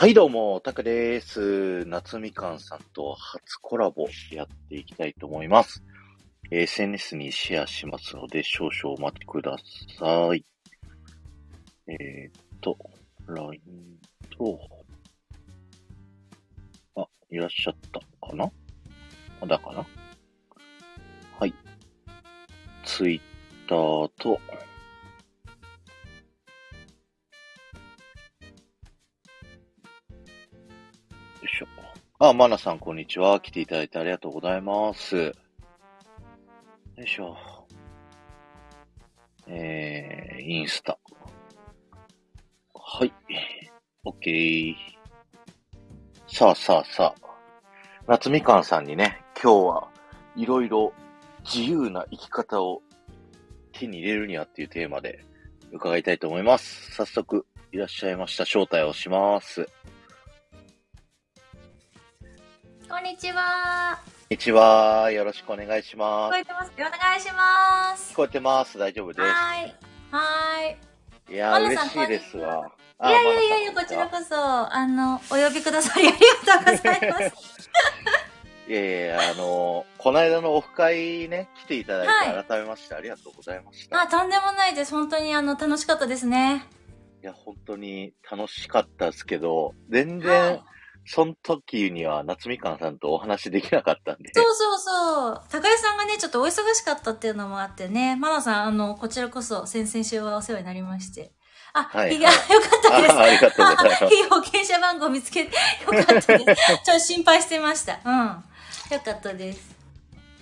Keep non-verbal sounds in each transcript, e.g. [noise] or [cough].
はい、どうも、タクです。夏みかんさんと初コラボやっていきたいと思います。SNS にシェアしますので、少々お待ちください。えー、っと、LINE と、あ、いらっしゃったかな？まだかな？はい。Twitter と、あ、マナさん、こんにちは。来ていただいてありがとうございます。よいしょ。えー、インスタ。はい。オッケー。さあさあさあ。夏みかんさんにね、今日はいろいろ自由な生き方を手に入れるにはっていうテーマで伺いたいと思います。早速、いらっしゃいました。招待をします。んにちは。こんにちは。よろしくお願いし聞ます。こえてます？お願いします聞。こえてます。大丈夫ではーい。はす。いやー、嬉しいですわ。ーい。いやいやいやいや、こちらここそ、あの、お呼びくださり [laughs] ありがとうございます。いやいやあのーこの間のオフ会ね、来ていただいて、は改めましてありがとうございました。あ、とんでもないです。本当に、あの、楽しかったですね。いや、本当に楽しかったですけど、全は然い、。その時には夏みかんさんとお話できなかったんで。そうそうそう。高井さんがね、ちょっとお忙しかったっていうのもあってね、マナさん、あの、こちらこそ先々週はお世話になりまして。あ、はいいや、[laughs] よかったです。あありがとうございます。[laughs] いい保険者番号見つけて、よかったです。[laughs] ちょっと心配してました。うん。よかったです。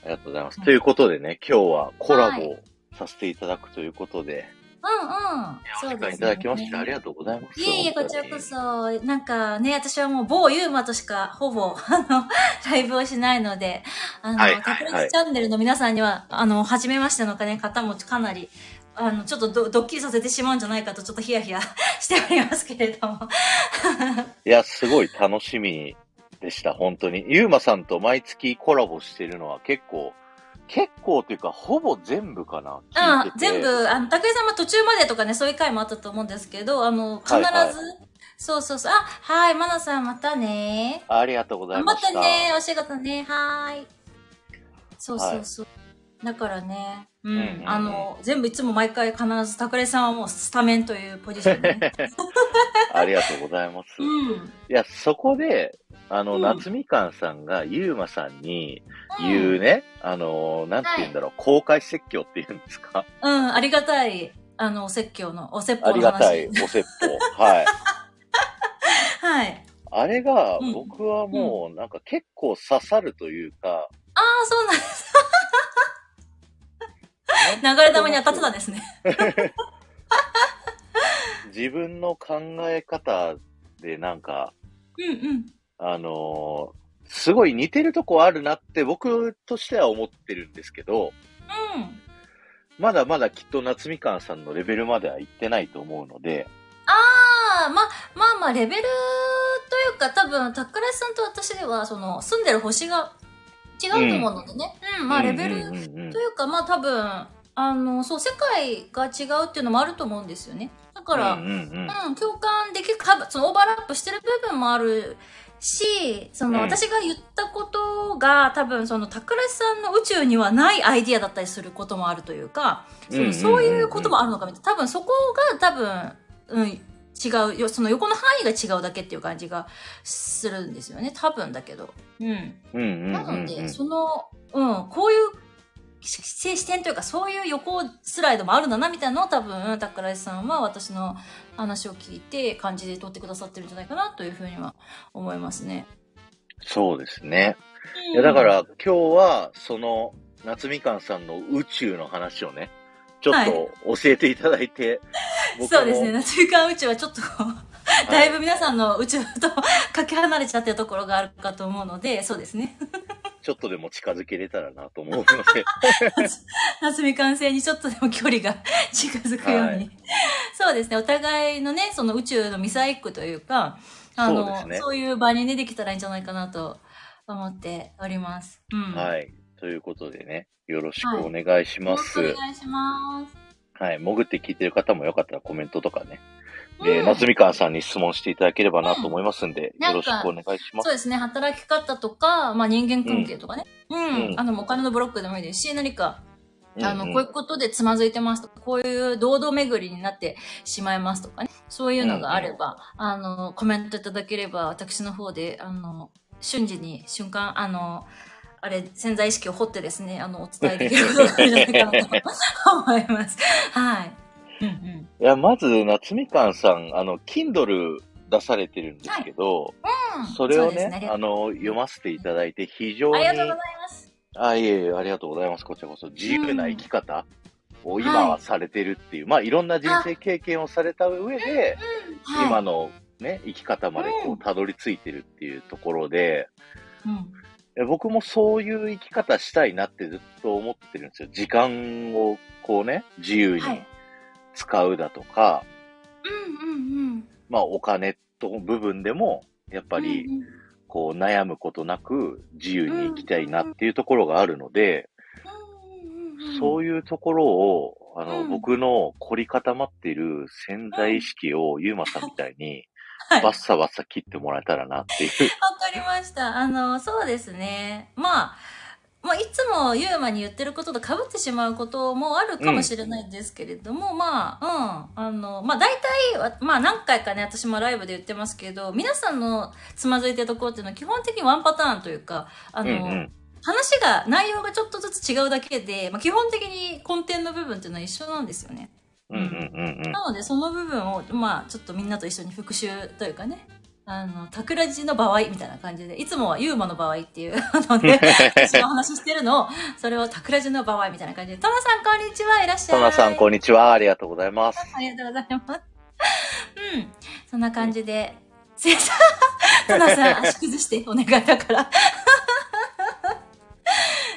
ありがとうございます。ということでね、今日はコラボをさせていただくということで、うんうん。お時間いただきましてありがとうございます。いえいえ、こちらこそ、なんかね、私はもう某ユーマとしか、ほぼ、あの、[laughs] ライブをしないので、あの、はいはいタクチャンネルの皆さんには、あの、初めましての方,、ね、方もかなり、あの、ちょっとドドッキリさせてしまうんじゃないかと、ちょっとヒヤヒヤ [laughs] しておりますけれども。[laughs] いや、すごい楽しみでした、本当に。ゆうまさんと毎月コラボしてるのは結構、結構というか、ほぼ全部かな。聞いててうん、全部、あの、竹井さんも途中までとかね、そういう回もあったと思うんですけど、あの、必ず、はいはいそうそうそう、あ、はい、マナさんまたね。ありがとうござい頑張っました。てね、お仕事ね、はーい。そうそうそう。だからね、うん、うんうんうんあの、全部いつも毎回必ず、桜井さんはもうスタメンというポジションでね。[laughs] ありがとうございます。うん。いや、そこで、あの、うん夏みかんさんがゆうまさんに言うね、あの、なんて言うんだろう、公開説教って言うんですか？うん、ありがたい、あの、お説教の、お説あ法の話。りがたいお説法。はい。[laughs] はい。あれがうん、僕はもう、なんか結構刺さるというか、ああ、そうなんです。流れ玉に当たってたんですね。[laughs] 自分の考え方でなんか、うんうん。あのーすごい似てるとこあるなって僕としては思ってるんですけど、うん。まだまだきっと夏みかんさんのレベルまでは行ってないと思うので、ああ、ま、まあまあ、レベルというか、多分、桜井さんと私では、その、住んでる星が違うと思うのでね。うん、まあ、レベルうんうんうんうんというか、まあ多分、あの、そう、世界が違うっていうのもあると思うんですよね。だから、うんん、ううんうん共感できる、かそのオーバーラップしてる部分もあるし、その、うん私が言ったことが、多分、その、桜井さんの宇宙にはないアイディアだったりすることもあるというか、そのそういうこともあるのかみたいな。多分、そこが多分、うん、違うよ、その横の範囲が違うだけっていう感じがするんですよね。多分だけど。うん。なので、うんその、うん、こういうし視点というか、そういう横スライドもあるんだな、みたいなのを多分、桜井さんは私の話を聞いて、感じで撮ってくださってるんじゃないかな、というふうには思いますね。そうですね。いや、だかうん、ら今日は、その、夏みかんさんの宇宙の話をね、ちょっと教えていただいて、僕もそうですね、夏みかん宇宙はちょっと [laughs] だいぶ皆さんの宇宙とかけ離れちゃってるところがあるかと思うので、そうですね。[laughs] ちょっとでも近づけれたらなと思うので、夏みかん星にちょっとでも距離が [laughs] 近づくように。はいそうですね。お互いのね、その宇宙のミサイクというか、あの、そうねそういう場にね、できたらいいんじゃないかなと思っております。うん。い。はい。ということでね、よろしくお願いします。よろしくお願いします。はい。潜って聞いてる方もよかったらコメントとかね、えーうん夏みかんさんに質問していただければなと思いますんで、うんよろしくお願いします。そうですね、働き方とか、まあ人間関係とかね。うん。うんあの、お金のブロックでもいいですし、何か、あの、うんうんこういうことでつまずいてますとか、こういう堂々巡りになってしまいますとかね。そういうのがあれば、あの、コメントいただければ、私の方で、あの、瞬時に、瞬間、あの、あれ、潜在意識を掘ってですね、あの、お伝えできることがあるんじゃないかなと思います。はい。うんうん。いや、まず、夏みかんさん、あの、Kindle 出されてるんですけど、うんそれをうですね、あの、読ませていただいて、非常に、ありがとうございます。あ、いえいえ、ありがとうございます。こちらこそ。自由な生き方をはい今はされてるっていう、まあ、いろんな人生経験をされた上で、はい、今のね、生き方までこうたどり着いてるっていうところで、僕もそういう生き方したいなってずっと思ってるんですよ。時間をこうね、自由にはい。使うだとか、うんうんうん。まあお金と部分でも、やっぱりこう悩むことなく自由に生きたいなっていうところがあるので、そういうところを、あの、うん僕の凝り固まっている潜在意識をゆうまさんみたいに、バッサバッサ切ってもらえたらなっていう。かりました。あの、そうですね。まあ、まあ、いつもユーマに言ってることと被ってしまうこともあるかもしれないんですけれども、まあ、うん。あの、まあ、大体は、まあ、何回かね、私もライブで言ってますけど、皆さんのつまずいてるところっていうのは基本的にワンパターンというか、あの、うんうん。話が、内容がちょっとずつ違うだけで、まあ、基本的に根底の部分っていうのは一緒なんですよね。うんうんうんうん。なので、その部分を、まあ、ちょっとみんなと一緒に復習というかね、あの、桜地の場合みたいな感じで、いつもはユーマの場合っていう [laughs] ので、私の話してるのを、それを桜地の場合みたいな感じで、トナさんこんにちは、いらっしゃい。トナさん、こんにちは。ありがとうございます。ありがとうございます。うん。そんな感じで、せいさん、トナさん、足崩してお願いだから。[laughs]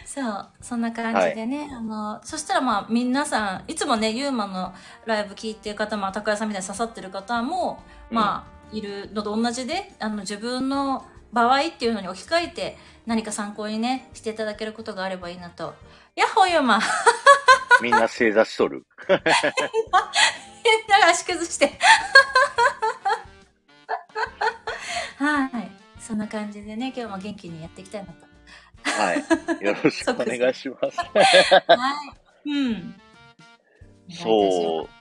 そう、そんな感じでね、あの、そしたらまあ、皆さん、いつもね、ユーマのライブ聞いてる方も、高谷さんみたいに刺さってる方も、まあ、いるのと同じで、あの、自分の場合っていうのに置き換えて、何か参考にね、していただけることがあればいいなと。やっほーユーマみんな正座しとる。[laughs] 変な足崩して。はい。そんな感じでね、今日も元気にやっていきたいなと。はい。よろしくお願いします。[laughs] はい。うん。そう。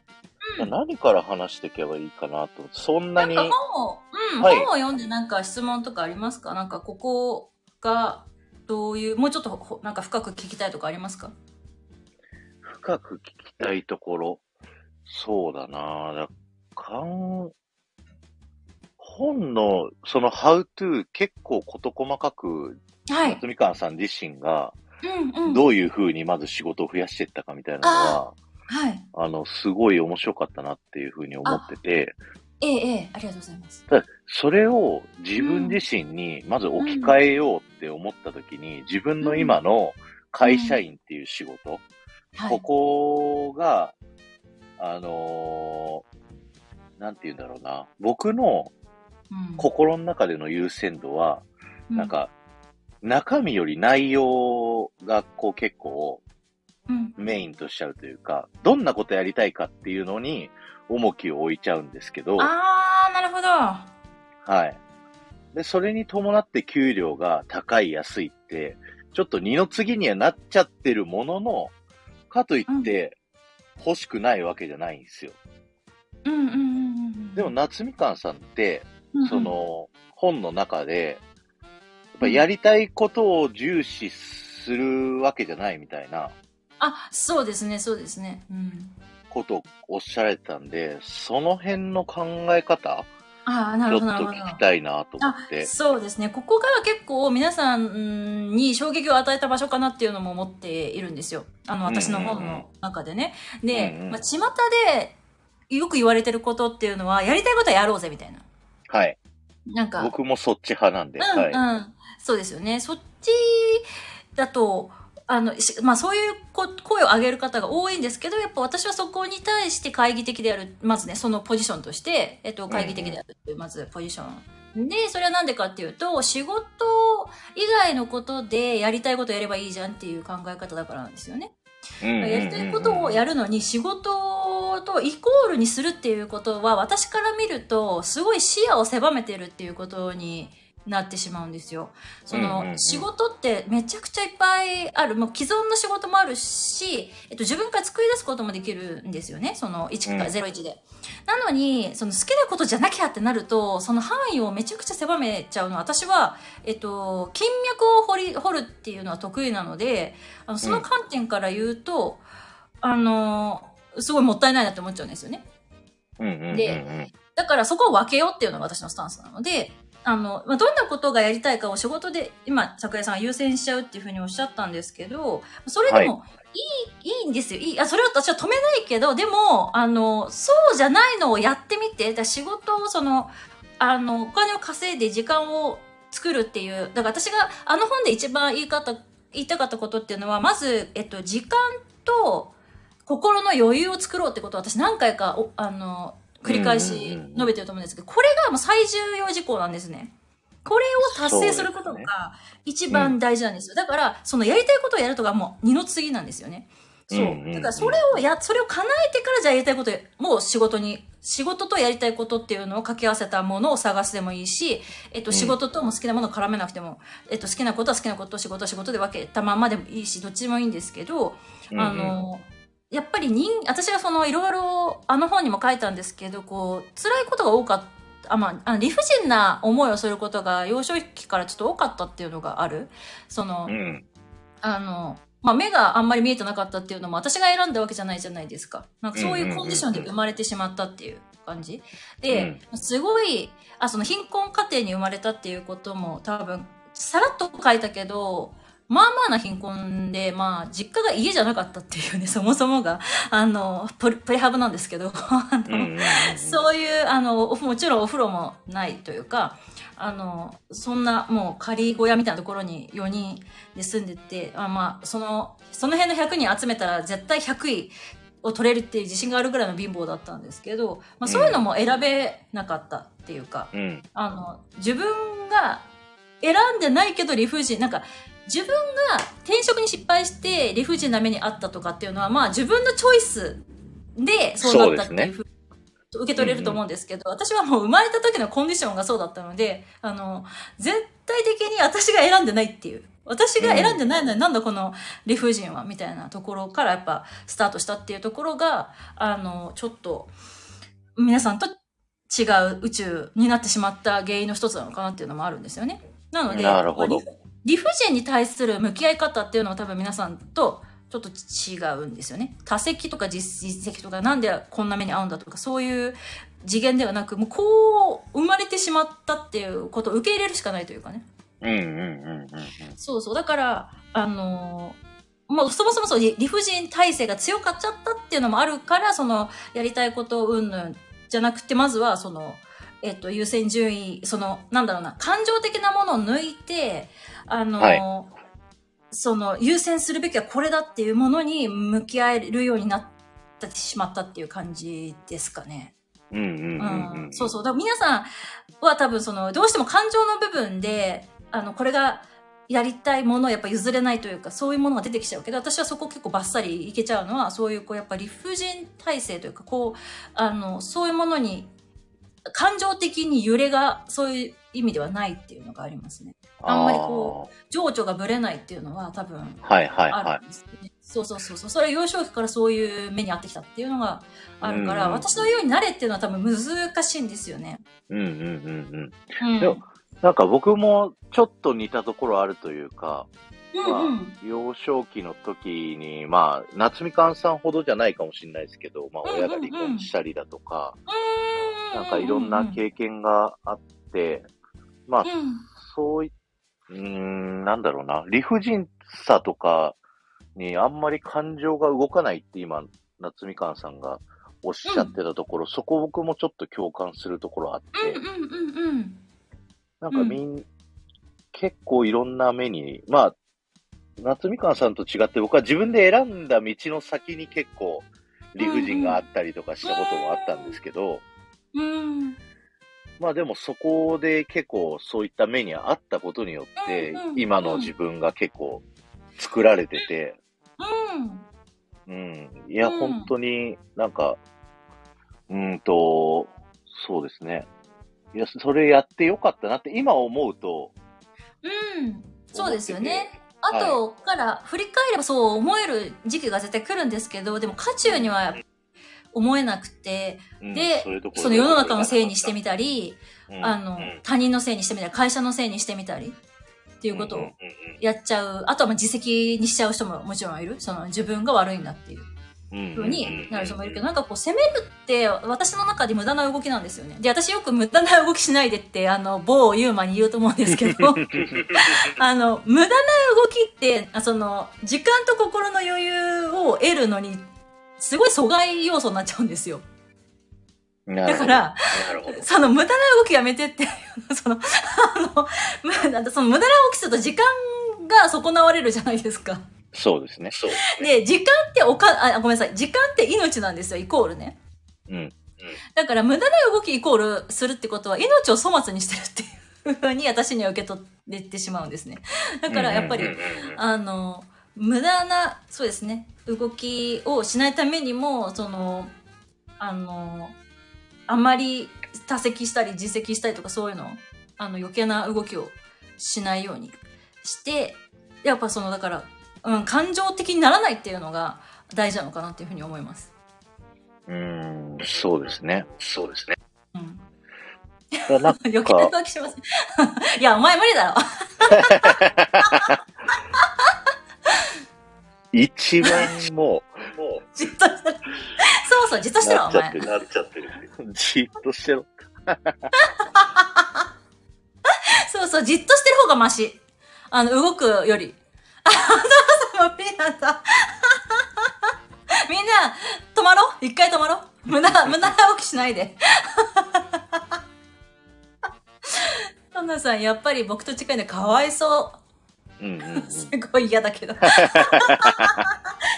うん。何から話していけばいいかなと。そんなに、なんか本を、うん、はい本を読んでなんか質問とかありますか？なんかここがどういう、もうちょっとほなんか深く聞きたいとかありますか？深く聞きたいところ？そうだなだかん本の、その How to 結構事細かく、はい。夏みかんさん自身が。どういう風にまず仕事を増やしていったかみたいなのは、はい。あの、すごい面白かったなっていう風に思ってて、ええ、ええ、ありがとうございます。ただそれを自分自身にまず置き換えようって思った時に、自分の今の会社員っていう仕事、はい。ここが、あのーなんて言うんだろうな。僕のうん、心の中での優先度は、うなん、か、中身より内容がこう結構うん。メインとしちゃうというか、どんなことやりたいかっていうのに重きを置いちゃうんですけど、あー、なるほど。はい。で、それに伴って給料が高い安いって、ちょっと二の次にはなっちゃってるものの、かといって欲しくないわけじゃないんですよ。うんうんうんうん。でも、夏みかんさんって、うんうん、その、本の中で、やっぱやりたいことを重視するわけじゃないみたいなあ、そうですね、そうですね。うん。ことをおっしゃられてたんで、その辺の考え方、ああ、なちょっとるほど、なるほど。聞きたいなと思あって。そうですね。ここが結構皆さんに衝撃を与えた場所かなっていうのも思っているんですよ。あの、私の本の中でね。で、うんうんまあ、巷でよく言われてることっていうのは、やりたいことはやろうぜみたいな。はい。なんか、僕もそっち派なんで。うん、はい。うん。そうですよね。そっちだと、あの、しまあそういうこ声を上げる方が多いんですけど、やっぱ私はそこに対して懐疑的である、まずね、そのポジションとして、えっと、懐疑的であるっていう、まずポジション。で、それはなんでかっていうと、仕事以外のことでやりたいことやればいいじゃんっていう考え方だからなんですよね。やりたいことをやるのに仕事とイコールにするっていうことは、私から見ると、すごい視野を狭めてるっていうことになってしまうんですよ。その、仕事ってめちゃくちゃいっぱいある。もう既存の仕事もあるし、えっと、自分から作り出すこともできるんですよね。その1からうん01で。なのに、その好きなことじゃなきゃってなると、その範囲をめちゃくちゃ狭めちゃうのは、私は、えっと、金脈を掘り、掘るっていうのは得意なので、あのその観点から言うと、あの、すごいもったいないなって思っちゃうんですよね。でだからそこを分けようっていうのが私のスタンスなので、あの、まあ、どんなことがやりたいかを仕事で、今、桜井さんが優先しちゃうっていうふうにおっしゃったんですけど、それでもいい、い、いんですよ。いい。あ、それは私は止めないけど、でも、あの、そうじゃないのをやってみて、だ仕事をその、あの、お金を稼いで時間を作るっていう、だから私があの本で一番言い方、言いたかったことっていうのは、まず、えっと、時間と心の余裕を作ろうってことを私何回か、おあの、繰り返し述べてると思うんですけど、これがもう最重要事項なんですね。これを達成することが一番大事なんですよ。だから、そのやりたいことをやるとかもう二の次なんですよね。そう。うんうんうんだからそれをや、それを叶えてからじゃあやりたいこともう仕事に、仕事とやりたいことっていうのを掛け合わせたものを探すでもいいし、えっと、うん仕事とも好きなものを絡めなくても、えっと、好きなことは好きなこと、仕事は仕事で分けたまんまでもいいし、どっちでもいいんですけど、あの、やっぱり人、私がそのいろいろあの本にも書いたんですけど、こう、辛いことが多かった、あ、まあ、あの理不尽な思いをすることが幼少期からちょっと多かったっていうのがある。その、うんうん。あの、まあ、目があんまり見えてなかったっていうのも私が選んだわけじゃないじゃないですか。なんかそういうコンディションで生まれてしまったっていう感じ。で、すごい、あ、その貧困家庭に生まれたっていうことも多分、さらっと書いたけど、まあまあな貧困で、まあ、実家が家じゃなかったっていうね、[laughs] そもそもが、あの、プレプレハブなんですけど、[laughs] あのうんうんうんそういう、あの、おもちろんお風呂もないというか、あの、そんなもう仮小屋みたいなところに4人で住んでて、あまあ、その、その辺の100人集めたら絶対100位を取れるっていう自信があるぐらいの貧乏だったんですけど、まあそういうのも選べなかったっていうか、うん。あの、自分が選んでないけど理不尽、なんか、自分が転職に失敗して理不尽な目にあったとかっていうのは、まあ自分のチョイスでそうなったっていうふうに受け取れると思うんですけど、私はもう生まれた時のコンディションがそうだったので、あの、絶対的に私が選んでないっていう。私が選んでないのになんだこの理不尽はみたいなところからやっぱスタートしたっていうところが、あの、ちょっと皆さんと違う宇宙になってしまった原因の一つなのかなっていうのもあるんですよね。なので、なるほどまあ理理不尽に対する向き合い方っていうのは多分皆さんとちょっと違うんですよね。多席とか実実績とかなんでこんな目に遭うんだとかそういう次元ではなく、もうこう生まれてしまったっていうことを受け入れるしかないというかね。うんうんうんうんそうそう。だから、あのーまあ、そもそもそう理理不尽体制が強かっちゃったっていうのもあるから、その、やりたいことうんぬんじゃなくて、まずは、その、えっと、優先順位、その、なんだろうな、感情的なものを抜いて、あのーはいその、優先するべきはこれだっていうものに向き合えるようになってしまったっていう感じですかね。うん。うんうんうんうん。そうそう。だから皆さんは多分その、どうしても感情の部分で、あの、これがやりたいものをやっぱ譲れないというか、そういうものが出てきちゃうけど、私はそこ結構バッサリいけちゃうのは、そういうこう、やっぱ理不尽体制というか、こう、あの、そういうものに、感情的に揺れが、そういう意味ではないっていうのがありますね。あんまりこ情緒がぶれないっていうのは多分、う。はいはいあはるんですよね。そうそうそうそう。それは幼少期からそういう目に遭ってきたっていうのがあるから、うん私のようになれっていうのは多分難しいんですよね。い。うんうんうんうん。うん。でもなんか僕もちょっと似たところあるというか、うんうん。幼少期の時に、まあ、夏みかんさんほどじゃないかもしれないですけど、まあ、うんうんうん親が離婚したりだとか、うなんかいろんな経験があって、まあうん、そうい、うーん、なんだろうな、理不尽さとかにあんまり感情が動かないって今、夏みかんさんがおっしゃってたところ、そこ僕もちょっと共感するところあって、うんうんうんうん。なんかみん、結構いろんな目に、まあ、夏みかんさんと違って僕は自分で選んだ道の先に結構理不尽があったりとかしたこともあったんですけど、うん。まあでもそこで結構そういった目にあったことによって今の自分が結構作られてて、うん。うん。いや、うん本当になんか、うんと、そうですね。いや、それやってよかったなって今思うと、うん。そうですよね。あとから振り返ればそう思える時期が絶対来るんですけど、でも渦中には思えなくて、うんでその世の中のせいにしてみたり、うんあのうん、他人のせいにしてみたり、会社のせいにしてみたりっていうことをやっちゃう。あとはまあ自責にしちゃう人ももちろんいる。その自分が悪いんだっていううんうになる人もいるけど、なんかこう責めるって私の中で無駄な動きなんですよね。で、私よく無駄な動きしないでって、あの、某ユーマに言うと思うんですけど、[laughs] [laughs] あの、無駄な動きって、あその、時間と心の余裕を得るのに、すごい阻害要素になっちゃうんですよ。だから。その無駄な動きやめてって、[laughs] その、[laughs] あの、その無駄な動きすると時間が損なわれるじゃないですか。そうですね。そう。で、時間っておか、あ、ごめんなさい。時間って命なんですよ、イコールね。うん。だから無駄な動きイコールするってことは命を粗末にしてるっていうふうに私には受け取ってしまうんですね。だからやっぱり、あの、無駄な、そうですね、動きをしないためにも、その、あの、あまり多責したり自責したりとかそういうの、あの余計な動きをしないようにして、やっぱその、だから、うん、感情的にならないっていうのが大事なのかなっていうふうに思います。うーん、そうですね。そうですね。うん。[laughs] 余計な動きします。[laughs] いや、お前無理だろ。[laughs] 一番もう、もじっとしてる。そうそう、じっとう、してろ、お前なっちゃって。る。なっちゃってる。じっとしてろ。[laughs] そうそう、じっとしてる方がマシ。あの、動くより。あ、そうそう、無理なんだ。みんな、止まろ？う一回止まろ？う無駄、無駄な動きしないで。[laughs] トナさん、やっぱり僕と近いのかわいそう。うんうんうん。すごい嫌だけど。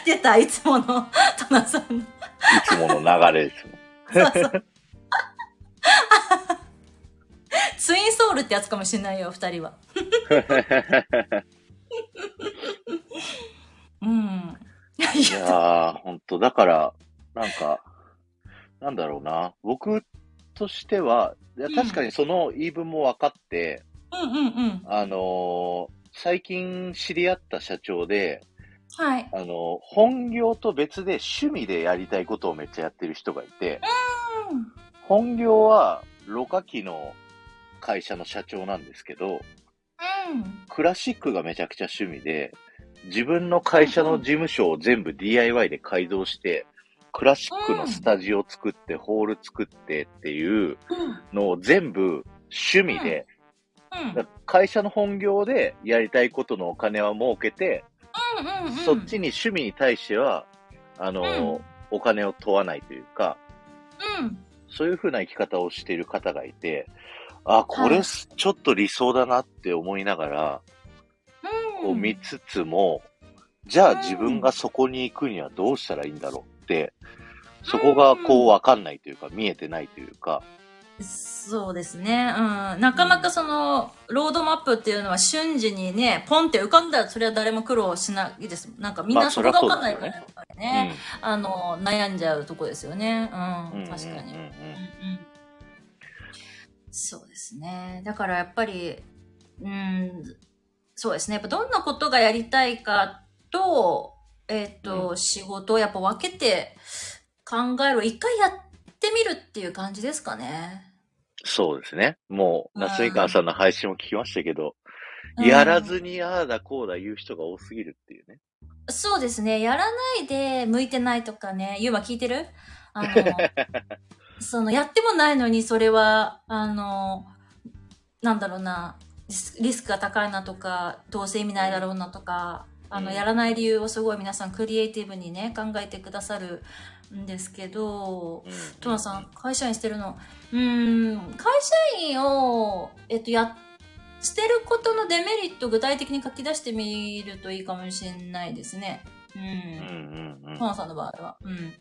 出た、いつものトナさんの。いつもの流れですね。そうそう。ツインソウルってやつかもしれないよ、二人は。うん。いやー、ほんと、だから、なんか、なんだろうな。僕としては、確かにその言い分も分かって、うんうんうん。あのー最近知り合った社長で、はい。あのー本業と別で趣味でやりたいことをめっちゃやってる人がいて、うん。本業は、ろ過器の会社の社長なんですけど、うん。クラシックがめちゃくちゃ趣味で、自分の会社の事務所を全部 DIY で改造して、クラシックのスタジオ作って、ホール作ってっていううん。のを全部趣味で、うん。会社の本業でやりたいことのお金は儲けて、うんうん。そっちに趣味に対しては、あの、お金を問わないというか、うん。そういう風な生き方をしている方がいて、あ、これすちょっと理想だなって思いながら、うん。こう見つつも、じゃあ自分がそこに行くにはどうしたらいいんだろうって、そこがこうわかんないというか、見えてないというか、そうですね。うん。なかなかその、ロードマップっていうのは瞬時にね、ポンって浮かんだらそれは誰も苦労しないです。なんかみんまあなそこがわかんないからやっぱりね、あの、悩んじゃうとこですよね。ううんん。確かに。うんうんうんうんうんそうですね。だからやっぱり、うん、そうですね。やっぱどんなことがやりたいかと、えっ、と、仕事をやっぱ分けて考える。一回やってみるっていう感じですかね。そうですね。もう、うん夏みかんさんの配信も聞きましたけど、うんやらずにああだこうだ言う人が多すぎるっていうね。そうですね。やらないで向いてないとかね。ゆうま聞いてる？あの、[laughs] その、やってもないのに、それは、あの、なんだろうな、リスクが高いなとか、どうせ意味ないだろうなとか、あの、うんやらない理由をすごい皆さんクリエイティブにね、考えてくださるんですけど、うんトナさん、会社員してるの。うーん、会社員を、えっと、や、してることのデメリットを具体的に書き出してみるといいかもしれないですね。う。うんんうんトナさんの場合は。うん。うん。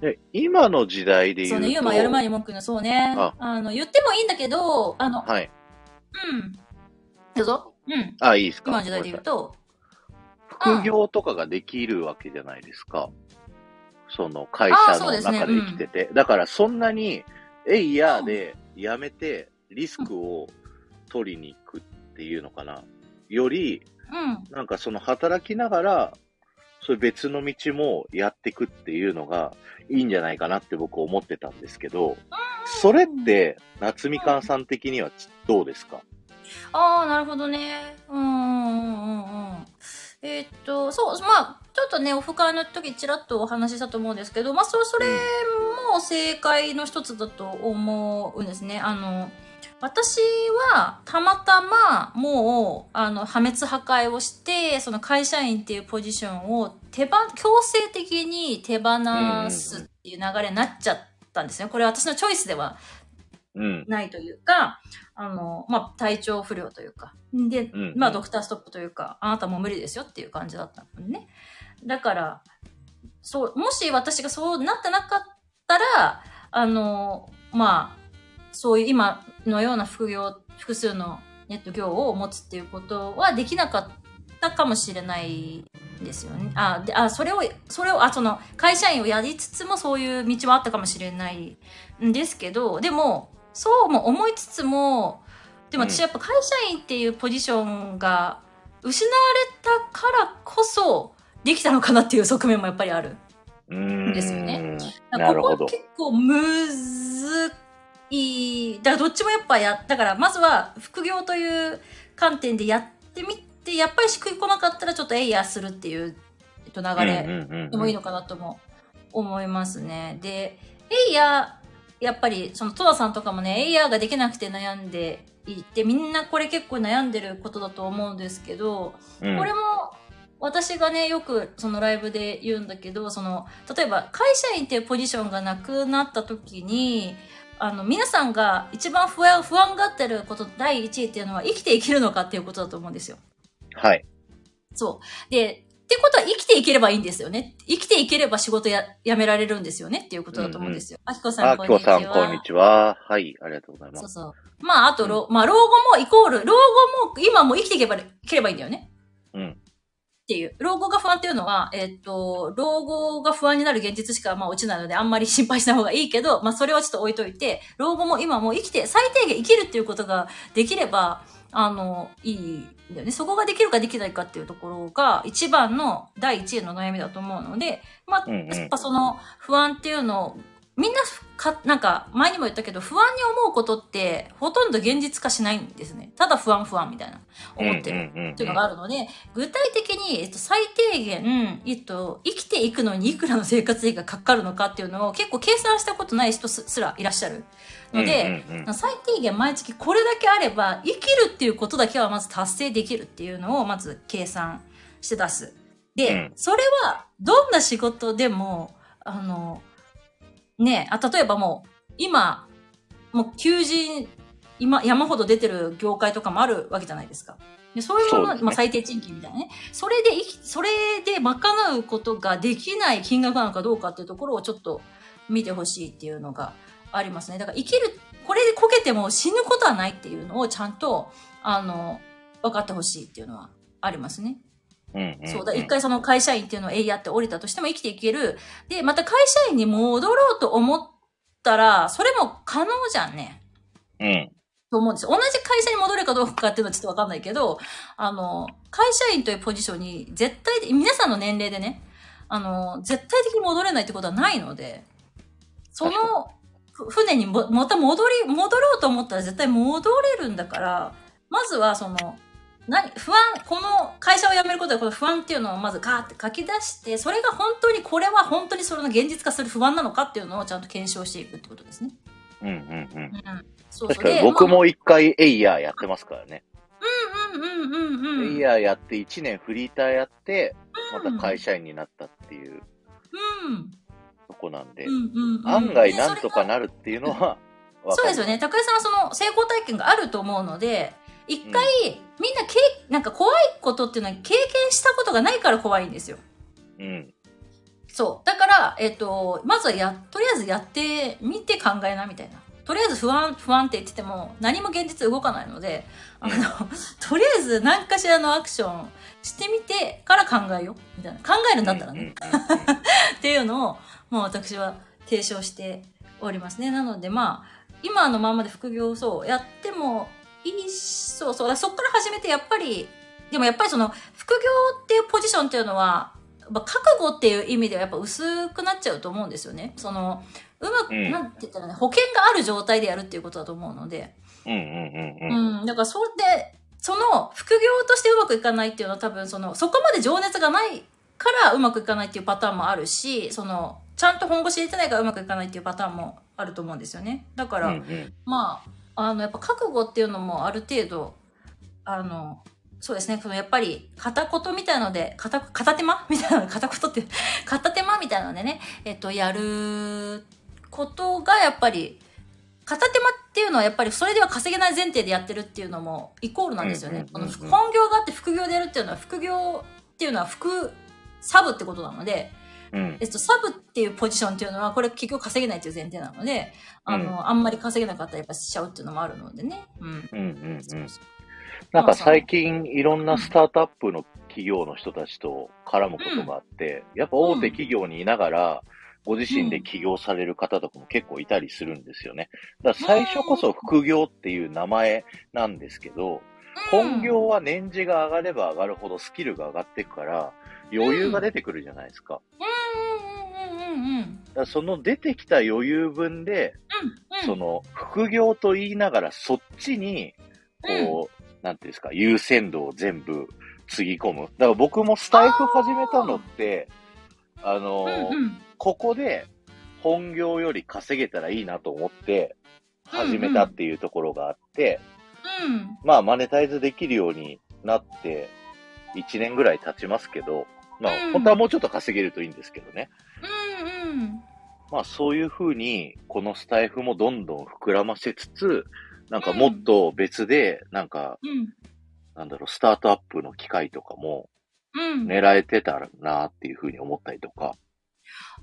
で、今の時代で言うと。そうね、ユーマやる前に文句言うの、そうね。ああの、言ってもいいんだけど、あの、はい。うん。どうぞ。うん。あ、いいですか今の時代で言うと、副業とかができるわけじゃないですか。その会社の中で生きてて。ねうん、だからそんなに、えいやでやめてリスクを取りに行くっていうのかな。より、うん、なんかその働きながら、そういう別の道もやっていくっていうのがいいんじゃないかなって僕思ってたんですけど、それって、夏みかんさん的にはどうですか？ああ、なるほどね。うんうんうんうん。えー、っと、そう、まあ、ちょっとね、オフ会の時ちらっとお話ししたと思うんですけど、まあ、それ、それも正解の一つだと思うんですね。あの、私はたまたまもうあの破滅破壊をしてその会社員っていうポジションを手ば強制的に手放すっていう流れになっちゃったんですね。これは私のチョイスではないというか、うん、あの、まあ、体調不良というか。で、うん、まあ、ドクターストップというか、あなたもう無理ですよっていう感じだったのね。だから、そう、もし私がそうなってなかったら、あの、まあ、そういう今のような副業、複数のネット業を持つっていうことはできなかったかもしれないですよね。あ、で、あ、それを、それを、あ、その、会社員をやりつつもそういう道はあったかもしれないんですけど、でも、そうも思いつつも、でも私やっぱ会社員っていうポジションが失われたからこそできたのかなっていう側面もやっぱりあるんですよね。なるほど。結構むずいい、だからどっちもやっぱや、だからまずは副業という観点でやってみて、やっぱりしくいこなかったらちょっとエイヤーするっていう、えっと、流れでもいいのかなとも思いますね。で、エイヤー、やっぱりその戸田さんとかもね、エイヤーができなくて悩んでいて、みんなこれ結構悩んでることだと思うんですけど、うん、これも私がね、よくそのライブで言うんだけど、その、例えば会社員っていうポジションがなくなった時に、あの、皆さんが一番不安、不安がってること第一位っていうのは生きていけるのかっていうことだと思うんですよ。はい。そう。で、ってことは生きていければいいんですよね。生きていければ仕事や、やめられるんですよねっていうことだと思うんですよ。あきこさん、こんにちは。あきこさん、こんにちは。はい、ありがとうございます。そうそう。まあ、あと、うん、まあ、老後もイコール、老後も今も生きていけば、いければいいんだよね。うん。っていう。老後が不安っていうのは、えっ、と、老後が不安になる現実しかまあ落ちないので、あんまり心配しない方がいいけど、まあそれはちょっと置いといて、老後も今も生きて、最低限生きるっていうことができれば、あの、いいんだよね。そこができるかできないかっていうところが、一番の第一位の悩みだと思うので、まあ、やっぱその不安っていうのをみんなか、なんか、前にも言ったけど、不安に思うことって、ほとんど現実化しないんですね。ただ不安不安みたいな、思ってるっていうのがあるので、具体的に、えっと、最低限、えっと、生きていくのにいくらの生活費がかかるのかっていうのを結構計算したことない人すらいらっしゃる。ので、最低限毎月これだけあれば、生きるっていうことだけはまず達成できるっていうのをまず計算して出す。で、うん、それは、どんな仕事でも、あの、ねあ、例えばもう、今、もう求人、今、山ほど出てる業界とかもあるわけじゃないですか。でそういうもの、ね、まあ最低賃金みたいなね。それでそれで賄うことができない金額なのかどうかっていうところをちょっと見てほしいっていうのがありますね。だから生きる、これでこけても死ぬことはないっていうのをちゃんと、あの、分かってほしいっていうのはありますね。そうだ、一回その会社員っていうのをえいやって降りたとしても生きていける。で、また会社員に戻ろうと思ったら、それも可能じゃんね。うん。と思うんですよ。同じ会社に戻るかどうかっていうのはちょっとわかんないけど、あの、会社員というポジションに絶対、皆さんの年齢でね、あの、絶対的に戻れないってことはないので、その船にもまた戻り、戻ろうと思ったら絶対戻れるんだから、まずはその、何不安、この会社を辞めることでこの不安っていうのをまずガーって書き出して、それが本当にこれは本当にそれの現実化する不安なのかっていうのをちゃんと検証していくってことですね。うんうんうん。うん、そう確かに僕も一回エイヤーやってますからね。うんうんうんうんうん。エイヤーやって1年フリーターやって、また会社員になったっていう。うん。とこなんで、うんうんうん、案外なんとかなるっていうのは、そうですよね。高井さんはその成功体験があると思うので、一回、うん、みんなけなんか怖いことっていうのは経験したことがないから怖いんですよ。うん。そう。だから、えっ、と、まずはや、とりあえずやってみて考えな、みたいな。とりあえず不安、不安って言ってても、何も現実動かないので、あの、[laughs] とりあえず何かしらのアクションしてみてから考えよう。みたいな。考えるんだったらね。っていうのを、まあ私は提唱しておりますね。なのでまあ、今のままで副業をそうやってもいいし、そうそう。そっから始めてやっぱり、でもやっぱりその副業っていうポジションっていうのは、まあ、覚悟っていう意味ではやっぱ薄くなっちゃうと思うんですよね。その、うまく、うんなんて言ったらね、保険がある状態でやるっていうことだと思うので。うんうんうんうん。うん。だからそれで、その副業としてうまくいかないっていうのは多分その、そこまで情熱がないからうまくいかないっていうパターンもあるし、その、ちゃんと本腰入れてないからうまくいかないっていうパターンもあると思うんですよね。だから、うんうんまあ、あの、やっぱ覚悟っていうのもある程度、あの、そうですね、そのやっぱり片言みたいので、片、片手間？[laughs] みたいなの、片言って、片手間みたいなのでね、えっと、やることがやっぱり、片手間っていうのはやっぱりそれでは稼げない前提でやってるっていうのもイコールなんですよね。本業があって副業でやるっていうのは副業っていうのは副サブってことなので、うんえっと、サブっていうポジションっていうのは、これ結局稼げないっていう前提なので、あの、うんあんまり稼げなかったらやっぱしちゃうっていうのもあるのでね。うん。うんうんうんなんか最近いろんなスタートアップの企業の人たちと絡むことがあって、やっぱ大手企業にいながら、ご自身で起業される方とかも結構いたりするんですよね。だから最初こそ副業っていう名前なんですけど、本業は年次が上がれば上がるほどスキルが上がっていくから、余裕が出てくるじゃないですか。うんうんその出てきた余裕分で、うん。その副業と言いながらそっちに、こう、なんていうんですか、優先度を全部つぎ込む。だから僕もスタイフ始めたのって、あのうんーうんここで本業より稼げたらいいなと思って始めたっていうところがあって、うんまあマネタイズできるようになって1年ぐらい経ちますけど、まあうん本当はもうちょっと稼げるといいんですけどね。まあそういう風に、このスタイフもどんどん膨らませつつ、なんかもっと別で、なんか、うんなんだろう、スタートアップの機会とかもうん。狙えてたらなっていう風に思ったりとか。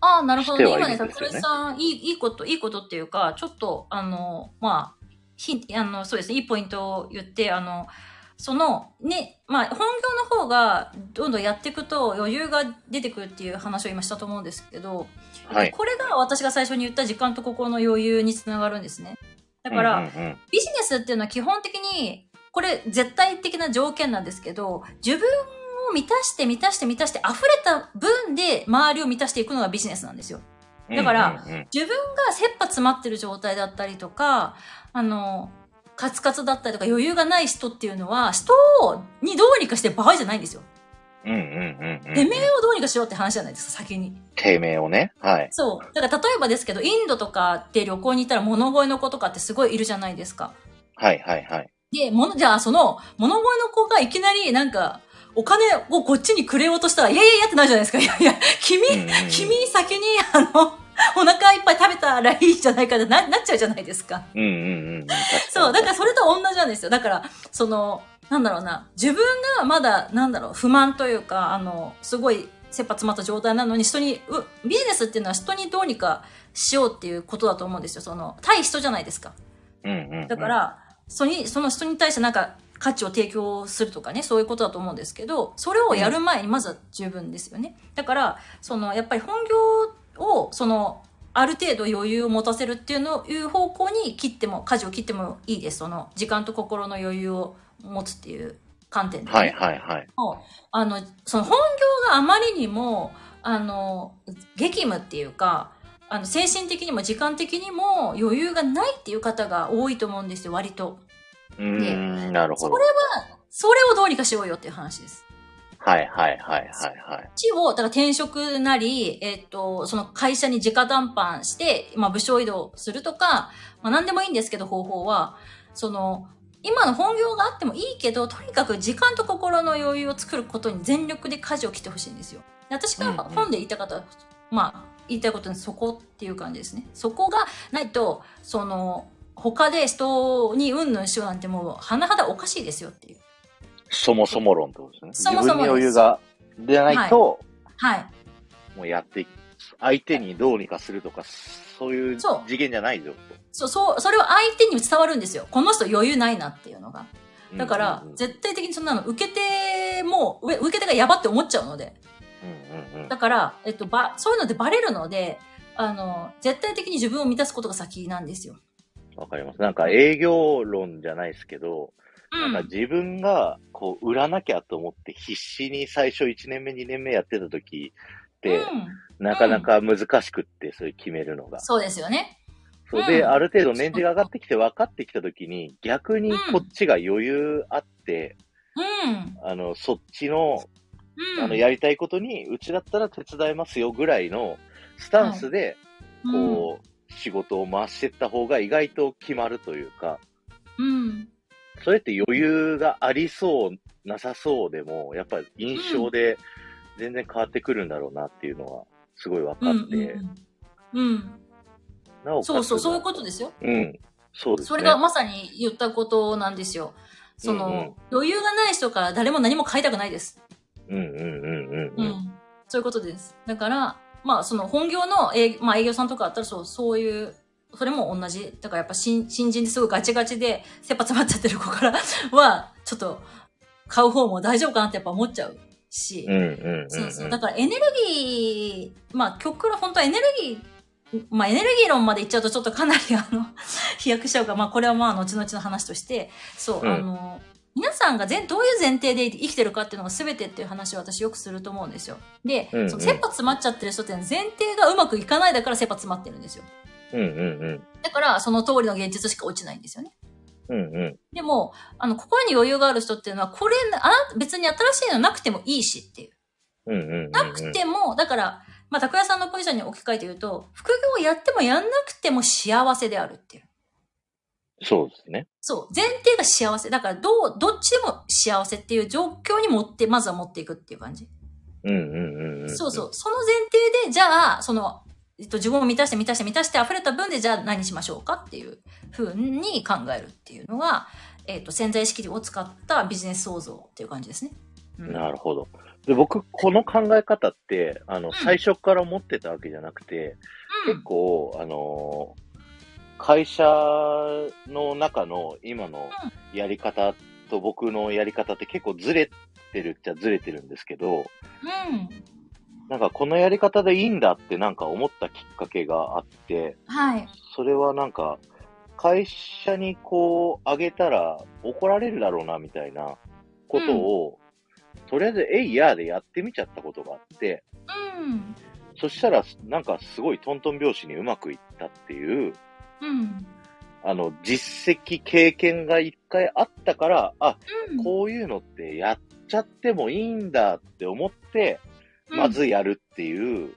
ああ、なるほどね。今ね、るんですよね桜井さん、いい、いいこと、いいことっていうか、ちょっと、あの、まあ、ひあの、そうですね、いいポイントを言って、あの、その、ね、まあ、本業の方が、どんどんやっていくと余裕が出てくるっていう話を今したと思うんですけど、はい。これが私が最初に言った時間と心の余裕につながるんですね。だから、うんうんうんビジネスっていうのは基本的に、これ絶対的な条件なんですけど、自分を満たして満たして満たして溢れた分で周りを満たしていくのがビジネスなんですよ。だから、うんうんうん自分が切羽詰まってる状態だったりとか、あの、カツカツだったりとか余裕がない人っていうのは、人にどうにかしてる場合じゃないんですよ。うんうんうんうん。てめえをどうにかしろって話じゃないですか、先に。てめえをね。はい。そう。だから例えばですけど、インドとかって旅行に行ったら物乞いの子とかってすごいいるじゃないですか。はいはいはい。で、もの、じゃあその、物乞いの子がいきなりなんか、お金をこっちにくれようとしたら、いやいやいやってなるじゃないですか。いやいや、君、うんうんうん君先に、あの、お腹いっぱい食べたらいいじゃないかってななっちゃうじゃないですか。うんうんうんうん。そう、だからら、それと同じなんですよ。だから、その、なんだろうな、自分がまだ、なんだろう、不満というか、あの、すごい切羽詰まった状態なのに、人に、うビジネスっていうのは人にどうにかしようっていうことだと思うんですよ。その、対人じゃないですか。うんうんうん。だか、ら、そに、その人に対してなんか価値を提供するとかね、そういうことだと思うんですけど、それをやる前にまずは十分ですよね。だから、その、やっぱり本業を、その、ある程度余裕を持たせるっていうのいう方向に切っても、舵を切ってもいいです。その、時間と心の余裕を持つっていう観点で、ね。はいはいはい。あの、その本業があまりにも、あの、激務っていうか、あの、精神的にも時間的にも余裕がないっていう方が多いと思うんですよ、割と。うーん、なるほどそれ。は、それをどうにかしようよっていう話です。はいはいはいはいはい。地を、だから転職なり、えっと、その会社に直談判して、まあ部署移動するとか、まあ何でもいいんですけど方法は、その、今の本業があってもいいけど、とにかく時間と心の余裕を作ることに全力で舵を切ってほしいんですよ。で私が本で言いたかった、まあ、言いたいことにそこっていう感じですね。そこがないと、その、他で人にうんぬんしようなんてもう、甚だおかしいですよっていう。そもそも論ってことですね。そもそも自分に余裕が出ないと、はい。もうやって相手にどうにかするとか、そういう次元じゃないぞと。そう、そう、それは相手に伝わるんですよ。この人余裕ないなっていうのが。だから絶対的にそんなの受け手も、上受け手がやばって思っちゃうので。だから、えっと、ば、そういうのでバレるので、あの、絶対的に自分を満たすことが先なんですよ。わかります。なんか営業論じゃないですけど、うん。なんか自分がこう売らなきゃと思って必死に最初1年目、2年目やってた時って、うんなかなか難しくって、それ決めるのが。そうですよね。そうで、うんある程度年次が上がってきて分かってきた時に、逆にこっちが余裕あって、うん。あの、そっちの、うん。あの、やりたいことに、うちだったら手伝いますよぐらいのスタンスで、こう、仕事を回していった方が意外と決まるというか、うん。うん。それって余裕がありそう、なさそうでも、やっぱり印象で全然変わってくるんだろうなっていうのは、すごい分かうん。って、うん。うん。なおそうそう、そういうことですよ。うん。そうですね。それがまさに言ったことなんですよ。その、うんうん余裕がない人から誰も何も買いたくないです。うんうんうんうんううん。ん。そういうことです。だから、まあ、その本業の営,、まあ、営業さんとかあったら、そう、そういう、それも同じ。だからやっぱ新新人ですごいガチガチで、切羽詰まっちゃってる子から [laughs] は、ちょっと、買う方も大丈夫かなってやっぱ思っちゃうし。うんうんうんうん。そうそう。だからエネルギー、まあ、極論本当はエネルギー、まあ、エネルギー論まで言っちゃうとちょっとかなりあの、[laughs] 飛躍しちゃうから、まあ、これはまあ、後々の話として、そう、うんあの、皆さんが全どういう前提で生きてるかっていうのが全てっていう話を私よくすると思うんですよ。で、うんうんその切羽詰まっちゃってる人って前提がうまくいかないだから切羽詰まってるんですよ。うんうんだから、その通りの現実しか落ちないんですよね。うん。うんうん。でも、あの、心に余裕がある人っていうのは、これ、あな別に新しいのなくてもいいしっていう。うんうんうんうん。なくても、だから、まあ、拓也さんのポジションに置き換えて言うと、副業をやってもやんなくても幸せであるっていう。そうですね。そう。前提が幸せ。だから、どう、どっちでも幸せっていう状況に持って、まずは持っていくっていう感じ。うんうんうんうん。そうそう。その前提で、じゃあ、その、えっと、自分を満たして満たして満たして溢れた分で、じゃあ何しましょうかっていう風に考えるっていうのが、えっと、潜在意識を使ったビジネス創造っていう感じですね。うんなるほど。で、僕、この考え方って、あの、ん最初から持ってたわけじゃなくて、結構、あのー会社の中の今のやり方と僕のやり方って結構ずれてるっちゃずれてるんですけど、うん。なんかこのやり方でいいんだってなんか思ったきっかけがあって、はい。それはなんか、会社にこう、あげたら怒られるだろうな、みたいなことを、とりあえず、えいやーでやってみちゃったことがあって、うん。そしたら、なんかすごいトントン拍子にうまくいったっていう、うん。あの、実績、経験が一回あったから、あ、うんこういうのってやっちゃってもいいんだって思って、まずやるっていう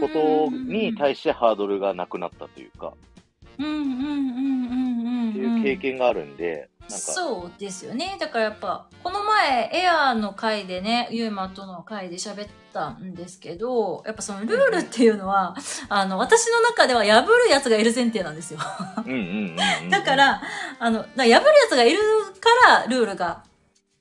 ことに対してハードルがなくなったというか、っていう経験があるんで、そうですよね。だからやっぱこの前エアーの回でねユーマとの回で喋ったんですけどやっぱそのルールっていうのは、あの私の中では破るやつがいる前提なんですよ。だか、らあの破るやつがいるからルールが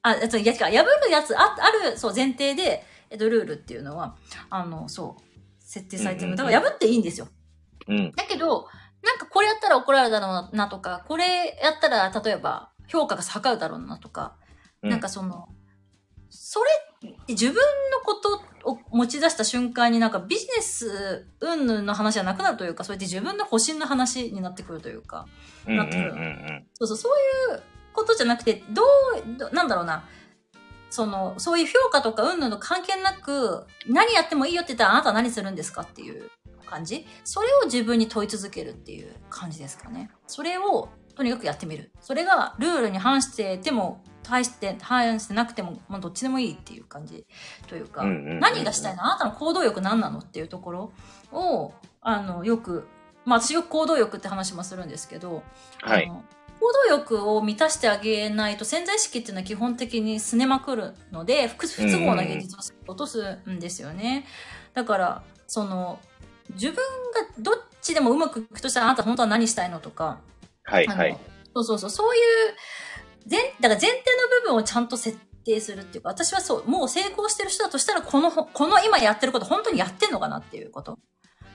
あや違う破るやつああるそう前提で、えっと、ルールっていうのはあのそう設定されてる。だから破っていいんですよ。うん。だけど、なんかこれやったら怒られるだろうなとか、これやったら例えば評価が下がるだろうなとか、うん。なんかその、それって自分のことを持ち出した瞬間になんかビジネス云々の話じゃなくなるというか、それって自分の保身の話になってくるというか、うんうんうんそうそう、そういうことじゃなくて、どう、どなんだろうな、その、そういう評価とか云々の関係なく、何やってもいいよって言ったらあなたは何するんですかっていう感じ。それを自分に問い続けるっていう感じですかね。それをとにかくやってみる。それがルールに反してても、対して、反してなくても、まあ、どっちでもいいっていう感じというか、何がしたいの？あなたの行動欲何なの？っていうところを、あの、よく、まあ私よく行動欲って話もするんですけど、はい。行動欲を満たしてあげないと潜在意識っていうのは基本的にすねまくるので不不都合な現実を落とすんですよね。だからその自分がどっちでもうまくいくとしたらあなた本当は何したいのとか、はいはい。そうそうそうそういう前だから前提の部分をちゃんと設定するっていうか私はそうもう成功してる人だとしたらこのほこの今やってること本当にやってんのかなっていうこと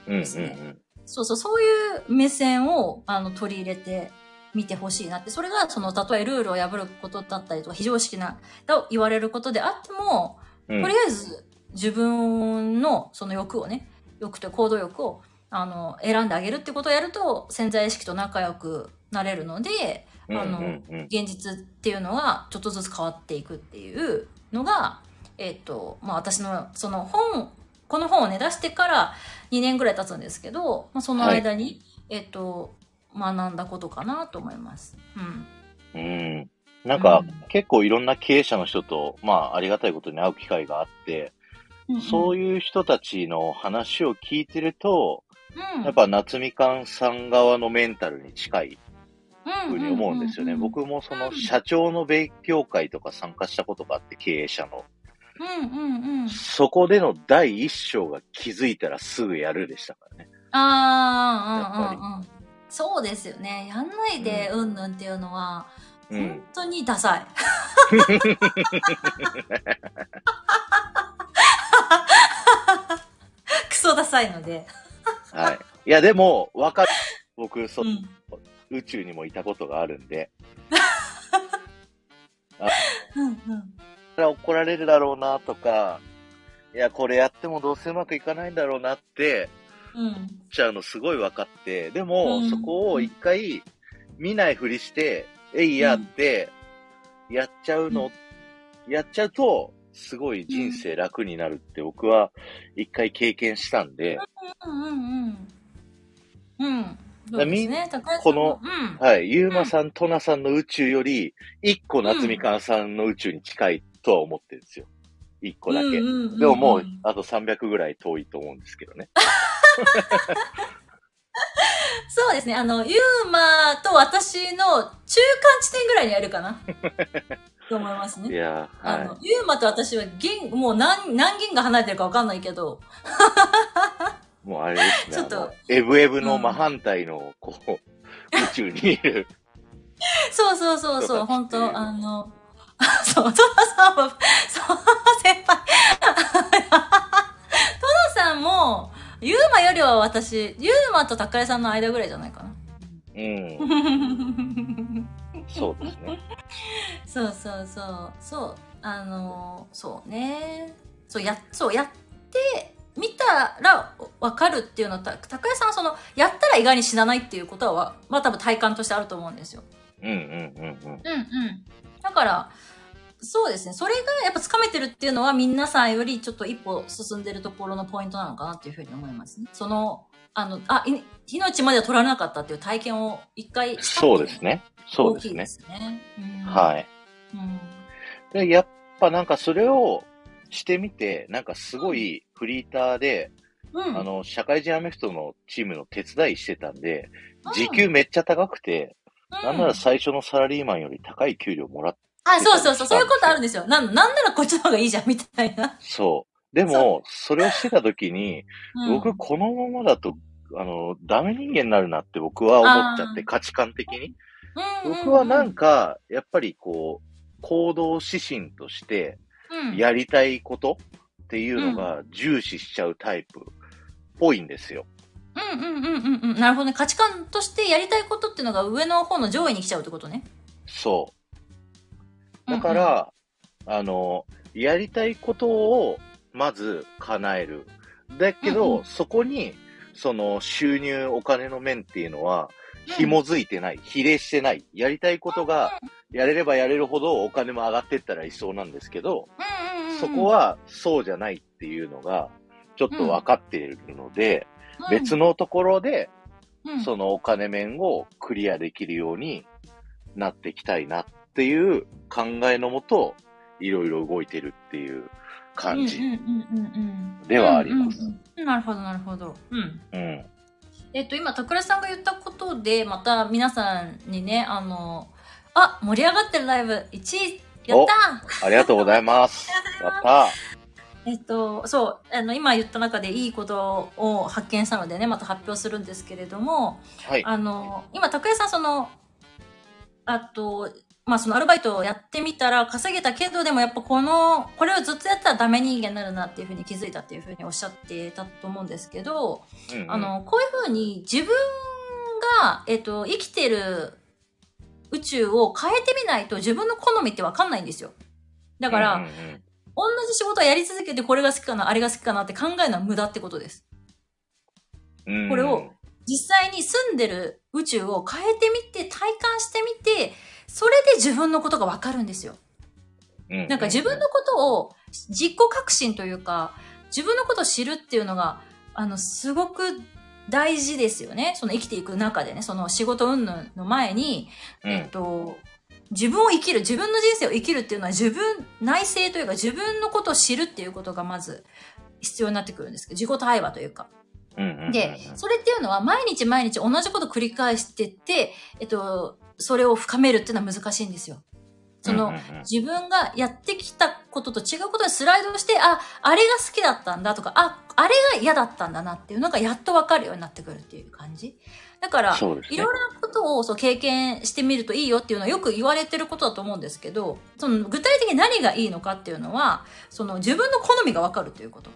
うんうんうですねん。そうそう、そういう目線をあの取り入れてみてほしいなって。それが、その、たとえルールを破ることだったりとか、非常識な、と言われることであっても、うんとりあえず自分のその欲をね、欲と行動欲を、あの、選んであげるってことをやると、潜在意識と仲良くなれるので、あの、うんうんうん現実っていうのがちょっとずつ変わっていくっていうのが、えっ、と、まあ私のその本、この本をね出してから2年ぐらい経つんですけど、まあ、その間に、えっ、と、学んだことかなと思います。うん。うん。なんか、うん結構いろんな経営者の人と、まあ、ありがたいことに会う機会があって、そういいう人たちの話を聞いてると、うん。やっぱ夏みかんさん側のメンタルに近いふうに思うんですよね。うん僕もそのうん社長の勉強会とか参加したことがあって、経営者の。うんうんうん。そこでの第一章が気づいたらすぐやるでしたからね。ああ、うんうんうん。そうですよね。やんないで、うんぬんっていうのは、本うん。当にダサい。[laughs] クソダサいので。はい。いや、でも、わかる。僕、そ、うん。宇宙にもいたことがあるんで、[laughs] うんうん。怒られるだろうなとか、いや、これやってもどうせうまくいかないんだろうなって、うん。ちゃうのすごい分かって、でも、うんそこを一回見ないふりして、えいやって、やっちゃうの、やっちゃうと、すごい人生楽になるって僕は一回経験したんで、うんうんうん。うん。そこのうん。はい、ゆうまさん、となさんの宇宙より、一個夏みかんさんの宇宙に近いとは思ってるんですよ。一個だけ。でももう、あと300ぐらい遠いと思うんですけどね。そうですね。あの、ユーマと私の中間地点ぐらいにあるかな。と思いますね。いやー、はあの、ユーマと私は銀、もう何、何銀が離れてるかわかんないけど、い。もうあれですね。ちょっとエブエブの真反対の、こう、[laughs] 宇宙にいる。そうそうそうそう、本当あの、[laughs] そう、トナさんは、そう、先輩。[laughs] トナさんも、ユーマよりは私、ユーマと高井さんの間ぐらいじゃないかな。うん。そうですね。そうそうそう。そう。あのーそうね。そう、や、そう、やってみたらわかるっていうのは、た高井さんはその、やったら意外に死なないっていうことは、まあ多分体感としてあると思うんですよ。うんうんうんうん。うんうん。だから、そうですね。それがやっぱつかめてるっていうのは皆さんよりちょっと一歩進んでるところのポイントなのかなっていうふうに思いますね。その、あの、あ、い命までは取られなかったっていう体験を一回そうですね。そうですねで。すね。うん、はい。うん。で、やっぱなんかそれをしてみて、なんかすごいフリーターで、うん。あの、社会人アメフトのチームの手伝いしてたんで、うん、時給めっちゃ高くて、うん、なんなら最初のサラリーマンより高い給料もらっあ、そうそうそう、そういうことあるんですよ。なん、なんならこっちの方がいいじゃん、みたいな。そう。でも、それをしてた時に、うん、僕このままだと、あの、ダメ人間になるなって僕は思っちゃって、価値観的に。うん、僕はなんか、やっぱりこう、行動指針として、うん、やりたいことっていうのが重視しちゃうタイプっぽいんですよ。うんうんうんうんうん。なるほどね。価値観としてやりたいことっていうのが上の方の上位に来ちゃうってことね。そう。だから、あの、やりたいことをまず叶える。だけど、うんうんそこに、その収入、お金の面っていうのは、紐づいてない、比例してない。やりたいことが、やれればやれるほどお金も上がってったらいそうなんですけど、そこはそうじゃないっていうのが、ちょっと分かっているので、別の、のところで、うん、そのお金面をクリアできるようになっていきたいなっていう考えのもと、いろいろ動いてるっていう感じではあります。なるほど、なるほど。うん。うん。えっと、今、桜さんが言ったことで、また皆さんにね、あの、あ、盛り上がってるライブ1位、やったありがとうございます。[laughs] やったえっと、そう、あの、今言った中でいいことを発見したのでね、また発表するんですけれども、はい。あの、今、拓也さん、その、あと、まあ、そのアルバイトをやってみたら稼げたけど、でもやっぱこの、これをずっとやったらダメ人間になるなっていうふうに気づいたっていうふうにおっしゃってたと思うんですけど、うんうんあ、の、こういうふうに自分が、えっと、生きてる宇宙を変えてみないと自分の好みってわかんないんですよ。だから、うんうんうん同じ仕事をやり続けてこれが好きかな、あれが好きかなって考えるのは無駄ってことです。うんこれを、実際に住んでる宇宙を変えてみて、体感してみて、それで自分のことがわかるんですよ。うんなんか自分のことを実行革新というか、自分のことを知るっていうのが、あの、すごく大事ですよね。その生きていく中でね、その仕事云々の前に、うんえっと、自分を生きる、自分の人生を生きるっていうのは自分、内省というか自分のことを知るっていうことがまず必要になってくるんですけど、自己対話というか。で、それっていうのは毎日毎日同じこと繰り返してって、えっと、それを深めるっていうのは難しいんですよ。その、自分がやってきたことと違うことでスライドして、あ、あれが好きだったんだとか、あ、あれが嫌だったんだなっていうのがやっとわかるようになってくるっていう感じ。だから、ねいろいろなことをそう経験してみるといいよっていうのはよく言われてることだと思うんですけど、その具体的に何がいいのかっていうのは、その自分の好みがわかるということ。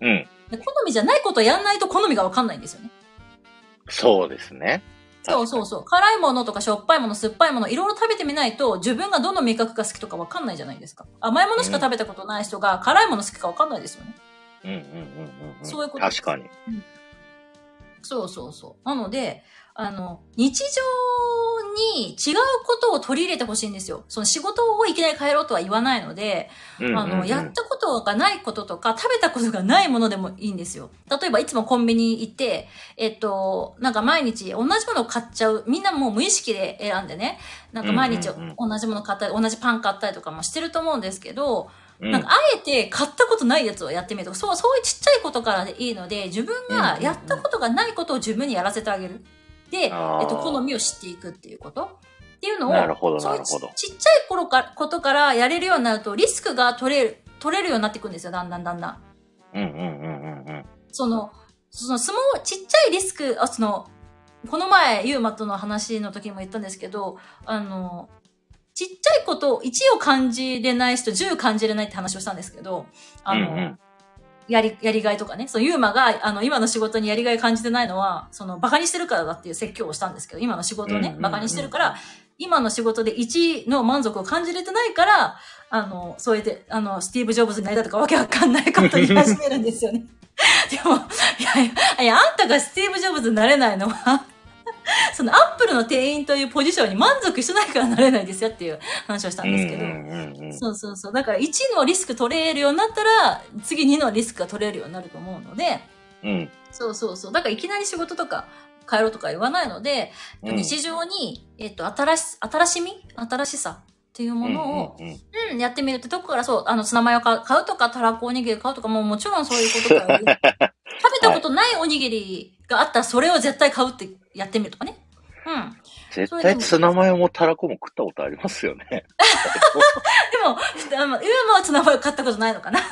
うん。で好みじゃないことをやんないと好みがわかんないんですよね。そうですね。そうそうそう。辛いものとかしょっぱいもの、酸っぱいもの、いろいろ食べてみないと、自分がどの味覚が好きとかわかんないじゃないですか。甘いものしか食べたことない人が、辛いもの好きかわかんないですよね。うんうんうんうんうん。そういうこと確かに。そうそうそう。なので、あの、日常に違うことを取り入れてほしいんですよ。その仕事をいきなり変えろとは言わないので、うんうんうんあの、やったことがないこととか、食べたことがないものでもいいんですよ。例えば、いつもコンビニ行って、えっと、なんか毎日同じものを買っちゃう。みんなもう無意識で選んでね。なんか毎日同じもの買ったり、同じパン買ったりとかもしてると思うんですけど、うんなんかあえて買ったことないやつをやってみるとか、そう、そういうちっちゃいことからでいいので、自分がやったことがないことを自分にやらせてあげる。で、えっと、好みを知っていくっていうこと？っていうのを、なるほどそういうなるほどちちっちゃい頃から、ことからやれるようになると、リスクが取れる、取れるようになっていくんですよ、だんだんだんだん。うんうんうんうんうん。その、その相撲、ちっちゃいリスク、あ、その、この前、ユーマとの話の時も言ったんですけど、あの、ちっちゃいこと、1を感じれない人、10感じれないって話をしたんですけど、あの、うんうんやり、やりがいとかね、そのユーマが、あの、今の仕事にやりがい感じてないのは、その、馬鹿にしてるからだっていう説教をしたんですけど、今の仕事をね、馬鹿にしてるから、今の仕事で1の満足を感じれてないから、あの、そうやって、あの、スティーブ・ジョブズになりたいとかわけわかんないこと言い始めるんですよね。[laughs] でも、いや、いや、あんたがスティーブ・ジョブズになれないのは、[laughs] そのアップルの店員というポジションに満足してないからなれないですよっていう話をしたんですけど、うんうんうんうん。そうそうそう。だから1のリスク取れるようになったら、次2のリスクが取れるようになると思うので、うん。そうそう。そう。だからいきなり仕事とか変えろとか言わないので、うん。日常に、えっと、新し、新しみ？新しさっていうものを、うんうんうん。うん、やってみるってとこからそう、あの、ツナマヨ買う買うとか、たらこおにぎり買うとか、もうもちろんそういうことから、[laughs] 食べたことないおにぎりがあったら、それを絶対買うってやってみるとかね。うん。絶対ツナマヨもたらこも食ったことありますよね。[laughs] でも、あの、ユーマはツナマヨ買ったことないのかな [laughs]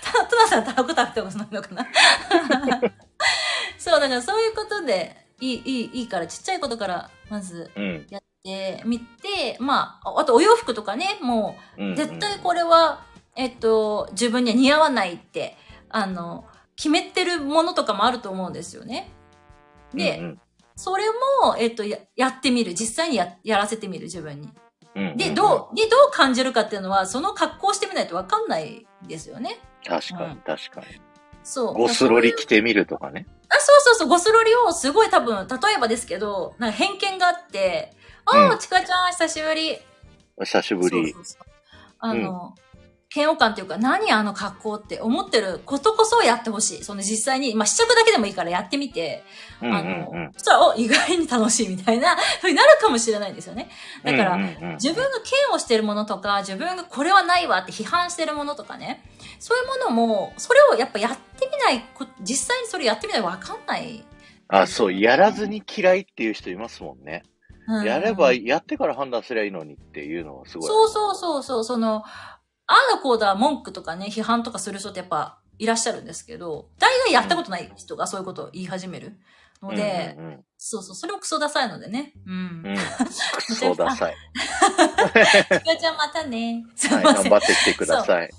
たトナさんたらこ食べたことないのかな [laughs] そう、だからそういうことで、いい、いい、いいから、ちっちゃいことから、まず、うん。やってみて、まあ、あとお洋服とかね、もうんう、絶対これは、えっと、自分には似合わないって、あの、決めてるものとかもあると思うんですよね。で、うんそれも、えっと、ややってみる。実際にややらせてみる、自分に。うんうんで、どう、で、どう感じるかっていうのは、その格好してみないとわかんないですよね。確かにうん確かに。そう。ゴスロリ着てみるとかね。あ、そうそうそう、ゴスロリをすごい多分、例えばですけど、なんか偏見があって、ああ、うんちかちゃん、久しぶり。久しぶりそう。そうそうあの、嫌悪感っていうか、何あの格好って思ってることこそやってほしい。その実際に、まあ、試着だけでもいいからやってみて、あの、そしたら、お、意外に楽しいみたいな、ふうになるかもしれないんですよね。だから、自分が嫌悪してるものとか、自分がこれはないわって批判してるものとかね、そういうものも、それをやっぱやってみない、実際にそれやってみないわかんない。あ、そう、やらずに嫌いっていう人いますもんね。うんやれば、やってから判断すりゃいいのにっていうのはすごい。そうそうそうそう、その、ああだこうだ文句とかね、批判とかする人ってやっぱいらっしゃるんですけど、大概やったことない人がそういうことを言い始めるので、うんうんそうそう、それもクソダサいのでね。うん。うん。[laughs] うん。クソダサい。ひかちゃんまたね。すいはい、ません。頑張ってきてください。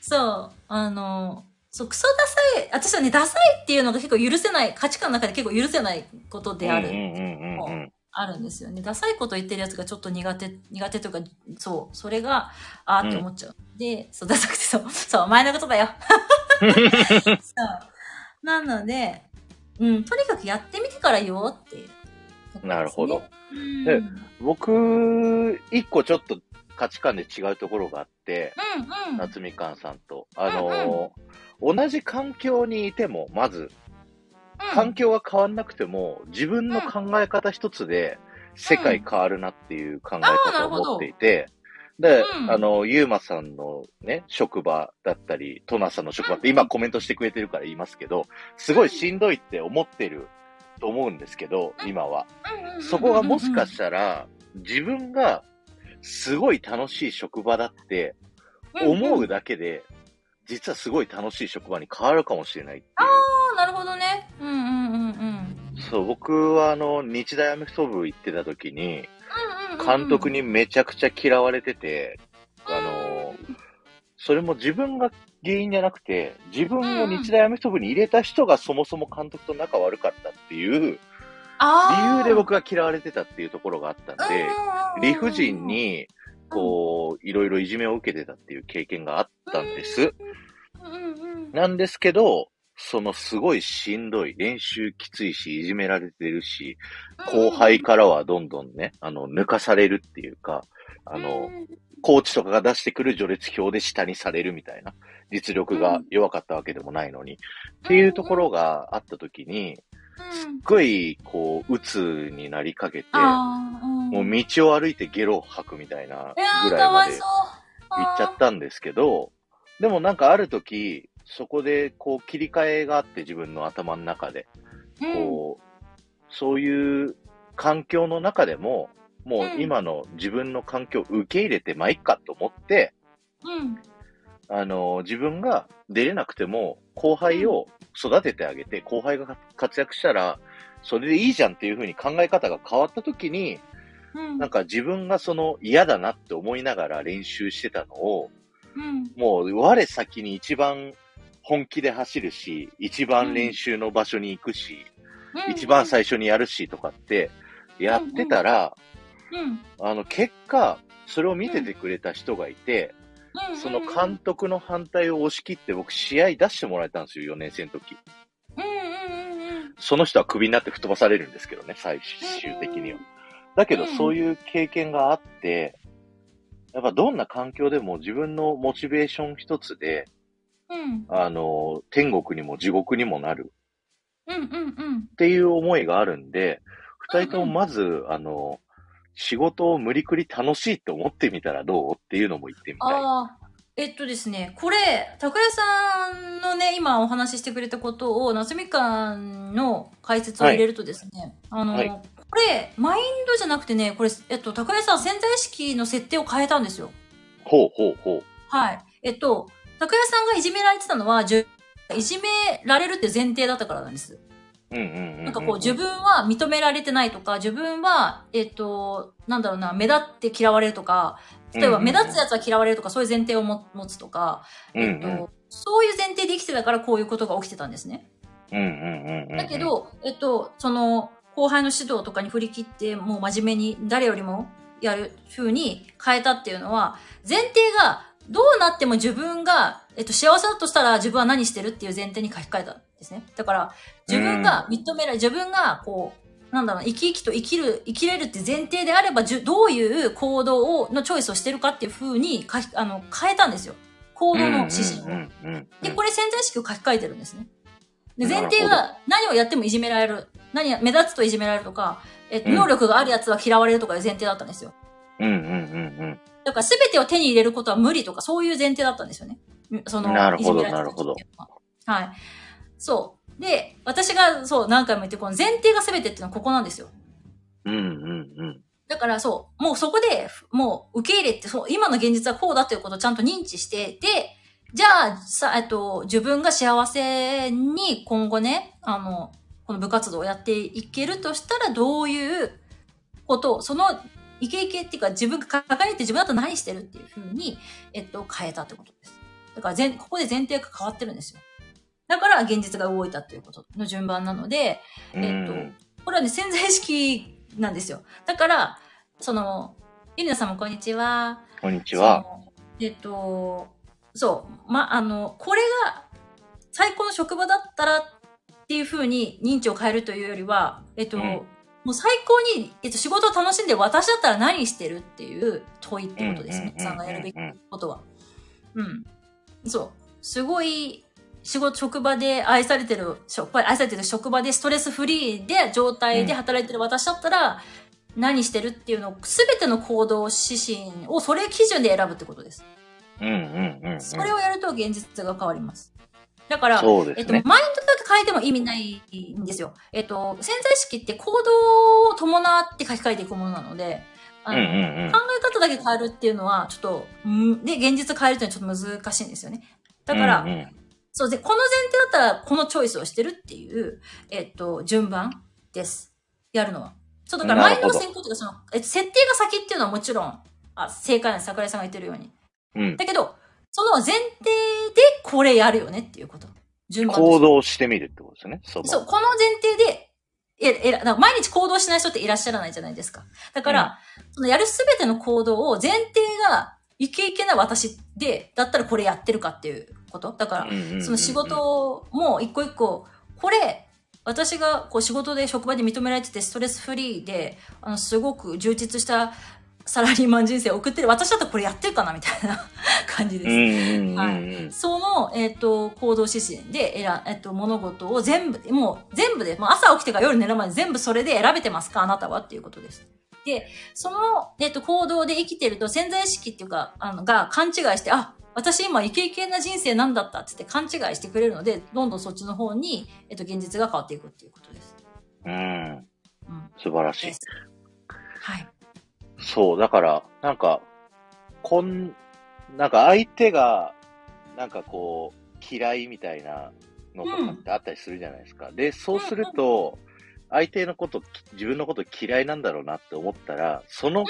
そう、あの、そう、クソダサい、私はね、ダサいっていうのが結構許せない、価値観の中で結構許せないことである。うんうんうんうんあるんですよね。ダサいこと言ってるやつがちょっと苦手、苦手というか、そう、それが、あーって思っちゃう。で、そう、ダサくてそう、そう、お前のことだよ。そう。なので、うん、とにかくやってみてから言おうっていうね、なるほどうん。でうん僕、一個ちょっと価値観で違うところがあって、うん。夏みかんさんと。あのー同じ環境にいても、まず、環境が変わんなくても、自分の考え方一つで世界変わるなっていう考え方を持っていて、で、うん。あの、ゆうまさんのね、職場だったり、トナさんの職場って今コメントしてくれてるから言いますけど、すごいしんどいって思ってると思うんですけど、今は。そこがもしかしたら、自分がすごい楽しい職場だって思うだけで、実はすごい楽しい職場に変わるかもしれないっていう。ああ、なるほどね。うんうんうんうん。そう、僕はあの、日大アメフト部行ってた時に、監督にめちゃくちゃ嫌われてて、あの、それも自分が原因じゃなくて、自分を日大アメフト部に入れた人がそもそも監督と仲悪かったっていう理由で僕が嫌われてたっていうところがあったんで、理不尽に、こう、いろいろいじめを受けてたっていう経験があったんです。なんですけど、そのすごいしんどい、練習きついし、いじめられてるし、後輩からはどんどんね、あの、抜かされるっていうか、あの、コーチとかが出してくる序列表で下にされるみたいな、実力が弱かったわけでもないのに、っていうところがあった時に、すっごい、こう、鬱になりかけて、もう道を歩いてゲロを吐くみたいなぐらいまで行っちゃったんですけど、でもなんかある時、そこでこう切り替えがあって自分の頭の中で、こう、そういう環境の中でも、もう今の自分の環境を受け入れてまあいっかと思って、うん。あの、自分が出れなくても後輩を育ててあげて、後輩が活躍したら、それでいいじゃんっていう風に考え方が変わった時に、うん。なんか自分がその嫌だなって思いながら練習してたのを、うん。もう我先に一番本気で走るし、一番練習の場所に行くし、一番最初にやるしとかってやってたら、うん。あの結果、それを見ててくれた人がいて、うん。その監督の反対を押し切って僕試合出してもらえたんですよ、4年生の時。うんうんうんその人はクビになって吹っ飛ばされるんですけどね、最終的には。だけどうんそういう経験があって、やっぱどんな環境でも自分のモチベーション一つで、うん。あの、天国にも地獄にもなるうんうんうん。っていう思いがあるんで、二人ともうんうんまず、あの、仕事を無理くり楽しいって思ってみたらどうっていうのも言ってみたい。えっとですね、これ、高谷さんのね、今お話ししてくれたことを、夏みかんの解説を入れるとですね、あの、はいこれ、マインドじゃなくてね、これ、えっと、高谷さん潜在意識の設定を変えたんですよ。ほうほうほう。はい。えっと、高谷さんがいじめられてたのは、いじめられるって前提だったからなんです。うんうんうんうんうん。なんかこう、自分は認められてないとか、自分は、えっと、なんだろうな、目立って嫌われるとか、例えば目立つやつは嫌われるとか、そういう前提をも持つとか、うんうん、えっと、そういう前提で生きてたからこういうことが起きてたんですね。うんうんうんうん。だけ、ど、えっと、その、後輩の指導とかに振り切って、もう真面目に誰よりもやる風に変えたっていうのは、前提がどうなっても自分が、えっと、幸せだとしたら自分は何してるっていう前提に書き換えたんですね。だから、自分が認められ、自分がこう、なんだろうな、生き生きと生きる、生きれるって前提であれば、じゅどういう行動を、のチョイスをしてるかっていう風に書き、あの、変えたんですよ。行動の指針を。うんうんうんうんで、これ潜在意識を書き換えてるんですね。で、なるほど前提が何をやってもいじめられる。何や、目立つといじめられるとか、えっと、うん能力があるやつは嫌われるとかいう前提だったんですよ。うんうんうんだから全てを手に入れることは無理とか、そういう前提だったんですよね。うんその、なるほどいじめられてた時っていうのははい。そう。で、私がそう、何回も言って、この前提が全てっていうのはここなんですよ。うん。うんうんうん。だからそう、もうそこで、もう受け入れて、そう、今の現実はこうだということをちゃんと認知して、で、じゃあ、さ、えっと、自分が幸せに今後ね、あの、この部活動をやっていけるとしたらどういうことを、その、イケイケっていうか自分が抱えて自分だと何してるっていうふうに、えっと、変えたってことです。だから全、ここで前提が変わってるんですよ。だから現実が動いたっていうことの順番なので、えっとうんこれはね、潜在意識なんですよ。だから、その、ゆりなさんもこんにちは。こんにちは。えっと、そう、ま、あの、これが最高の職場だったらっていうふうに認知を変えるというよりは、えっと、うんもう最高に、えっと、仕事を楽しんで私だったら何してるっていう問いってことですね。さんがやるべきことは。うん。そう。すごい、仕事、職場で愛されてる、愛されてる職場でストレスフリーで状態で働いてる私だったら、何してるっていうのを、すべての行動指針をそれ基準で選ぶってことです。うんうんうんうん。それをやると現実が変わります。だから、えっと。マインドだけ変えても意味ないんですよ。えっと、潜在意識って行動を伴って書き換えていくものなので、あうんのうんうん考え方だけ変えるっていうのは、ちょっと、んで、現実変えるっていうのはちょっと難しいんですよね。だから、うんうんそうで、この前提だったら、このチョイスをしてるっていう、えっと、順番です。やるのは。そう、だから、マインドの先行というか、その、え設定が先っていうのはもちろん、あ、正解なんです。桜井さんが言ってるように。うん。だけど、その前提でこれやるよねっていうこと。順番行動してみるってことですね。そのそう、この前提で、え、えら、だ毎日行動しない人っていらっしゃらないじゃないですか。だから、そのやるすべての行動を前提がイケイケな私で、だったらこれやってるかっていうこと。だから、その仕事も一個一個、これ、私がこう仕事で職場で認められててストレスフリーで、あの、すごく充実したサラリーマン人生を送ってる。私だったらこれやってるかなみたいな感じです。はうん。その、えっ、と、行動指針で、えら、えっ、と、物事を全部、もう全部で、もう朝起きてから夜寝るまで全部それで選べてますかあなたはっていうことです。で、その、えっ、と、行動で生きてると潜在意識っていうか、あの、が勘違いして、あ、私今イケイケな人生なんだったってって勘違いしてくれるので、どんどんそっちの方に、えっ、と、現実が変わっていくっていうことです。うん。うん。素晴らしい。はい。そう、だから、なんか、こん、なんか相手が、なんかこう、嫌いみたいなのとかってあったりするじゃないですか。で、そうすると、相手のこと、自分のこと嫌いなんだろうなって思ったら、そのうん。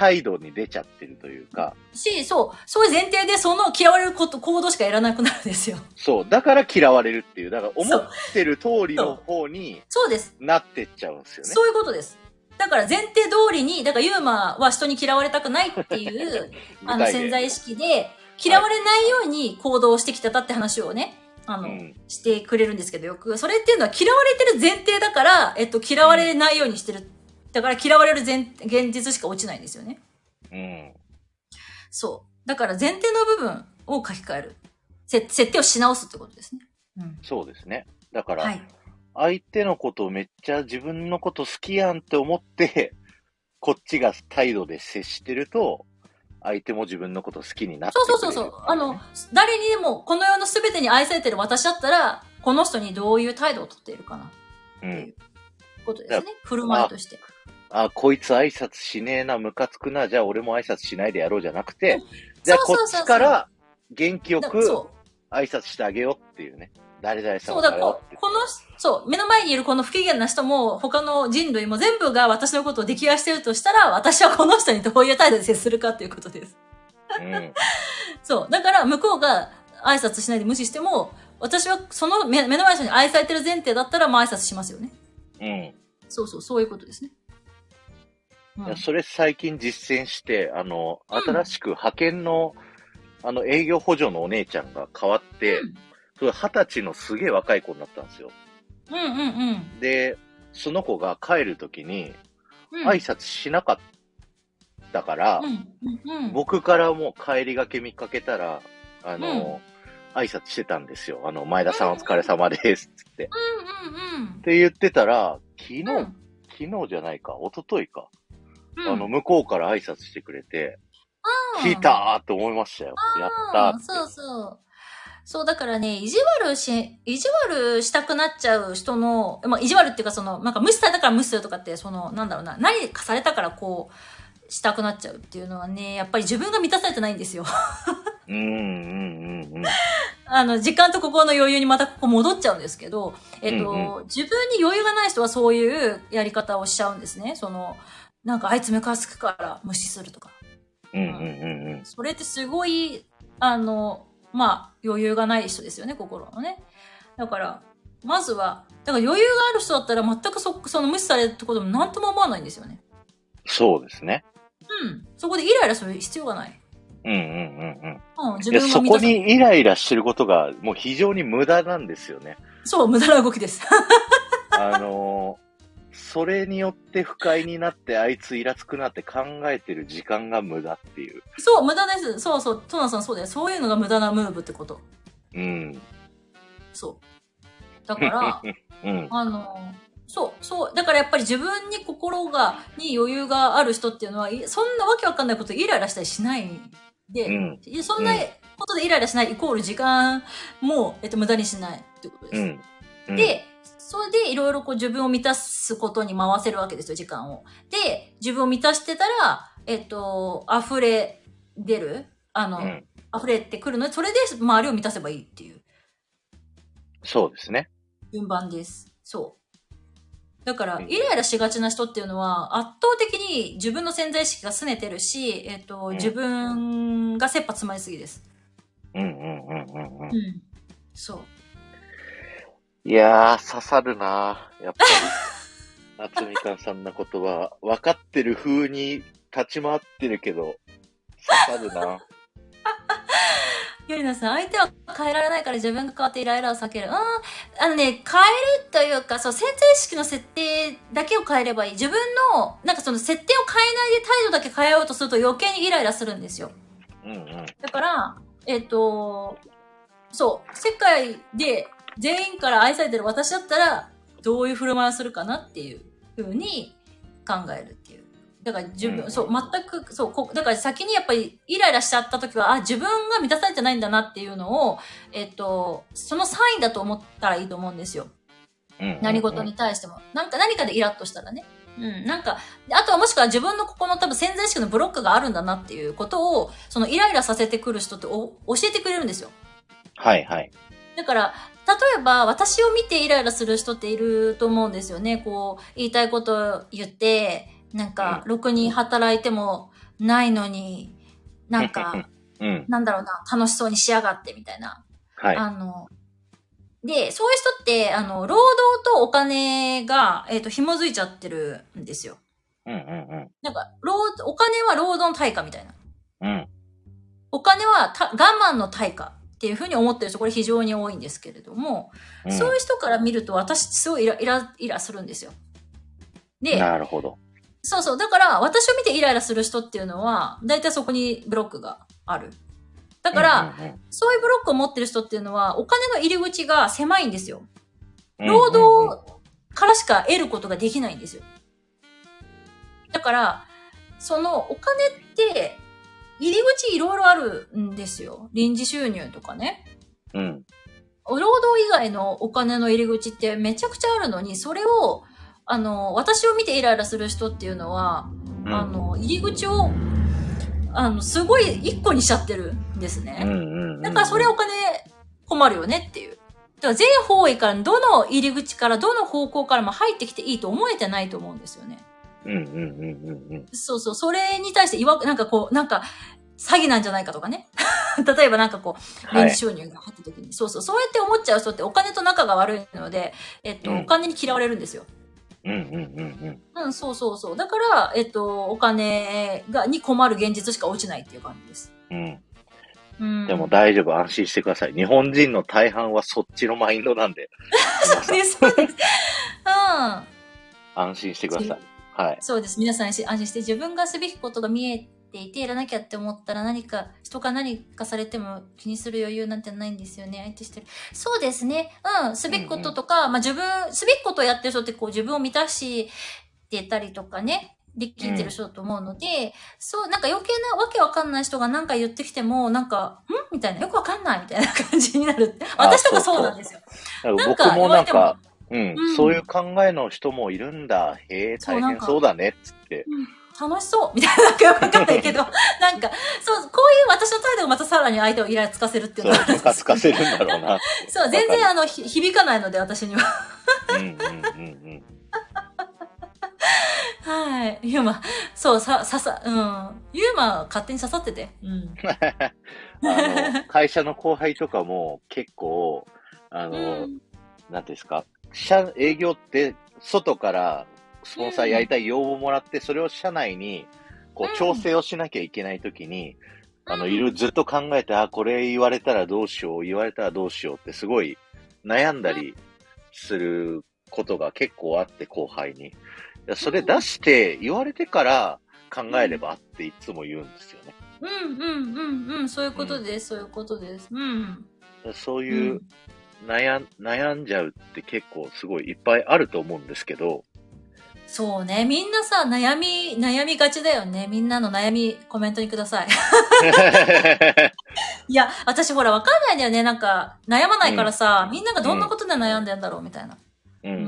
態度に出ちゃってるというか、し、そう、そういう前提でその嫌われること、行動しかやらなくなるんですよ。そう、だから嫌われるっていう、だから思ってる通りの方にそうです。なってっちゃうんですよね。そういうことです。だから前提通りに、だからユーマは人に嫌われたくないっていう、[laughs] あの潜在意識で、嫌われないように行動してきてたって話をね、あの、うんしてくれるんですけど、よく。それっていうのは嫌われてる前提だから、えっと、嫌われないようにしてる。だから嫌われる前、現実しか落ちないんですよね。うん。そう。だから前提の部分を書き換える。せ設定をし直すってことですね。うん。そうですね。だから、はい。相手のことをめっちゃ自分のこと好きやんって思って、[laughs] こっちが態度で接してると、相手も自分のこと好きになってくれるそうそうそう。あの、誰にでも、この世の全てに愛されてる私だったら、この人にどういう態度をとっているかな。うん。ことですね。振る舞いとして。あ、こいつ挨拶しねえな、ムカつくな、じゃあ俺も挨拶しないでやろうじゃなくて、じゃあこっちから元気よく。挨拶してあげようっていうね。誰々そうだ、よって。ここの、そう、目の前にいるこの不機嫌な人も、他の人類も全部が私のことを溺愛してるとしたら、私はこの人にどういう態度で接するかっていうことです。うん。[laughs] そう。だから、向こうが挨拶しないで無視しても、私はその目目の前の人に愛されてる前提だったら、まあ挨拶しますよね。うん。そうそう、そういうことですね。うんいやそれ最近実践して、あの、うん新しく派遣の、あの、営業補助のお姉ちゃんが変わって、うんそれ二十歳のすげえ若い子になったんですよ。うんうんうん。で、その子が帰るときに、うん挨拶しなかったから、うんうんうん。僕からもう帰りがけ見かけたら、あの、挨拶してたんですよ。あの、前田さんお疲れ様です。つって。うんうんって言ってたら、昨日、うん。うん昨日じゃないか、一昨日か。うんあの、向こうから挨拶してくれて、うん来たーって思いましたよ。やったーって。うんそうそう。そう、だからね、意地悪し、意地悪したくなっちゃう人の、まあ、意地悪っていうか、その、なんか無視されたから無視するとかって、その、なんだろうな、何かされたからこう、したくなっちゃうっていうのはね、やっぱり自分が満たされてないんですよ。うん、うん、うん、うん。[laughs] あの、時間と心の余裕にまたここ戻っちゃうんですけど、えっと、うん自分に余裕がない人はそういうやり方をしちゃうんですね。その、なんかあいつムカつくから無視するとか。うん、うん、うん、うん。それってすごい、あの、まあ、余裕がない人ですよね、心のね。だから、まずは、だから余裕がある人だったら全くそ、その無視されるってことも何とも思わないんですよね。そうですね。うん。そこでイライラする必要がない。うんうんうんうん、自うん。で、そこ分が満たさにイライラしてることがもう非常に無駄なんですよね。そう、無駄な動きです。[laughs] あのーそれによって不快になってあいつイラつくなって考えてる時間が無駄っていう。そう、無駄です。そうそう、トナさんそうだよ。そういうのが無駄なムーブってこと。うん。そう。だから、[laughs] うん。あの、そう、そう。だからやっぱり自分に心が、に余裕がある人っていうのは、いそんなわけわかんないことイライラしたりしないで、うん。そんなことでイライラしないイコール時間も、えっと、無駄にしないってことです。うん。うん、で、それでいろいろこう自分を満たすことに回せるわけですよ、時間を。で、自分を満たしてたら、えっと、溢れ出る？あの、うん。溢れてくるの？で、それで周りを満たせばいいっていうそうですね。順番です。そう。だからう、んイライラしがちな人っていうのは、圧倒的に自分の潜在意識が拗ねてるし、えっと、うん自分が切羽詰まりすぎです。うんうんうんうんうんう。ん。そう。いやー、刺さるなやっぱり。[laughs] 夏みかんさんの言葉、分かってる風に立ち回ってるけど、刺さるなゆりなさん、相手は変えられないから自分が変わってイライラを避ける。うん。あのね、変えるというか、そう、潜在意識の設定だけを変えればいい。自分の、なんかその設定を変えないで態度だけ変えようとすると余計にイライラするんですよ。うんうん。だから、えっ、と、そう、世界で全員から愛されてる私だったら、どういう振る舞いをするかなっていうふうに考えるっていう。だから自分、うんそう、全く、そう、こだから先にやっぱりイライラしちゃった時は、あ、自分が満たされてないんだなっていうのを、えっ、と、そのサインだと思ったらいいと思うんですよ。うん何事に対しても。なんか何かでイラッとしたらね。うん、なんか、であとはもしくは自分のここの多分潜在意識のブロックがあるんだなっていうことを、そのイライラさせてくる人ってお教えてくれるんですよ。はいはい。だから、例えば私を見てイライラする人っていると思うんですよね。こう、言いたいことを言って、なんか、ろくに働いてもないのに、なんか、うん。なんだろうな、楽しそうにしやがってみたいな。はい。あの、で、そういう人って、あの、労働とお金が、えっ、と、紐づいちゃってるんですよ。うんうんなんか、労、お金は労働の対価みたいな。うん。うん。お金はた我慢の対価っていうふうに思ってる人、これ非常に多いんですけれども、うんそういう人から見ると私すごいイライラ、イラするんですよ。で、なるほど。そうそう。だから、私を見てイライラする人っていうのは、大体そこにブロックがある。だから、うんうんそういうブロックを持ってる人っていうのは、お金の入り口が狭いんですよ。うん、労働からしか得ることができないんですよ。だから、そのお金って、入り口いろいろあるんですよ。臨時収入とかね。うん。労働以外のお金の入り口ってめちゃくちゃあるのに、それを、あの、私を見てイライラする人っていうのは、うん。あの、入り口を、あの、すごい一個にしちゃってるんですね。うんうんうん。だからそれお金困るよねっていう。だから全方位からどの入り口からどの方向からも入ってきていいと思えてないと思うんですよね。うんうんうんうんうん。そうそう、それに対していわ、なんかこう、なんか、詐欺なんじゃないかとかね。[laughs] 例えばなんかこう、はい臨時収入が入った時に、そうそう、そうやって思っちゃう人ってお金と仲が悪いので、えっと、うんお金に嫌われるんですよ。うんうんうんうん。うん、そうそうそう。だから、えっと、お金が、に困る現実しか落ちないっていう感じです。うん。うん。でも大丈夫、安心してください。日本人の大半はそっちのマインドなんで、[laughs] そうです、そうです。うん。安心してください。はい。そうです。皆さん安心して自分がすべきことが見えていてやらなきゃって思ったら何か、人が何かされても気にする余裕なんてないんですよね。相手してる。そうですね。うん。すべきこととか、まあ自分、すべきことをやってる人ってこう自分を満たしてたりとかね。できてる人だと思うので、そう、なんか余計なわけわかんない人が何か言ってきても、なんか、ん？みたいな、よくわかんないみたいな感じになるって。あ私とかそうなんですよ。なんか僕もなんか、うん、うんそういう考えの人もいるんだ。へえ、大変そうだね、つって。楽しそうみたいな、なんかよくわかんないけど、[laughs] なんか、そう、こういう私の態度がまたさらに相手をイラつかせるっていうのがあるんですムカつかせるんだろうな。[laughs] そう、全然あの、ひ響かないので、私には。うんうんうんうん。[laughs] はい。ユーマ、そう、さ、ささ、うん。ユーマ勝手に刺さってて。うん。あの、会社の後輩とかも結構、あの、うんなんですか、社、営業って、外からスポンサーやりたい要望もらって、それを社内に、こうんう、調整をしなきゃいけないときに、あの、うんいる、ずっと考えて、あ、これ言われたらどうしよう、言われたらどうしようって、すごい悩んだりすることが結構あって、後輩に。いやそれ出して、言われてから考えればっていつも言うんですよね。うんうんうんうん、そういうことです、そういうことです。うん。そういうう悩ん、悩んじゃうって結構すごいいっぱいあると思うんですけど、そうね。みんなさ、悩み、悩みがちだよね。みんなの悩み、コメントにください。[laughs] いや、私ほら、わかんないんだよね。なんか、悩まないからさ、みんながどんなことで悩んでんだろう、みたいな。うんうんうんう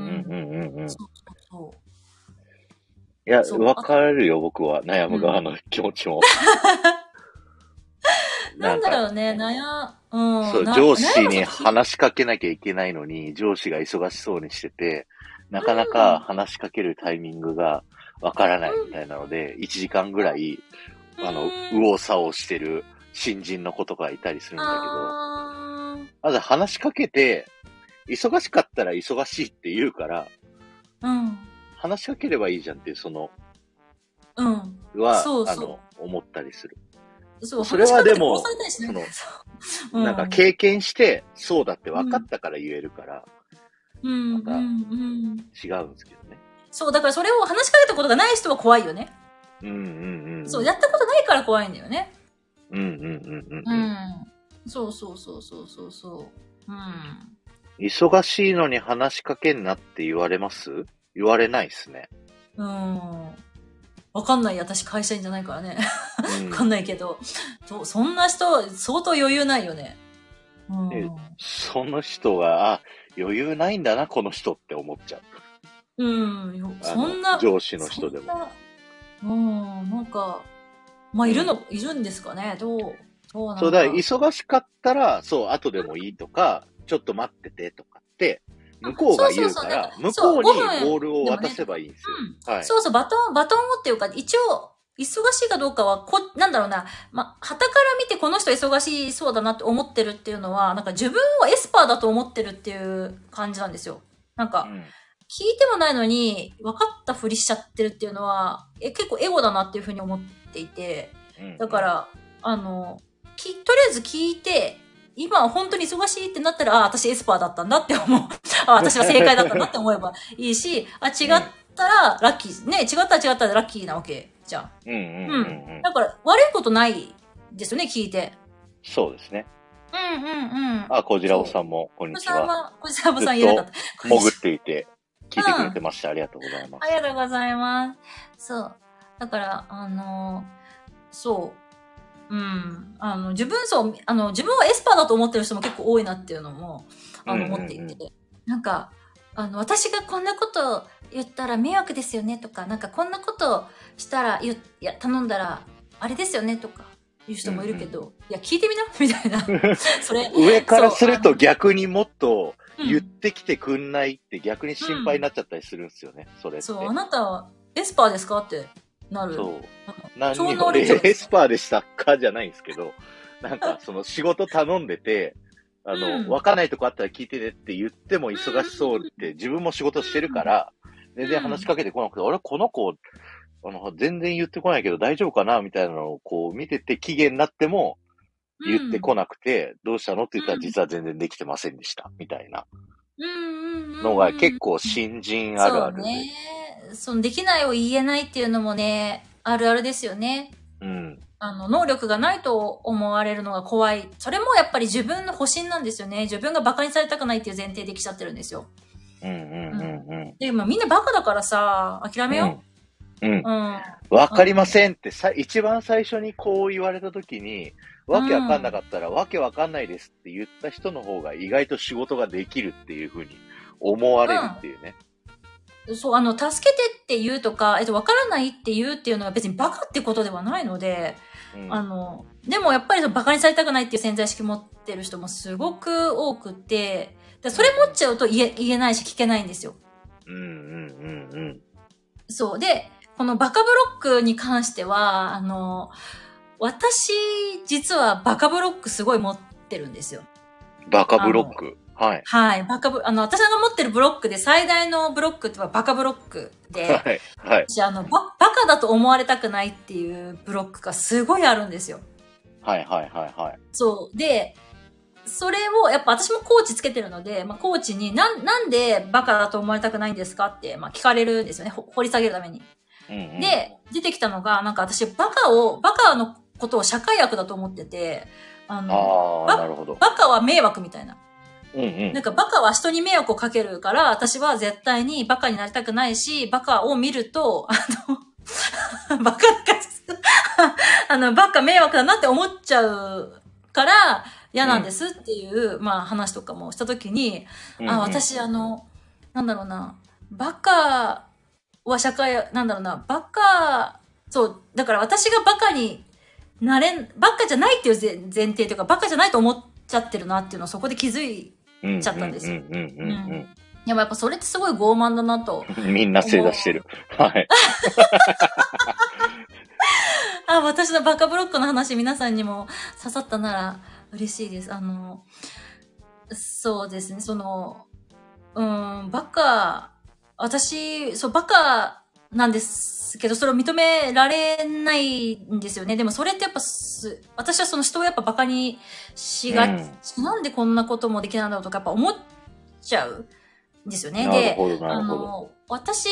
んうん。いそうそうそう。や、わかるよ、僕は。悩む側の気持ちも。[laughs] なんだかろうね、悩、うん。そう、な上司に話しかけなきゃいけないのに、上司が忙しそうにしてて、なかなか話しかけるタイミングがわからないみたいなので、1時間ぐらい、あの、うん右往左往してる新人の子とかいたりするんだけど、まず話しかけて、忙しかったら忙しいって言うから、うん。話しかければいいじゃんっていう、その、うん。は、そうそうあの、思ったりする。そう、それはでもそうなんか経験して、そうだって分かったから言えるから、うん、うん、またうん。違うんですけどね。そう、だからそれを話しかけたことがない人は怖いよね。うんうんうん。そう、やったことないから怖いんだよね。うんうんうんうん。ううんん。そうそうそうそうそうそう。うん。忙しいのに話しかけんなって言われます？言われないっすね。うん。わかんない。私会社員じゃないからね。うんわかんないけど。そそんな人、相当余裕ないよね。うん。えその人が、あ、余裕ないんだな、この人って思っちゃう。うん。そんな。上司の人でも。そんなうん。なんか、まあ、いるの、いるんですかね。どう、どうなのそうだ、忙しかったら、そう、後でもいいとか、ちょっと待っててとかって、向こうが言うから、向こうにそう5分ボールを渡せばいいんですよ。そうそう、バトン、バトンをっていうか、一応、忙しいかどうかは、こ、なんだろうな、ま、旗から見てこの人忙しそうだなって思ってるっていうのは、なんか自分をエスパーだと思ってるっていう感じなんですよ。なんか、うん聞いてもないのに、分かったふりしちゃってるっていうのは、え、結構エゴだなっていうふうに思っていて、うんだか、ら、あの、き、とりあえず聞いて、今は本当に忙しいってなったら、あ、私エスパーだったんだって思う。[laughs] あ、私は正解だったんだって思えばいいし、あ、違ったらラッキー。ね、違ったら違ったらラッキーなわけじゃん。うんうんうんうん。だから、悪いことないですよね、聞いて。そうですね。うんうんうん。あ、こじらおさんも、こんにこちは。こちらさんいなかった。潜っていて、聞いてくれてました。ありがとうございます。ありがとうございます。そう。だから、あの、そう。うん。あの、自分、そう、あの、自分はエスパーだと思ってる人も結構多いなっていうのも、あの、うんうんうん思っていて。なんか、あの、私がこんなこと言ったら迷惑ですよねとか、なんかこんなことしたら、言ういや、頼んだら、あれですよねとか、いう人もいるけど、いや、聞いてみな [laughs] みたいな。[laughs] それ。上からするとそう逆にもっと言ってきてくんないって逆に心配になっちゃったりするんですよね、それって。そう、あなたはエスパーですかってなる。そう。何超にもエスパーでしたかじゃないんですけど、なんかその仕事頼んでて、あの、うんわかんないとこあったら聞いてねって言っても忙しそうって自分も仕事してるから、全然話しかけてこなくて、あれこの子、あの、全然言ってこないけど大丈夫かなみたいなのをこう見てて期限になっても言ってこなくて、どうしたのって言ったらうん実は全然できてませんでした。みたいなうんうんうんうんのが結構新人あるあるで。そうね。そのできないを言えないっていうのもね、あるあるですよね。うん。あの、能力がないと思われるのが怖い。それもやっぱり自分の保身なんですよね。自分が馬鹿にされたくないっていう前提で来ちゃってるんですよ。うんうんうんうん。でもみんなバカだからさ、諦めようん。うんう。うん。わかりませんってさ、一番最初にこう言われたときに、わけわかんなかったら、わけわかんないですって言った人の方が意外と仕事ができるっていうふうに思われるっていうね。そう、あの、助けてって言うとか、えっと、わからないって言うっていうのは別にバカってことではないので、うんあの、でもやっぱりそのバカにされたくないっていう潜在意識持ってる人もすごく多くて、でそれ持っちゃうと言え、言えないし聞けないんですよ。うんうんうんうん。そう。で、このバカブロックに関しては、あの、私、実はバカブロックすごい持ってるんですよ。バカブロック？はい。はい。バカブ、あの、私が持ってるブロックで最大のブロックってはバカブロックで、はい。はい。私あの、バ、バカだと思われたくないっていうブロックがすごいあるんですよ。はい。はい。はい。はい。そう。で、それを、やっぱ私もコーチつけてるので、まあ、コーチに、なん、なんでバカだと思われたくないんですかって、まあ、聞かれるんですよね。ほ掘り下げるために。うんうん、で、出てきたのが、なんか私、バカを、バカのことを社会悪だと思ってて、あの、あ。バカは迷惑みたいな。うんうん。なんかバカは人に迷惑をかけるから、私は絶対にバカになりたくないし、バカを見ると、あの、[laughs] バカだから、[laughs] あの、バカ迷惑だなって思っちゃうから、嫌なんですっていう、まあ話とかもしたときに、うんうんあ、、私あの、なんだろうな、バカは社会、なんだろうな、バカ、そう、だから私がバカになれん、バカじゃないっていう前前提というか、バカじゃないと思っちゃってるなっていうのをそこで気づいちゃったんですようんうんうんでもやっぱそれってすごい傲慢だなと。[laughs] みんな正座してる。はい。[laughs] あ、私のバカブロックの話皆さんにも刺さったなら嬉しいです。あの、そうですね、その、うん、バカ、私、そう、バカなんですけど、それを認められないんですよね。でもそれってやっぱす、私はその人をやっぱバカにしがち、なんでこんなこともできないんだろうとかやっぱ思っちゃうんですよね。であ。の、私、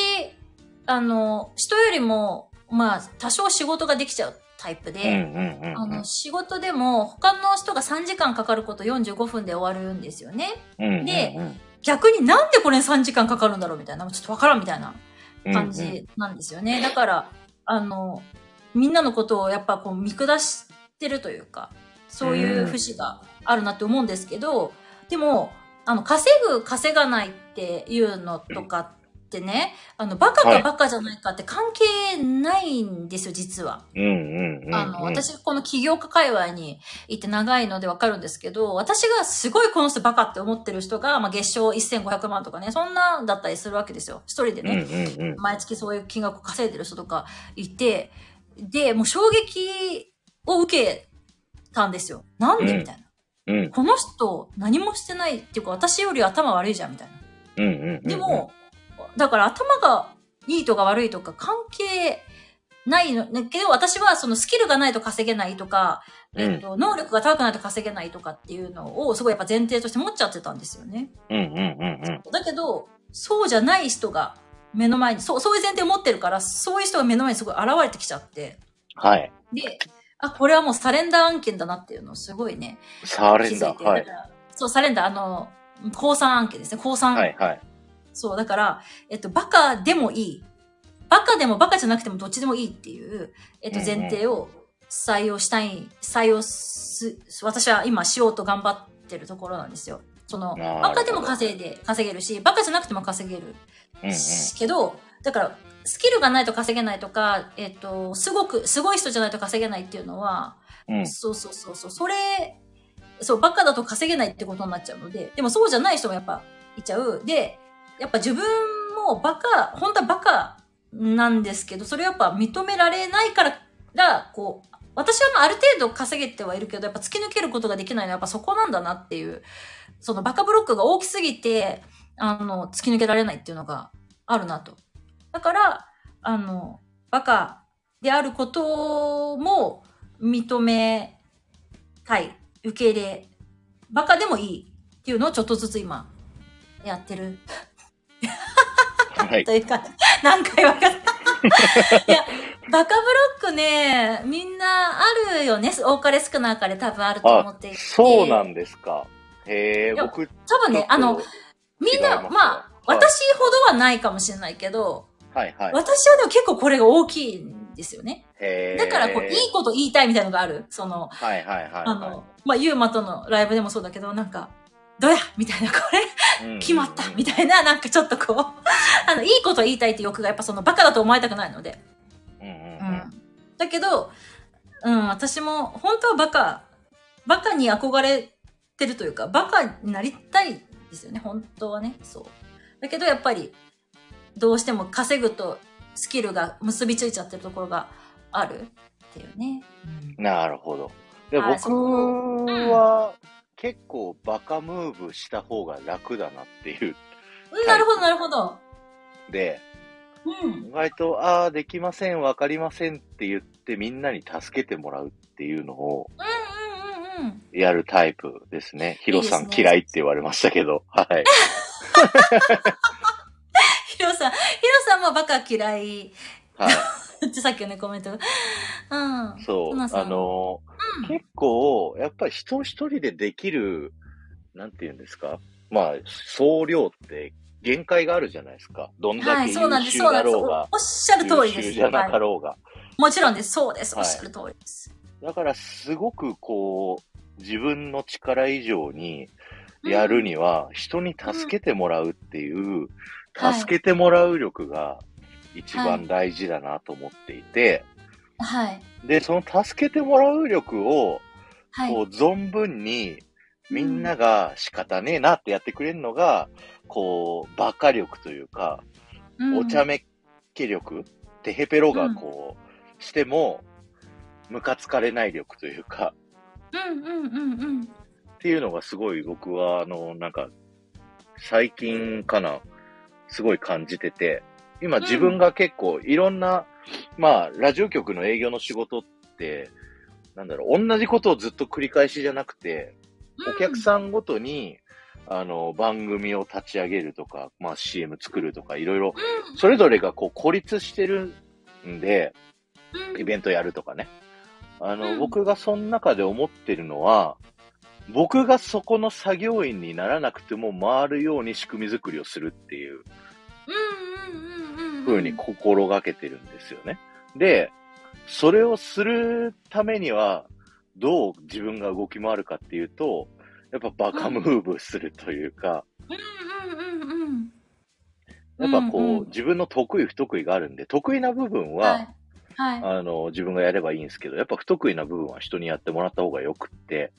あの、人よりも、まあ、多少仕事ができちゃうタイプうんうで、んうんうんあの、仕事でも、他の人が3時間かかること45分で終わるんですよね。うんうんうん。で逆になんでこれ3時間かかるんだろうみたいな、ちょっとわからんみたいな感じなんですよね。だから、あの、みんなのことをやっぱこう見下してるというか、そういう節があるなって思うんですけど、でも、あの、稼ぐ、稼がないっていうのとかってね、あの、バカかバカじゃないかって関係ないんですよ、実は。うんうんうん。あの、私、この起業家界隈にいて長いのでわかるんですけど、私がすごいこの人バカって思ってる人が、まあ、月賞1500万とかね、そんなだったりするわけですよ。一人でうんね、うんうん。毎月そういう金額を稼いでる人とかいて、で、もう衝撃を受けたんですよ。なんで？うんみたいな。うんこの人何もしてないっていうか、私より頭悪いじゃんみたいな。うんうんうん。でも、だから頭がいいとか悪いとか関係ないの、だけど私はそのスキルがないと稼げないとか、うんえっと、能力が高くないと稼げないとかっていうのをすごいやっぱ前提として持っちゃってたんですよね。うんうんうんうん。だけど、そうじゃない人が目の前に、そう、そういう前提を持ってるから、そういう人が目の前にすごい現れてきちゃって、はい。で、あ、これはもうサレンダー案件だなっていうのをすごいね、サーレンダー。はい。そう、サレンダー、あの、降参案件ですね、降参はいはい。そう、だから、えっと、バカでもいい。バカでもバカじゃなくてもどっちでもいいっていう、えっと、前提を採用したい、採用す、私は今しようと頑張ってるところなんですよ。その、バカでも稼いで、稼げるし、バカじゃなくても稼げるけど、だから、スキルがないと稼げないとか、えっと、すごく、すごい人じゃないと稼げないっていうのは、うんそうそうそうそう、それ、そう、バカだと稼げないってことになっちゃうので、でもそうじゃない人もやっぱいちゃう。で、やっぱ自分もバカ、本当はバカなんですけど、それやっぱ認められないから、こう、私はまあある程度稼げてはいるけど、やっぱ突き抜けることができないのはやっぱそこなんだなっていう、そのバカブロックが大きすぎて、あの、突き抜けられないっていうのがあるなと。だから、あの、バカであることも認めたい、受け入れ、バカでもいいっていうのをちょっとずつ今、やってるはい。[laughs] というか、何回分かった。[laughs] いや、バカブロックね、みんなあるよね。多かれ少なかれ多分あると思っていて。そうなんですか。へえ、僕、多分ね、あの、みんな、まあ、はい私ほどはないかもしれないけど、はいはい。私はでも結構これが大きいんですよね。へえ。だから、こう、いいこと言いたいみたいなのがある。その、はいはいはいはい。あの、まあ、ユーマとのライブでもそうだけど、なんか、どうやみたいな、これ、うん決まったみたいな、なんかちょっとこう、[laughs] あの、いいこと言いたいって欲がやっぱそのバカだと思われたくないので。うん。だけど、うん、私も、本当はバカ、バカに憧れてるというか、バカになりたいですよね、本当はね。そう。だけど、やっぱり、どうしても稼ぐとスキルが結びついちゃってるところがあるっていうね。なるほど。で、はい僕は、結構バカムーブした方が楽だなっていう。うんなるほど、なるほど。で、うん。意外と、ああ、できません、わかりませんって言ってみんなに助けてもらうっていうのをうんうんうんうん。やるタイプですね。ヒロさん嫌いって言われましたけど。はい。[laughs] ヒロさん、ヒロさんもバカ嫌い。はい。[laughs] ってさっきのね、コメント。うん。そう。あのーうん結構、やっぱり人一人でできる、なんて言うんですか？まあ、総量って限界があるじゃないですか。どんだはい、け優そうなんです。秀そうなんです。だろうがお、おっしゃる通りです。優秀じゃなかはろうが。い、もちろんです。そうです。おはいっしゃる通りです。だから、すごくこう、自分の力以上にやるには、人に助けてもらうっていう、はい助けてもらう力が一番大事だなと思っていて、はい。で、その助けてもらう力を、はい。こう、存分に、みんなが仕方ねえなってやってくれるのが、こう、バカ力というか、うんお茶目っ気力、テヘペロがこう、しても、ムカつかれない力というか、うんうんうんうん。っていうのがすごい僕は、あの、なんか、最近かな、すごい感じてて、今自分が結構いろんな、まあ、ラジオ局の営業の仕事って、なんだろう、同じことをずっと繰り返しじゃなくて、お客さんごとに、あの、番組を立ち上げるとか、まあ CM 作るとか、いろいろ、うん。それぞれがこう孤立してるんで、うん。イベントやるとかね。あの、うん。僕がその中で思ってるのは、僕がそこの作業員にならなくても回るように仕組み作りをするっていううんうに心がけてるんですよね。で、それをするためには、どう自分が動き回るかっていうと、やっぱバカムーブするというか、うんうんうんうん。やっぱこう、うんうん自分の得意不得意があるんで、得意な部分は、はい。はい。あの、自分がやればいいんですけど、やっぱ不得意な部分は人にやってもらった方がよくって、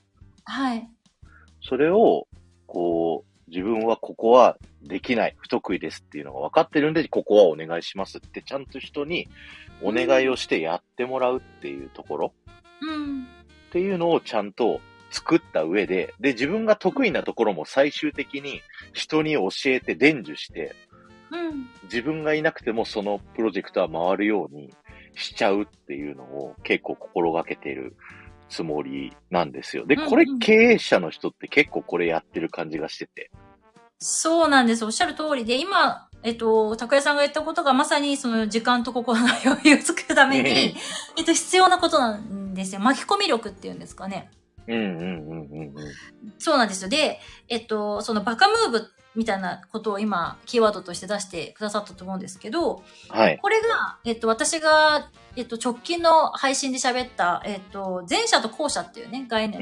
はい。それを、こう、自分はここはできない、不得意ですっていうのが分かってるんで、ここはお願いしますって、ちゃんと人にお願いをしてやってもらうっていうところうん。っていうのをちゃんと作った上で、で、自分が得意なところも最終的に人に教えて伝授して、うん。自分がいなくてもそのプロジェクトは回るようにしちゃうっていうのを結構心がけてるつもりなんですよ。で、これ経営者の人って結構これやってる感じがしてて。そうなんです。おっしゃる通りで、今、えっと、拓也さんが言ったことがまさにその時間と心の余裕を作るためうんに、えっと、必要なことなんですよ。巻き込み力っていうんですかね。うんうんうんうんうん。そうなんですよ。で、えっと、そのバカムーブみたいなことを今、キーワードとして出してくださったと思うんですけど、はい。これが、えっと、私が、えっと、直近の配信で喋った、えっと、前者と後者っていうね、概念。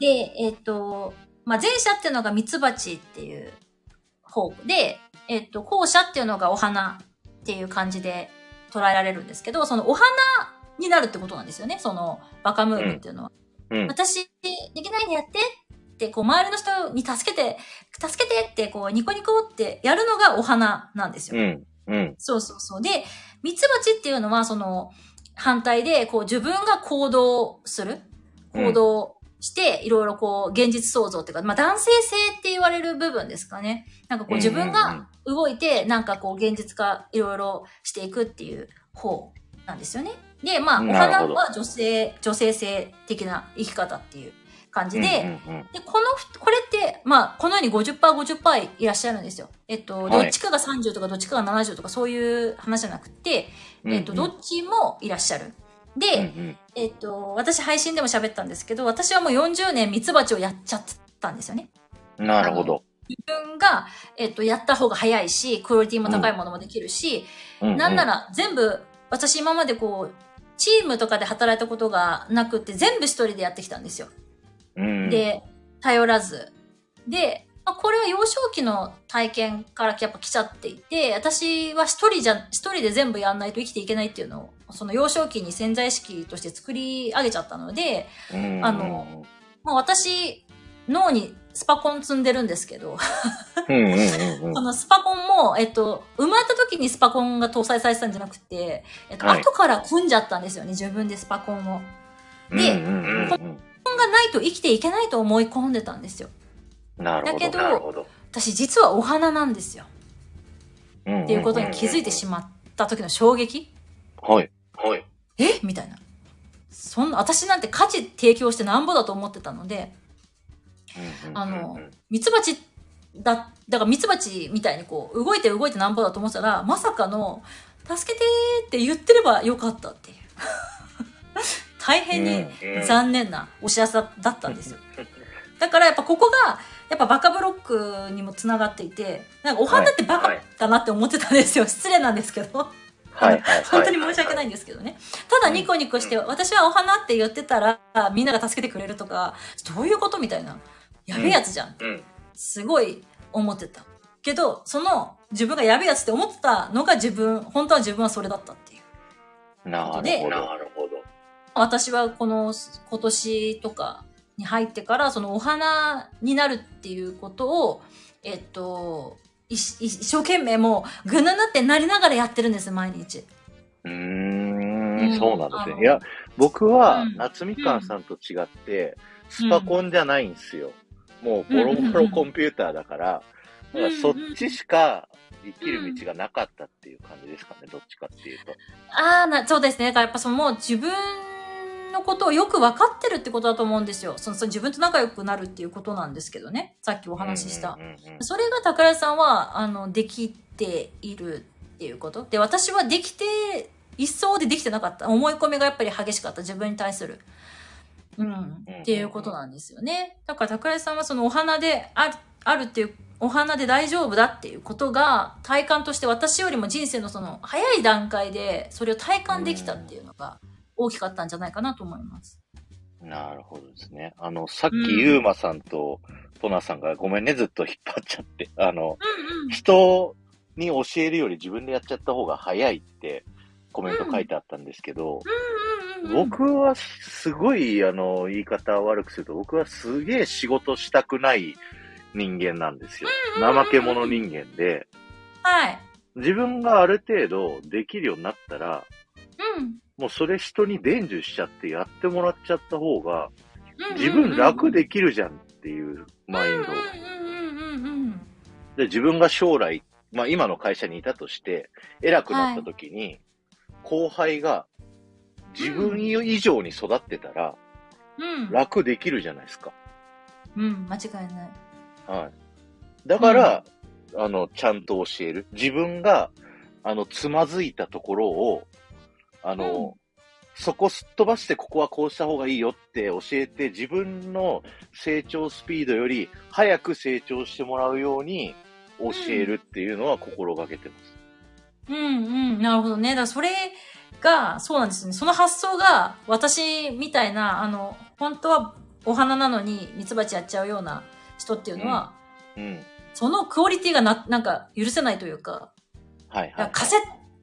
で、えっと、まあ、前者っていうのがミツバチっていう方で、えっと、後者っていうのがお花っていう感じで捉えられるんですけど、そのお花になるってことなんですよね。そのバカムーブっていうのは。うん私、できないんでやってって、こう、周りの人に助けて、助けてって、こう、ニコニコってやるのがお花なんですよ。うんうんそうそうそう。で、ミツバチっていうのは、その、反対で、こう、自分が行動する。行動して、いろいろこう、現実創造っていうか、まあ、男性性って言われる部分ですかね。なんかこう、自分が動いて、なんかこう、現実化、いろいろしていくっていう方なんですよね。で、まあ、お花は女性、女性性的な生き方っていう感じで、うんうんうんで、このふ、これって、まあ、このように50%、50%いらっしゃるんですよ。えっと、はいどっちかが30とかどっちかが70とかそういう話じゃなくて、えっと、どっちもいらっしゃる。で、うんうんえっと、私配信でも喋ったんですけど、私はもう40年ミツバチをやっちゃったんですよね。なるほど。自分が、えっと、やった方が早いし、クオリティも高いものもできるし、ううなんな、ら全部、私今までこう、チームとかで働いたことがなくって全部一人でやってきたんですよ。うん、で、頼らず。で、まあ、これは幼少期の体験からやっぱ来ちゃっていて、私は一人じゃ、一人で全部やんないと生きていけないっていうのを、その幼少期に潜在意識として作り上げちゃったので、うん。あの、まあ、私、脳にスパコン積んでるんですけど、[laughs] このスパコンも、えっと、生まれた時にスパコンが搭載されてたんじゃなくて、えっと、はい。後から組んじゃったんですよね、自分でスパコンを。でうんないと生きていけないと思い込んでたんですよ。なるほど。だけど。私実はお花なんですよ。っっていうことに気づいてしまった時の衝撃はい。はい。え？みたいな。そんな、私なんて価値提供してなんぼだと思ってたので、あの、ミツバチだ、だからミツバチみたいにこう、動いて動いてなんぼだと思ってたら、まさかの、助けてーって言ってればよかったっていう。大変に残念なお知らせだったんですよ。だからやっぱここが、やっぱバカブロックにもつながっていて、なんかお花ってバカだなって思ってたんですよ。失礼なんですけど。はいはい。[laughs] 本当に申し訳ないんですけどね。ただニコニコして、私はお花って言ってたら、みんなが助けてくれるとか、どういうことみたいな。やべえやつじゃん。すごい思ってた。けど、その自分がやべえやつって思ってたのが自分、本当は自分はそれだったっていう。なるほど。私はこの今年とかに入ってから、そのお花になるっていうことを、えっと、一生懸命もう、ぐぬぬってなりながらやってるんです、毎日。うーん、そうなんですね。いや、僕は、夏みかんさんと違って、スパコンじゃないんですよ。もう、ボロボロコンピューターだから、だからそっちしか生きる道がなかったっていう感じですかね、どっちかっていうと。ああ、な、そうですね。だからやっぱそのもう自分のことをよく分かってるってことだと思うんですよ。そのその自分と仲良くなるっていうことなんですけどね。さっきお話しした。それが宝井さんは、あの、できているっていうこと？で、私はできて、一層でできてなかった。思い込みがやっぱり激しかった。自分に対する。うん。っていうことなんですよね。だから宝井さんはそのお花である、あるっていう、お花で大丈夫だっていうことが体感として私よりも人生のその早い段階でそれを体感できたっていうのが、うん大きかったんじゃないかなと思います。なるほどですね。あの、さっきゆうまさんとトナさんがごめんね、ずっと引っ張っちゃって、あの、うんうん、人に教えるより自分でやっちゃった方が早いってコメント書いてあったんですけど、僕はすごい、あの、言い方悪くすると、僕はすげえ仕事したくない人間なんですよ。怠け者人間で、はい。自分がある程度できるようになったら、うん。もうそれ人に伝授しちゃってやってもらっちゃった方が、自分楽できるじゃんっていうマインド。で、自分が将来、まあ今の会社にいたとして、偉くなった時に、はい、後輩が自分以上に育ってたら、うん、楽できるじゃないですか。うん、間違いない。はい。だから、うん、あの、ちゃんと教える。自分が、あの、つまずいたところを、あの、うん、そこすっ飛ばしてここはこうした方がいいよって教えて自分の成長スピードより早く成長してもらうように教えるっていうのは心がけてます。うん、うん、うん、なるほどね。だからそれが、そうなんですね。その発想が私みたいな、あの、本当はお花なのにミツバチやっちゃうような人っていうのは、うん、うん、そのクオリティがな、なんか許せないというか、はいはい、はい、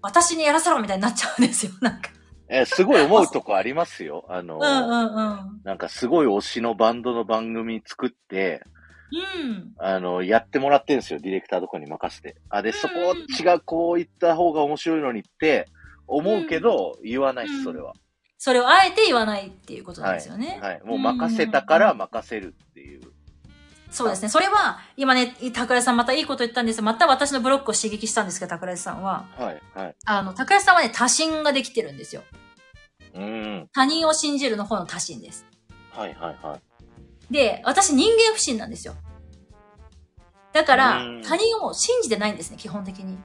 私にやらせろみたいになっちゃうんですよ、なんか。え、すごい思うとこありますよ。あの、[laughs] うんうんうん、なんかすごい推しのバンドの番組作って、うん、あの、やってもらってるんですよ、ディレクターとかに任せて。あ、で、そこ違う、こういった方が面白いのにって思うけど、うん、言わないです、それは。それをあえて言わないっていうことなんですよね。はい。はい、もう任せたから任せるっていう。そうですね。それは、今ね、桜井さんまたいいこと言ったんですまた私のブロックを刺激したんですけど、桜井さんは。はい、はい。あの、桜井さんはね、多心ができてるんですよ。うん。他人を信じるの方の多心です。はい、はい、はい。で、私人間不信なんですよ。だから、他人を信じてないんですね、基本的に。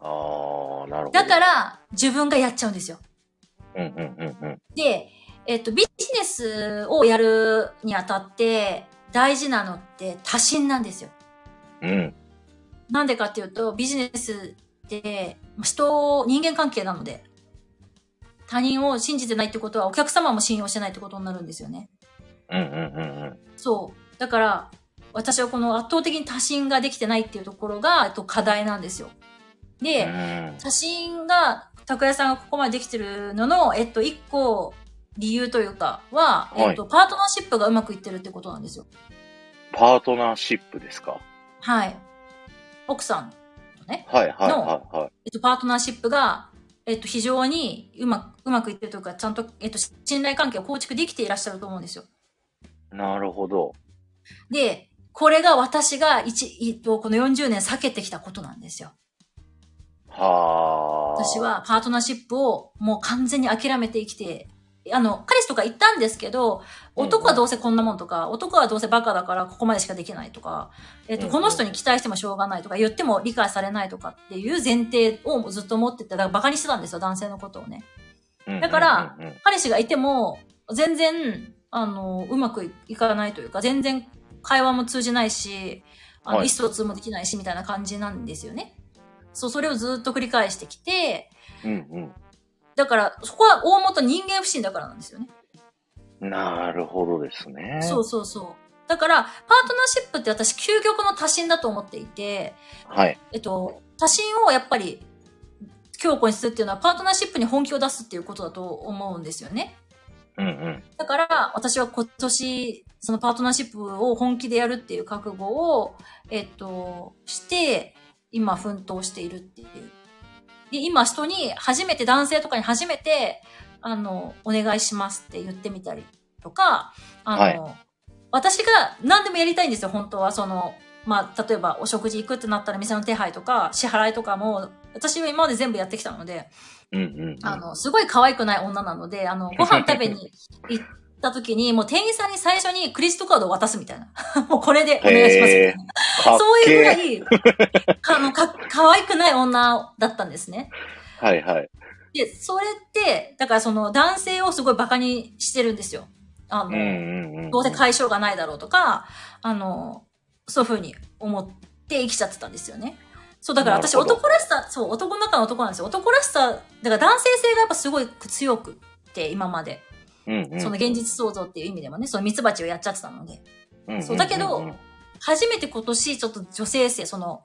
ああ、なるほど。だから、自分がやっちゃうんですよ。うん、うん、うん、うん。で、えっと、ビジネスをやるにあたって、大事なのって多心なんですよ。うん。なんでかっていうと、ビジネスって人、人間関係なので、他人を信じてないってことはお客様も信用してないってことになるんですよね。うんうんうんうん。そう。だから、私はこの圧倒的に多心ができてないっていうところが、えっと、課題なんですよ。で、多心が、拓也さんがここまでできてるのの、えっと、一個、理由というかは、はい、えっと、パートナーシップがうまくいってるってことなんですよ。パートナーシップですか？はい。奥さんとね。はいはいはいはい。えっと、パートナーシップが、えっと、非常にうまく、うまくいってるというか、ちゃんと、えっと、信頼関係を構築できていらっしゃると思うんですよ。なるほど。で、これが私が一、えっと、この40年避けてきたことなんですよ。はあ。私。はパートナーシップをもう完全に諦めて生きて、あの、彼氏とか言ったんですけど、男はどうせこんなもんとか、男はどうせバカだからここまでしかできないとか、えっと、うん。この人に期待してもしょうがないとか、言っても理解されないとかっていう前提をずっと持ってて、だからバカにしてたんですよ、男性のことをね。だからうんうんうん。彼氏がいても、全然、あの、うまくいかないというか、全然会話も通じないし、あの、はい。意思疎通もできないし、みたいな感じなんですよね。そう、それをずっと繰り返してきて、うんだから、そこは大元人間不信だからなんですよね。うん。なるほどですね。そうそうそう。だから、パートナーシップって私、究極の多心だと思っていて、はい。えっと、多心をやっぱり強固にするっていうのは、パートナーシップに本気を出すっていうことだと思うんですよね。うんうん。だから、私は今年、そのパートナーシップを本気でやるっていう覚悟を、えっと、して、今奮闘しているっていう。で、今人に初めて、男性とかに初めて、あの、お願いしますって言ってみたりとか、あの、はい私が何でもやりたいんですよ、本当は。その、まあ、例えばお食事行くってなったら店の手配とか支払いとかも、私は今まで全部やってきたので、うんうんうん。あの、すごい可愛くない女なので、あの、ご飯食べに行った時に、もう店員さんに最初にクレジットカードを渡すみたいな。[laughs] もうこれでお願いしますみたいな。[laughs] そういうぐらけい、かあのか可愛くない女だったんですね。ーはいはい。で、それって、だからその男性をすごい馬鹿にしてるんですよ。あの、うんうんうん。どうせ解消がないだろうとか、あの、そういうふうに思って生きちゃってたんですよね。そう、だから私男らしさ、そう、男の中の男なんですよ。男らしさ、だから男性性がやっぱすごい強くって、今まで。うんうん。その現実創造っていう意味でもね、そのミツバチをやっちゃってたので。うんうんうんそうだけど初めて今年ちょっと女性性、その、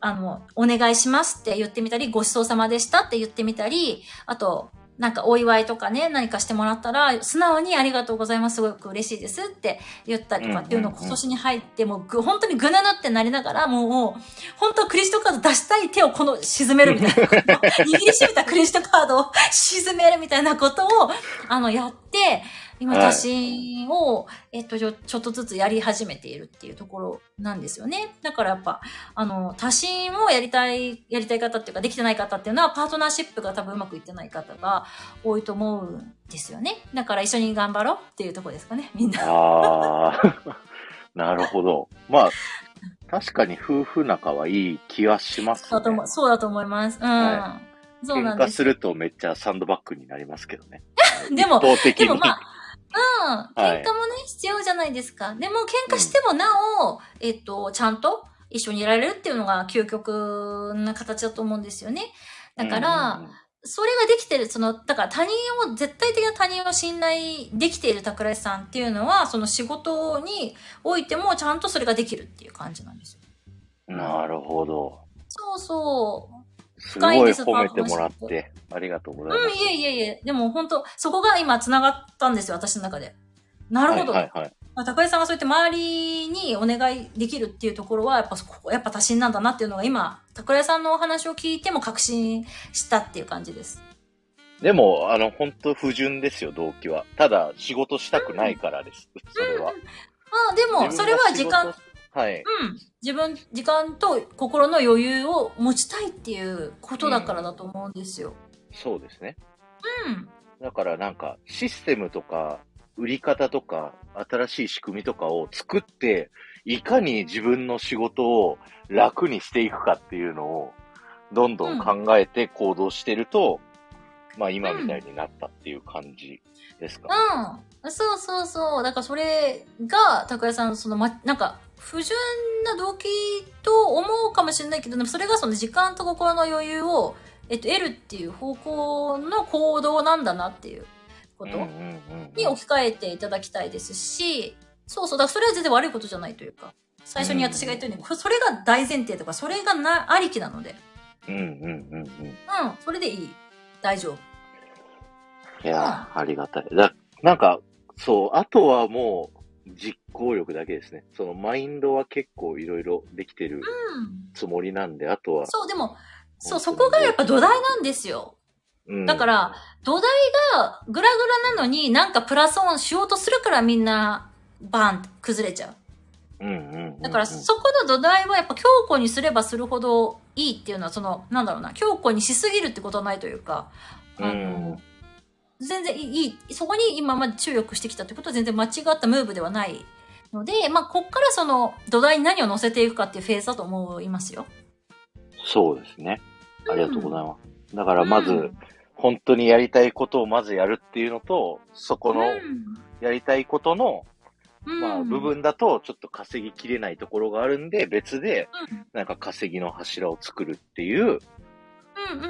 あの、お願いしますって言ってみたり、ごちそうさまでしたって言ってみたり、あと、なんかお祝いとかね、何かしてもらったら、素直にありがとうございます、すごく嬉しいですって言ったりとかっていうのを今年に入って、もうぐ、本当にぐぬぬってなりながら、もう、本当はクレジットカード出したい手をこの沈めるみたいな。こと、握りしめたクレジットカードを沈めるみたいなことを、あの、やって、今、はい私を、えっと、ちょっとずつやり始めているっていうところなんですよね。だからやっぱ、あの、多心をやりたい、やりたい方っていうか、できてない方っていうのは、パートナーシップが多分うまくいってない方が多いと思うんですよね。だから一緒に頑張ろうっていうところですかね、みんな。ああ、[laughs] なるほど。まあ、確かに夫婦仲はいい気はしますねそうだと。思うそうだと思います。うん。はそうなんです。喧嘩するとめっちゃサンドバッグになりますけどね。[laughs] でも。でもまあ、うん、はい喧嘩もね、必要じゃないですか。でも喧嘩してもなお、えっと、ちゃんと一緒にいられるっていうのが究極な形だと思うんですよね。だから、うんうんそれができてる、その、だから他人を、絶対的な他人を信頼できている桜井さんっていうのは、その仕事においてもちゃんとそれができるっていう感じなんですよ。うんなるほど。そうそう。すごい褒めてもらって、ありがとうございます。うん、いえいえいえ。でも本当そこが今繋がったんですよ、私の中で。なるほど。はいはいはい。まあ、高井さんがそうやって周りにお願いできるっていうところは、やっぱそこ、やっぱ多心なんだなっていうのが今、高井さんのお話を聞いても確信したっていう感じです。でも、あの、本当不純ですよ、動機は。ただ、仕事したくないからです。それは。ああ、でも、それは時間、はい。うん。自分、時間と心の余裕を持ちたいっていうことだからだと思うんですよ。そうですね。うん。だからなんか、システムとか、売り方とか、新しい仕組みとかを作って、いかに自分の仕事を楽にしていくかっていうのを、どんどん考えて行動してると、まあ今みたいになったっていう感じですか、うん。そうそうそう。だからそれが、高井さんのその、ま、なんか、不純な動機と思うかもしれないけど、でもそれがその時間と心の余裕を、えっと、得るっていう方向の行動なんだなっていうことに置き換えていただきたいですし、そうそう。だからそれは全然悪いことじゃないというか、最初に私が言ったように、それが大前提とか、それがな、ありきなので、うんうんうんうん。うん、それでいい。大丈夫。いやー、ありがたい。だなんか、そう、あとはもう、実行力だけですね。そのマインドは結構いろいろできてるうん。つもりなんで、あとは、そう、でも、そう、そこがやっぱ土台なんですよ。うんだから、土台がグラグラなのになんかプラスオンしようとするからみんなバーンって崩れちゃう。うんうんうんうん。だから、そこの土台はやっぱ強固にすればするほどいいっていうのは、その、なんだろうな、強固にしすぎるってことはないというか、あの、全然いい、そこに今まで注力してきたってことは全然間違ったムーブではないので、まあ、こっからその土台に何を乗せていくかっていうフェーズだと思いますよ。そうですね。ありがとうございます。だから、まず、うん本当にやりたいことをまずやるっていうのと、そこのやりたいことの、うんまあ、うん部分だと、ちょっと稼ぎきれないところがあるんで、別で、うんなんか稼ぎの柱を作るっていううんうんうん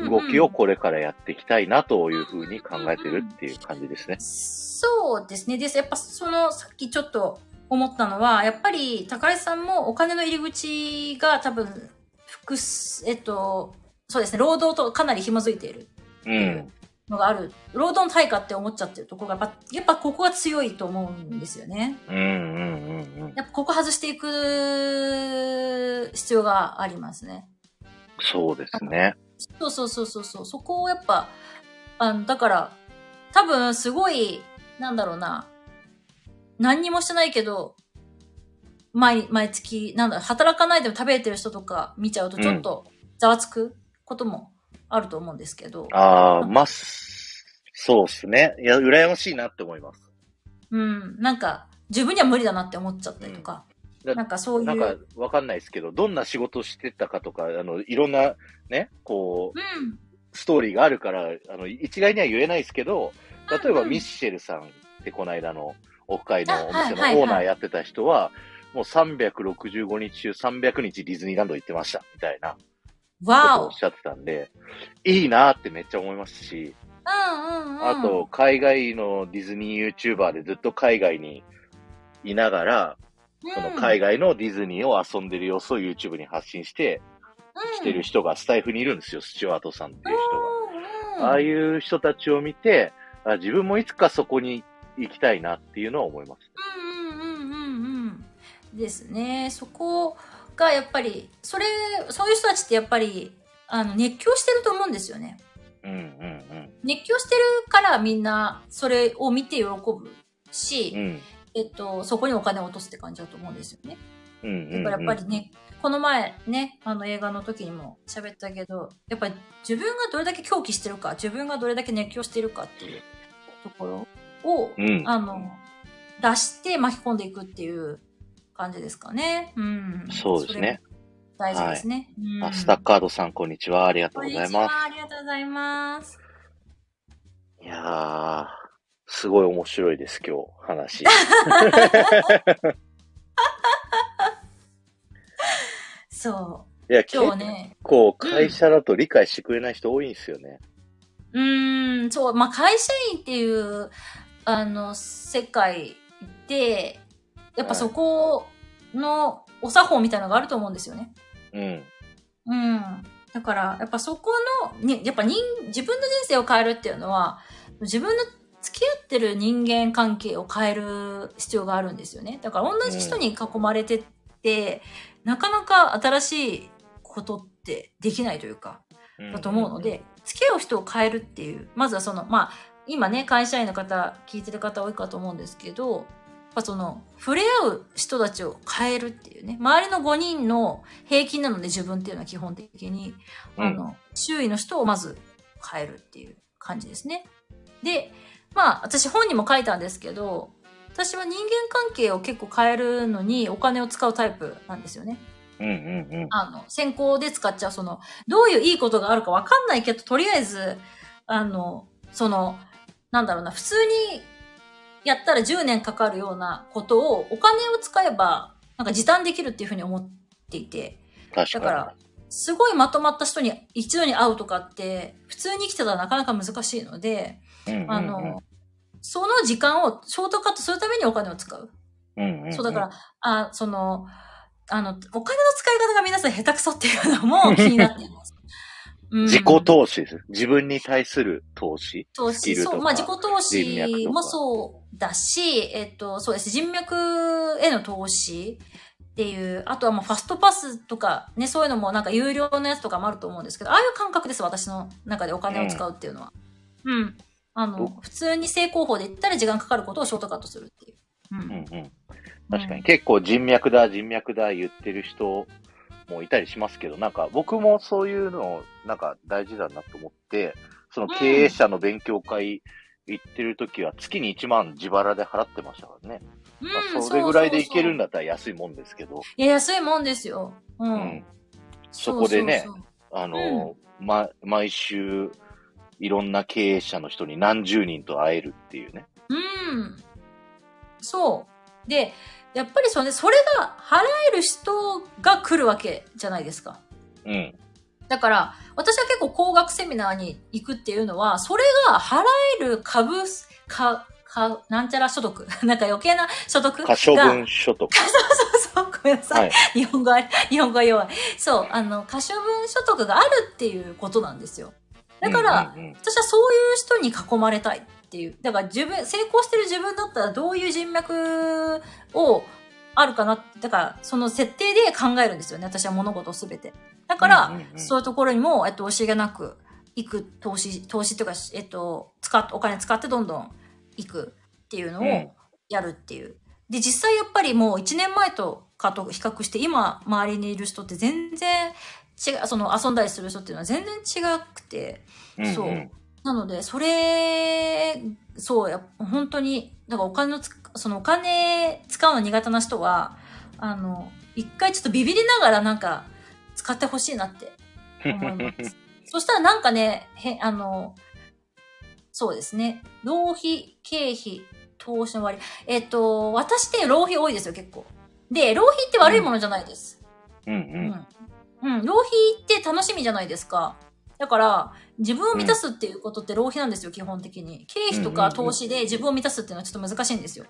動きをこれからやっていきたいなというふうに考えてるっていう感じですね。そうですね。です。やっぱその、さっきちょっと思ったのは、やっぱり、高橋さんもお金の入り口が多分、複数、えっと、そうですね、労働とかなり紐づいているうん。のがある。労働の対価って思っちゃってるところが、やっぱ、やっぱここが強いと思うんですよね。うんうんうんうん。やっぱここ外していく必要がありますね。そうですね。そうそうそうそうそう。そこをやっぱ、あの、だから、多分すごい、なんだろうな、何にもしてないけど、毎、毎月、なんだ、働かないでも食べてる人とか見ちゃうとちょっとざわつくこともあると思うんですけど、ああ、まあ、そうっすね。いや、羨ましいなって思います。うん、なんか、自分には無理だなって思っちゃったりとか、うんなんかそういう、なんか、わかんないですけど、どんな仕事してたかとか、あの、いろんな、ね、こう、うん、ストーリーがあるから、あの、一概には言えないですけど、例えばミッシェルさんってこの間のオフ会のお店のオーナーやってた人は、もう365日中300日ディズニーランド行ってました、みたいなわお。っしゃってたんで、いいなってめっちゃ思いますし、うんうんうん。あと、海外のディズニー YouTuber でずっと海外にいながら、その海外のディズニーを遊んでる様子を YouTube に発信して、してる人がスタイフにいるんですよ、スチュワートさんっていう人が。ああいう人たちを見て、あ自分もいつかそこに行きたいなっていうのは思います。うんうんうんうんうん。ですね。そこがやっぱり、それ、そういう人たちってやっぱり、あの、熱狂してると思うんですよね。うんうん熱狂してるからみんなそれを見て喜ぶし、うん。うん。えっと、そこにお金を落とすって感じだと思うんですよね。うんうん、うん。だからやっぱりね、この前ね、あの映画の時にも喋ったけど、やっぱり自分がどれだけ狂気してるか、自分がどれだけ熱狂してるかっていうところを、うん。あの、出して巻き込んでいくっていう感じですかね。うん。そうですね。大事ですね。うんあ、スタッカードさん、こんにちは。ありがとうございます。こんにちはありがとうございます。いやー、すごい面白いです、今日、話。[laughs] そいや、う。今日ね、結構、会社だと理解してくれない人多いんですよね。うーん、そう、まあ、会社員っていう、あの、世界で、やっぱそこのお作法みたいなのがあると思うんですよね。うん。うん。だから、やっぱそこの、ね、やっぱ人、自分の人生を変えるっていうのは、自分の付き合ってる人間関係を変える必要があるんですよね。だから同じ人に囲まれてって、なかなか新しいことってできないというか、だと思うので、付き合う人を変えるっていう、まずはその、まあ、今ね、会社員の方、聞いてる方多いかと思うんですけど、やっぱその、触れ合う人たちを変えるっていうね、周りの5人の平均なので自分っていうのは基本的に、あの、周囲の人をまず変えるっていう感じですね。で、まあ、私本にも書いたんですけど、私は人間関係を結構変えるのにお金を使うタイプなんですよね。うんうんうん。あの、先行で使っちゃう、その、どういういいことがあるかわかんないけど、とりあえず、あの、その、なんだろうな、普通にやったら10年かかるようなことを、お金を使えば、なんか時短できるっていうふうに思っていて、確かに。だから、すごいまとまった人に一度に会うとかって、普通に生きてたらなかなか難しいので、あの、その時間をショートカットするためにお金を使う。うんうんうん、そうだから、あ、その、あの、お金の使い方が皆さん下手くそっていうのも [laughs] 気になっています。うん自己投資です。自分に対する投資。投資、そう、まあ自己投資もそうだし、えっと、そうです。人脈への投資っていう、あとはまあファストパスとか、ね、そういうのもなんか有料のやつとかもあると思うんですけど、ああいう感覚です、私の中でお金を使うっていうのは。うん。あの、普通に正攻法で言ったら時間かかることをショートカットするっていう。うん。うんうん。確かに。結構人脈だ、人脈だ言ってる人もいたりしますけど、なんか僕もそういうの、なんか大事だなと思って、その経営者の勉強会行ってる時は月に1万自腹で払ってましたからね。うんまあ、それぐらいでいけるんだ。だったら安いもんですけど、いや、安いもんですよ。うん。うんそこでねそうそうあの、ま、毎週、いろんな経営者の人に何十人と会えるっていうね。そううん。そう。で、やっぱりそれ、それが払える人が来るわけじゃないですか。うん。だから、私は結構高額セミナーに行くっていうのは、それが払える株、か、か、なんちゃら所得。[laughs] なんか余計な所得が。可処分所得。[laughs] そうそうそう、ごめんなさい。はい。日本語は、日本語は弱い。そう、あの、可処分所得があるっていうことなんですよ。だから、うんうんうん私はそういう人に囲まれたいっていう。だから自分、成功してる自分だったらどういう人脈をあるかな。だから、その設定で考えるんですよね。私は物事すべて。だから、うんうんうんそういうところにも、えっと、惜しげなく行く投資、投資っていうか、えっと、使っ、お金使ってどんどん行くっていうのうんをやるっていう。で、実際やっぱりもう1年前とかと比較して、今、周りにいる人って全然違う、その遊んだりする人っていうのは全然違くて、うんうんそう。なので、それ、そう、や本当に、だからお金のつ、そのお金使うの苦手な人は、あの、一回ちょっとビビりながらなんか、使ってほしいなって思います。[laughs] そしたらなんかね、へ、あの、そうですね。浪費、経費、投資の割り。えっ、と、私って浪費多いですよ、結構。で、浪費って悪いものじゃないです。うんう。うんん。うん。浪費って楽しみじゃないですか。だから、自分を満たすっていうことって浪費なんですよ、基本的に。経費とか投資で自分を満たすっていうのはちょっと難しいんですよ。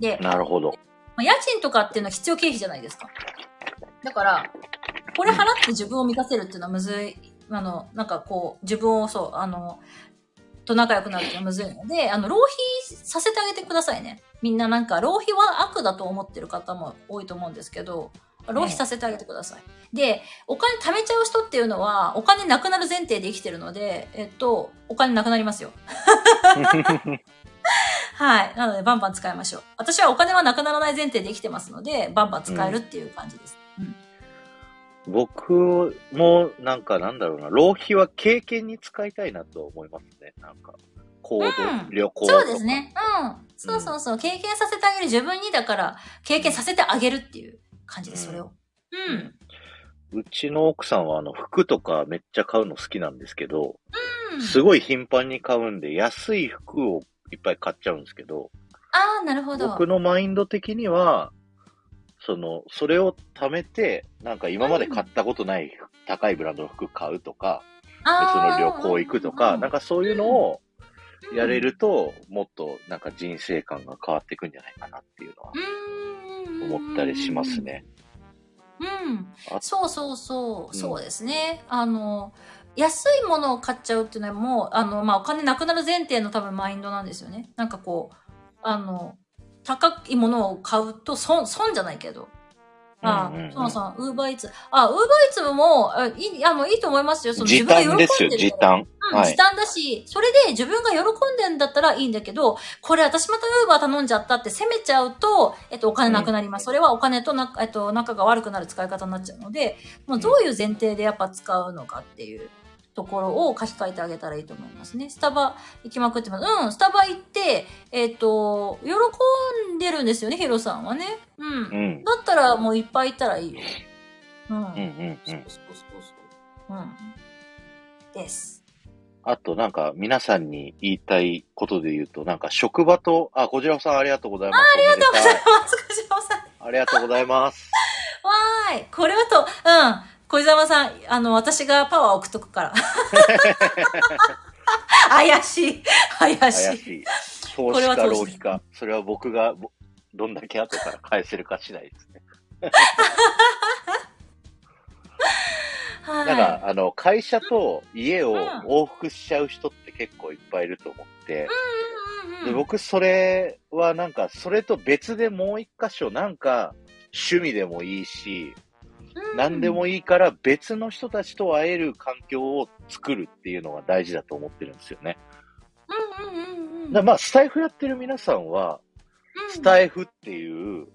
で、なるほど。まあ、家賃とかっていうのは必要経費じゃないですか。だから、これ払って自分を満たせるっていうのはむずい。あの、なんかこう、自分をそう、あの、と仲良くなるっていうのはむずいので、あの、浪費させてあげてくださいね。みんななんか、浪費は悪だと思ってる方も多いと思うんですけど、浪費させてあげてください。で、お金貯めちゃう人っていうのは、お金なくなる前提で生きてるので、えっと、お金なくなりますよ。[laughs] はい。なので、バンバン使いましょう。私はお金はなくならない前提で生きてますので、バンバン使えるっていう感じです。うん。僕も、なんかなんだろうな、浪費は経験に使いたいなと思いますね。なんか、行動、うん旅行。そうですね。うん。そうそうそう。経験させてあげる自分に、だから、経験させてあげるっていう感じです、それを。うん。うちの奥さんはあの服とかめっちゃ買うの好きなんですけど、うん。すごい頻繁に買うんで安い服をいっぱい買っちゃうんですけど、ああ、なるほど。僕のマインド的には、その、それを貯めて、なんか今まで買ったことない高いブランドの服買うとか、別の旅行行くとか、なんか、かそういうのをやれると、もっとなんか人生観が変わっていくんじゃないかなっていうのはうん。思ったりします。ね。うんあ。そうそうそう。うんそうですね。あの、安いものを買っちゃうっていうのはもう、あの、まあ、お金なくなる前提の多分マインドなんですよね。なんかこう、あの、高いものを買うと損、損じゃないけど。あうんうんそうそう、ウーバーイーツ。あ、ウーバーイーツも、あいい、あの、いいと思いますよ。その時自分が喜んでる時短。うん、はい時。短だし、それで自分が喜んでんだったらいいんだけど、これ私またウーバー頼んじゃったって責めちゃうと、えっと、お金なくなります。それはお金とな、えっと、仲が悪くなる使い方になっちゃうので、もうどういう前提でやっぱ使うのかっていうところを書き換えてあげたらいいと思いますね。スタバ行きまくってます。うん、スタバ行って、えっと、喜んでるんですよね、ヒロさんはね。うん。うん。だったらもういっぱい行ったらいいよ。うん。うんうんうん。そうそうそうそう。うん。です。あとなんか皆さんに言いたいことで言うと、なんか職場と、あ、こちらさんありがとうございます。ありがとうございま松越さん。ありがとうございます。[laughs] わーい。これはと、うん。小沢さん、あの、私がパワー送っとくから。[laughs] 怪しい。怪怪しい。投資か浪費か。それは僕がぼどんだけ後から返せるか次第ですね。はい。なんか、あの、会社と家をうん往復しちゃう人って結構いっぱいいると思って、で僕それはなんか、それと別でもう一箇所、なんか、趣味でもいいし、何でもいいから別の人たちと会える環境を作るっていうのが大事だと思ってるんですよね。うんうんうんうん。だまあ、スタイフやってる皆さんは、スタイフっていう、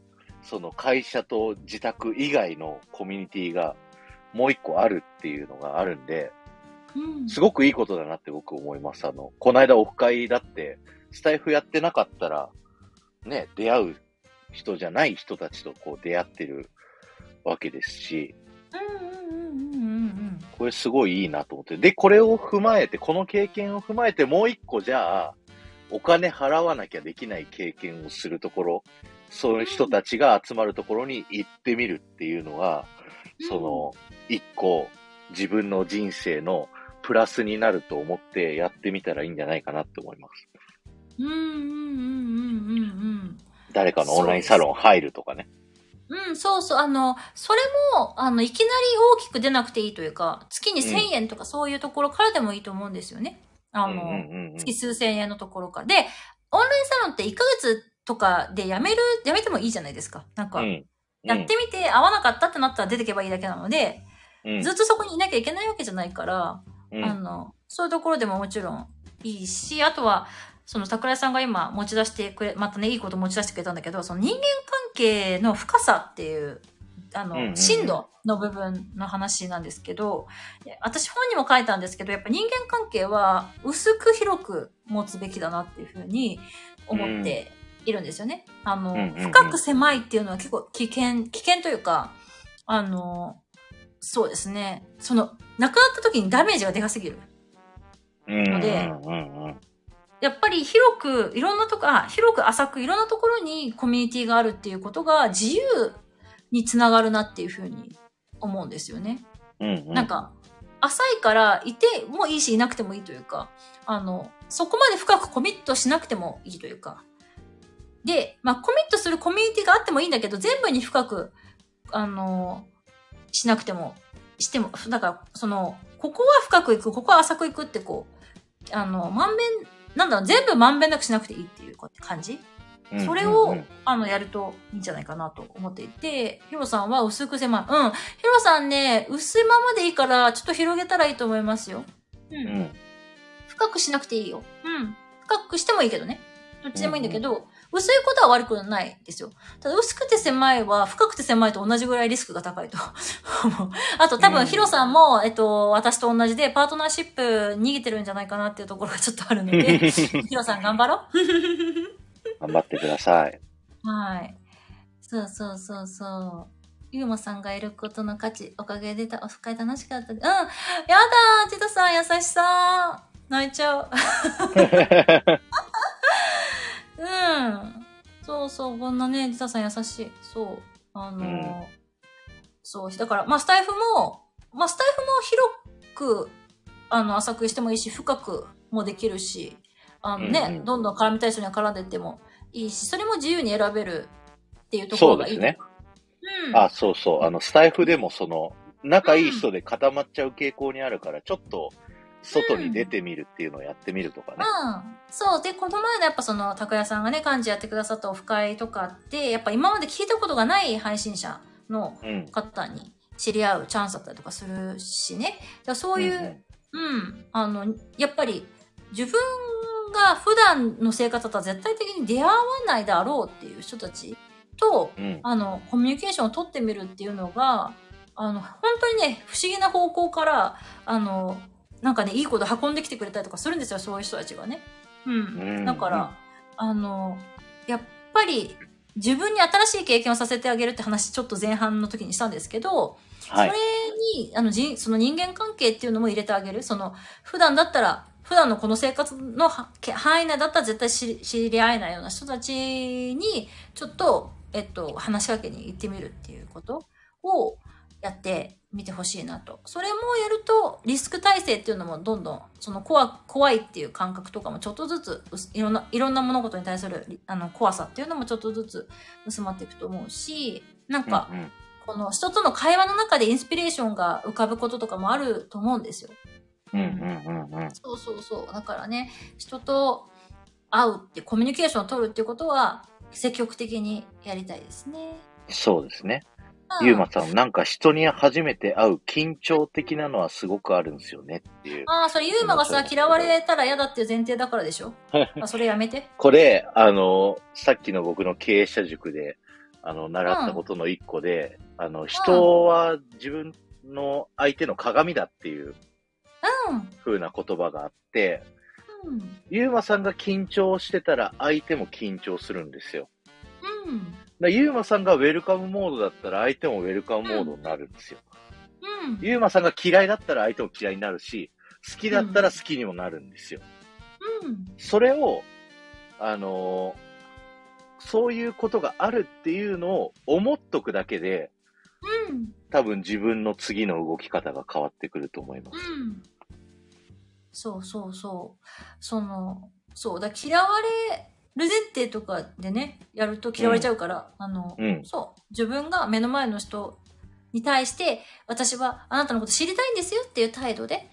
その会社と自宅以外のコミュニティがもう一個あるっていうのがあるんで、うん。すごくいいことだなって僕思います。あの、この間オフ会だって、スタイフやってなかったら、ね、出会う人じゃない人たちとこう出会ってるわけですし、うんうんうんうんうんこれすごいいいなと思って。で、これを踏まえて、この経験を踏まえて、もう一個じゃあ、お金払わなきゃできない経験をするところ、そういう人たちが集まるところに行ってみるっていうのが、うん。その、一個自分の人生のプラスになると思ってやってみたらいいんじゃないかなって思います。うんうんうんうんうんうん誰かのオンラインサロン入るとかね。うん。うん、そうそう。あの、それも、あの、いきなり大きく出なくていいというか、月にうん1000円とかそういうところからでもいいと思うんですよね。あの、うんうんうんうん月数千円のところから。で、オンラインサロンって1ヶ月とかでやめる、やめてもいいじゃないですか。なんか、うんやってみて合わなかったってなったら出てけばいいだけなので、うんずっとそこにいなきゃいけないわけじゃないから、うんあの、そういうところでももちろんいいし、あとは、その桜井さんが今持ち出してくれ、またね、いいこと持ち出してくれたんだけど、その人間関係の深さっていう、あの、うんうんうん深度の部分の話なんですけど、私本にも書いたんですけど、やっぱ人間関係は薄く広く持つべきだなっていうふうに思っているんですよね。あの、うんうんうん深く狭いっていうのは結構危険、危険というか、あの、そうですね。その、亡くなった時にダメージがでかすぎる。うんのでうんうんうんやっぱり広く、いろんなとこ、あ、広く浅くいろんなところにコミュニティがあるっていうことが自由につながるなっていうふうに思うんですよね。うんうんなんか、浅いからいてもいいしいなくてもいいというか、あの、そこまで深くコミットしなくてもいいというか。で、まあ、コミットするコミュニティがあってもいいんだけど、全部に深く、あの、しなくても、しても、だから、その、ここは深くいく、ここは浅くいくってこう、あの、まんべん、なんだろう、全部まんべんなくしなくていいっていう感じ？うんそれを、うんうんあの、やるといいんじゃないかなと思っていて、ヒロさんは薄く狭い。うん。ヒロさんね、薄いままでいいから、ちょっと広げたらいいと思いますよ。うん。うん深くしなくていいよ。うん。深くしてもいいけどね。どっちでもいいんだけど、薄いことは悪くないですよ。ただ、薄くて狭いは、深くて狭いと同じぐらいリスクが高いと思う。[laughs] あと、多分、うんヒロさんも、えっと、私と同じで、パートナーシップ逃げてるんじゃないかなっていうところがちょっとあるので、[laughs] ヒロさん頑張ろう。[laughs] 頑張ってください。はい。そうそうそうそう。ゆうまさんがいることの価値、おかげでた、オフ会楽しかったで。うん。やだー、チトさん優しさ泣いちゃう。うん。そうそう、こんなね、ジタさん優しい。そう。あのーうんそう。だから、まあ、スタイフも、まあ、スタイフも広く、あの、浅くしてもいいし、深くもできるし、あのね、うんうんどんどん絡みたい人には絡んでってもいいし、それも自由に選べるっていうところがいい。そうですね。うん。あ、そうそう。あの、スタイフでもその、仲いい人で固まっちゃう傾向にあるから、ちょっと、外に出てみるっていうのをやってみるとかね。うん。そう。で、この前のやっぱその、拓也さんがね、幹事やってくださったオフ会とかって、やっぱ今まで聞いたことがない配信者のうん。方に知り合うチャンスだったりとかするしね。そういう、うん、あの、やっぱり自分が普段の生活だったら絶対的に出会わないだろうっていう人たちと、うん。うん。あの、コミュニケーションを取ってみるっていうのが、あの、本当にね、不思議な方向から、あの、なんかね、いいこと運んできてくれたりとかするんですよ、そういう人たちがね。うん。うんだから、あの、やっぱり、自分に新しい経験をさせてあげるって話、ちょっと前半の時にしたんですけど、はいそ。れに、あの、じその人間関係っていうのも入れてあげる。その、普段だったら、普段のこの生活の範囲内だったら絶対知り知り合えないような人たちに、ちょっと、えっと、話しかけに行ってみるっていうことをやってみてほしいなと。それもやると、リスク体制っていうのもどんどん、その怖怖いっていう感覚とかもちょっとずつ薄、いろんな、いろんな物事に対するあの怖さっていうのもちょっとずつ薄まっていくと思うし、なんか、うんうんこの人との会話の中でインスピレーションが浮かぶこととかもあると思うんですよ。うんうんうんうん。そうそうそう。だからね、人と会うって、コミュニケーションを取るっていうことは、積極的にやりたいですね。そうですね。ゆうまさん、なんか人に初めて会う緊張的なのはすごくあるんですよねっていう。ああ、それユーマがさ、嫌われたら嫌だっていう前提だからでしょ？あそれやめて。これ、あの、さっきの僕の経営者塾で、あの、習ったことの一個で、あの、人は自分の相手の鏡だっていううん。風な言葉があって、うん。ゆうまさんが緊張してたら相手も緊張するんですよ。うん。だからゆうまさんがウェルカムモードだったら相手もウェルカムモードになるんですよ。うん。ゆうまさんが嫌いだったら相手も嫌いになるし、好きだったら好きにもなるんですよ。うん。それを、あのーそういうことがあるっていうのを思っとくだけで、うん。多分自分の次の動き方が変わってくると思います。うん。そうそうそう。その、そう、だ嫌われる前提とかでね、やると嫌われちゃうから、あの、うんそう、自分が目の前の人に対して、私はあなたのこと知りたいんですよっていう態度で、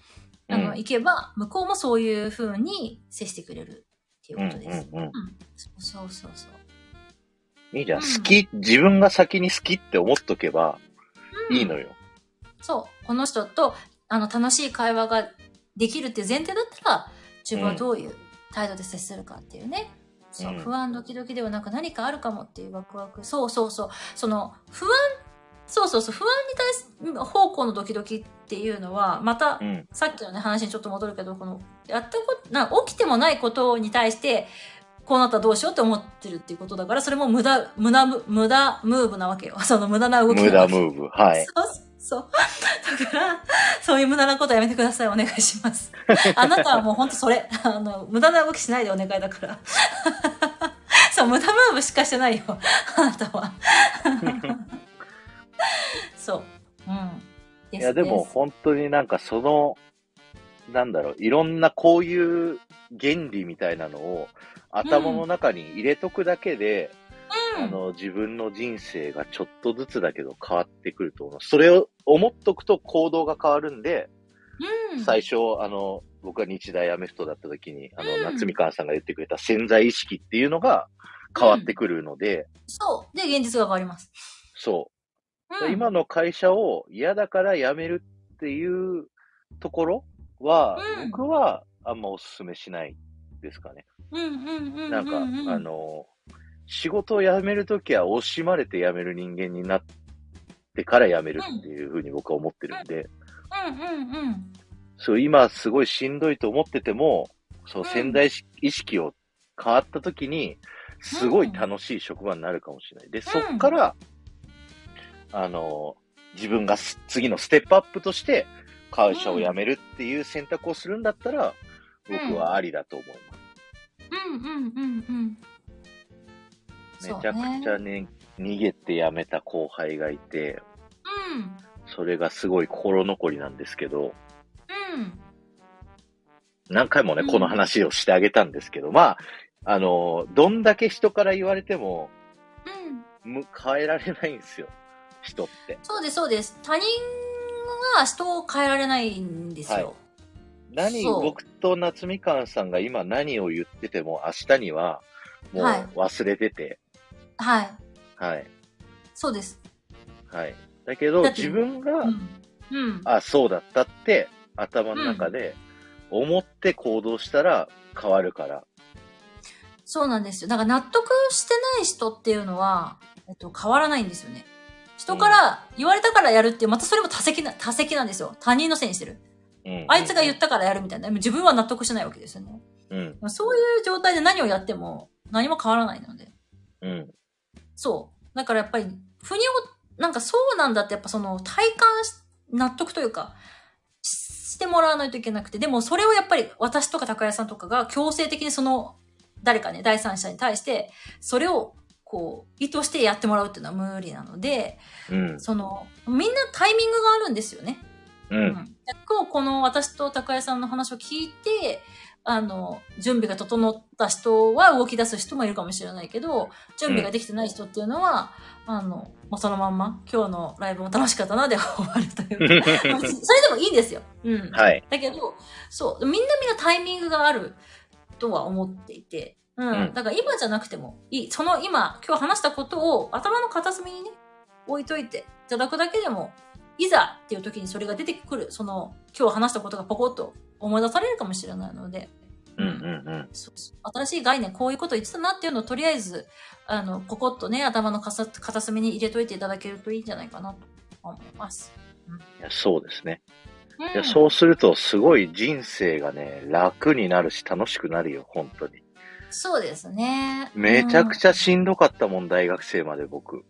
あの、うん行けば、向こうもそういう風に接してくれるっていううんことです。うんうんうんそうそうそうそう。いいじゃん。うん好き、自分が先に好きって思っとけばうんいいのよ。そう。この人と、あの、楽しい会話ができるっていう前提だったら、自分はどういう態度で接するかっていうね。そう、うん不安ドキドキではなく何かあるかもっていうワクワク。そうそうそう。その、不安、そうそうそう、不安に対す方向のドキドキっていうのは、またう、ん。さっきのね、話にちょっと戻るけど、この、やったこと、な、起きてもないことに対して、こうなったらどうしようって思ってるっていうことだから、それも無駄、無駄、無駄ムーブなわけよ。[laughs] その無駄な動き無駄ムーブ。はい。そうそう。[laughs] だから、そういう無駄なことやめてください。お願いします。[laughs] あなたはもう本当それ。あの、無駄な動きしないでお願いだから。[laughs] そう、無駄ムーブしかしてないよ。あなたは。そう。うん。いや、でもす本当になんかその、なんだろう、いろんなこういう原理みたいなのを頭の中に入れとくだけで、うん、あの、自分の人生がちょっとずつだけど変わってくると思う。それを思っとくと行動が変わるんで、うん、最初、あの、僕が日大アメフトだった時に、あの、うん夏みかんさんが言ってくれた潜在意識っていうのが変わってくるので、そう。で、現実が変わります。そう。うん、今の会社を嫌だから辞めるっていうところは、うん僕はあんまお勧めしないですかね。うんうんうんうんうん。なんか、あ、の、仕事を辞めるときは惜しまれて辞める人間になってから辞めるっていうふうに僕は思ってるんで、うんうんうん。そう、今すごいしんどいと思ってても、そう、うん潜在意識を変わったときに、すごい楽しい職場になるかもしれない。で、そっから、あの、自分がす次のステップアップとして、会社を辞めるっていう選択をするんだったら、僕はありだと思います。うんうんうんうん。めちゃくちゃね、逃げて辞めた後輩がいて、うん。それがすごい心残りなんですけど、うん。何回もね、うんこの話をしてあげたんですけど、まあ、あの、どんだけ人から言われても、うん。む変えられないんですよ。人って。そうです、そうです。他人が人を変えられないんですよ。何、そう僕と夏みかんさんが今何を言ってても、明日にはもうはい忘れてて、はい。はい、そうです。はい。だけど、自分が、うん。うん。あ、そうだったって、頭の中で思って行動したら変わるから。そうなんですよ。だから納得してない人っていうのは、えっと、変わらないんですよね。人から言われたからやるっていう、またそれも多責な、多責なんですよ。他人のせいにしてる。うんあいつが言ったからやるみたいな。自分は納得しないわけですよね。うん、そういう状態で何をやっても何も変わらないので。うん、そう。だからやっぱり、腑にを、なんかそうなんだってやっぱその体感し、納得というか、ししてもらわないといけなくて、でもそれをやっぱり私とか高谷さんとかが強制的にその、誰かね、第三者に対して、それをこう、意図してやってもらうっていうのは無理なので、うん、その、みんなタイミングがあるんですよね。うん、結構この私と高谷さんの話を聞いて、あの、準備が整った人は動き出す人もいるかもしれないけど、準備ができてない人っていうのは、あの、もうそのまんま、今日のライブも楽しかったなで終わるというか、[laughs] それでもいいんですよ。うん。はい。だけど、そう、みんなみんなタイミングがあるとは思っていて、うん。うんだから今じゃなくてもいい。その今、今日話したことを頭の片隅にね、置いといていただくだけでも、いざっていう時にそれが出てくる、その、今日話したことがポコッと思い出されるかもしれないので、うんうんうん。新しい概念、こういうこと言ってたなっていうのをとりあえず、あの、ポコッとね、頭の片片隅に入れといていただけるといいんじゃないかなと思います。いやそうですね。うんいや、そうすると、すごい人生がね、楽になるし、楽しくなるよ、本当に。そうですね。めちゃくちゃしんどかったもん、大学生まで僕。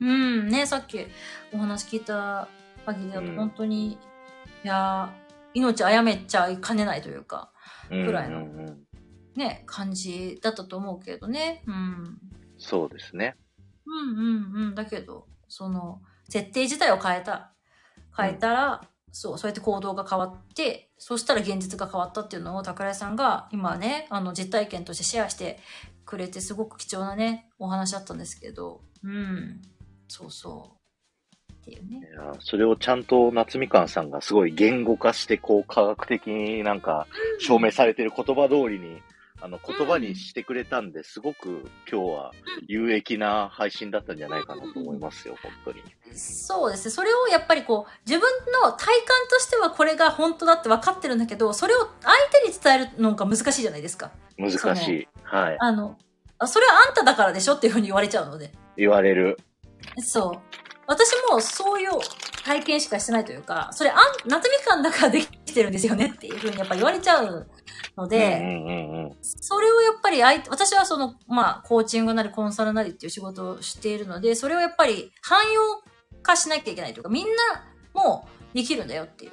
うん、うん、ね、さっきお話聞いた限りだとうん本当に、いやー、命あやめちゃいかねないというか、うんぐらいのうんうんね、感じだったと思うけどね。うん。そうですね。うんうんうん。だけど、その、設定自体を変えた。変えたら、そう、そうやって行動が変わって、そしたら現実が変わったっていうのを桜井さんが今ね、あの実体験としてシェアしてくれてすごく貴重なね、お話だったんですけど、うん。そうそう。っていうねい。やそれをちゃんと夏みかんさんがすごい言語化して、こう、科学的になんか、証明されてる言葉通りに、あの、言葉にしてくれたんで、すごく今日は有益な配信だったんじゃないかなと思いますよ、本当に。そうですね。それをやっぱりこう、自分の体感としてはこれが本当だって分かってるんだけど、それを相手に伝えるのが難しいじゃないですか。難しい。はい。あの、あそれはあんただからでしょっていうふうに言われちゃうので。言われる。そう。私もそういう体験しかしてないというか、それあん、夏みかんだからできてるんですよねっていうふうにやっぱ言われちゃうので、うんうんうんうん。それをやっぱり相手、私はその、まあ、コーチングなりコンサルなりっていう仕事をしているので、それをやっぱり汎用化しなきゃいけないというか、みんなもできるんだよっていう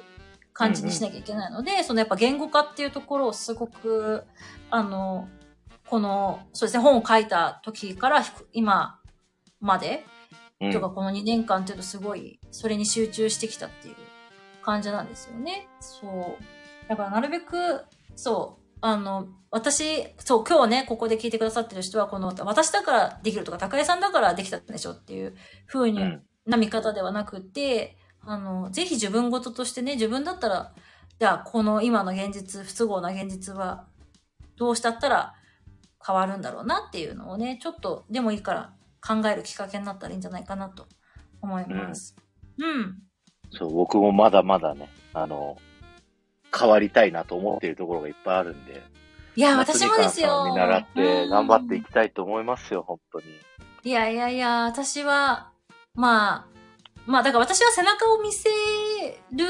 感じにしなきゃいけないので、そのやっぱ言語化っていうところをすごく、あの、この、そうですね、本を書いた時から今まで、うんとかこの2年間っていうとすごい、それに集中してきたっていう感じなんですよね。そう。だからなるべく、そう、あの、私、そう、今日ね、ここで聞いてくださってる人は、この、私だからできるとか、高井さんだからできたんでしょっていう風に、うんな見方ではなくて、あの、ぜひ自分事としてね、自分だったら、じゃあ、この今の現実、不都合な現実は、どうしたったら変わるんだろうなっていうのをね、ちょっとでもいいから考えるきっかけになったらいいんじゃないかなと思います。うん。そう、僕もまだまだね、あの、変わりたいなと思っているところがいっぱいあるんで、いや、夏私もですよ。見習って頑張っていうんきたいと思いますよ、本当に。いやいやいや、私は、まあ、まあ、だから私は背中を見せる、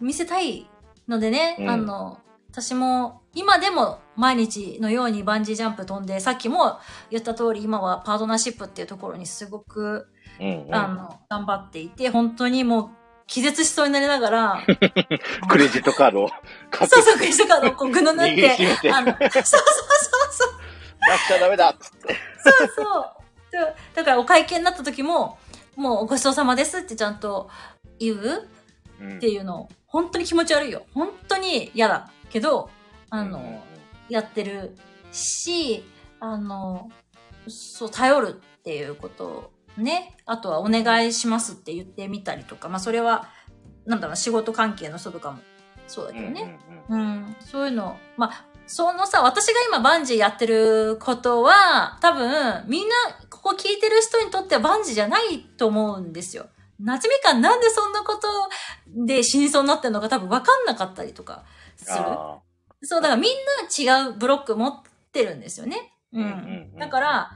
見せたいのでね、うんあの、私も今でも毎日のようにバンジージャンプ飛んで、さっきも言った通り今はパートナーシップっていうところにすごく、うん、うん。あの、頑張っていて、本当にもう気絶しそうになりながら、[laughs] クレジットカードをそうそう、クリストカードをこうぐぬぬってあの、そうそうそうそう、出しちゃダメだっつって。そうそう。でだからお会計になった時も、もうごちそうさまですってちゃんと言ううんっていうの、本当に気持ち悪いよ。本当に嫌だ。けど、あの、うんやってるし、あの、そう、頼るっていうことをね、あとはお願いしますって言ってみたりとか、まあそれは、なんだろうな、仕事関係の人とかもそうだけどね。うんうんうん、そういうの、まあ、そのさ、私が今バンジーやってることは、多分、みんな、ここ聞いてる人にとってはバンジーじゃないと思うんですよ。夏みかんなんでそんなことで死にそうになってるのか多分分かんなかったりとかする。あそう、だからみんな違うブロック持ってるんですよね。ううんうんん。うんだから、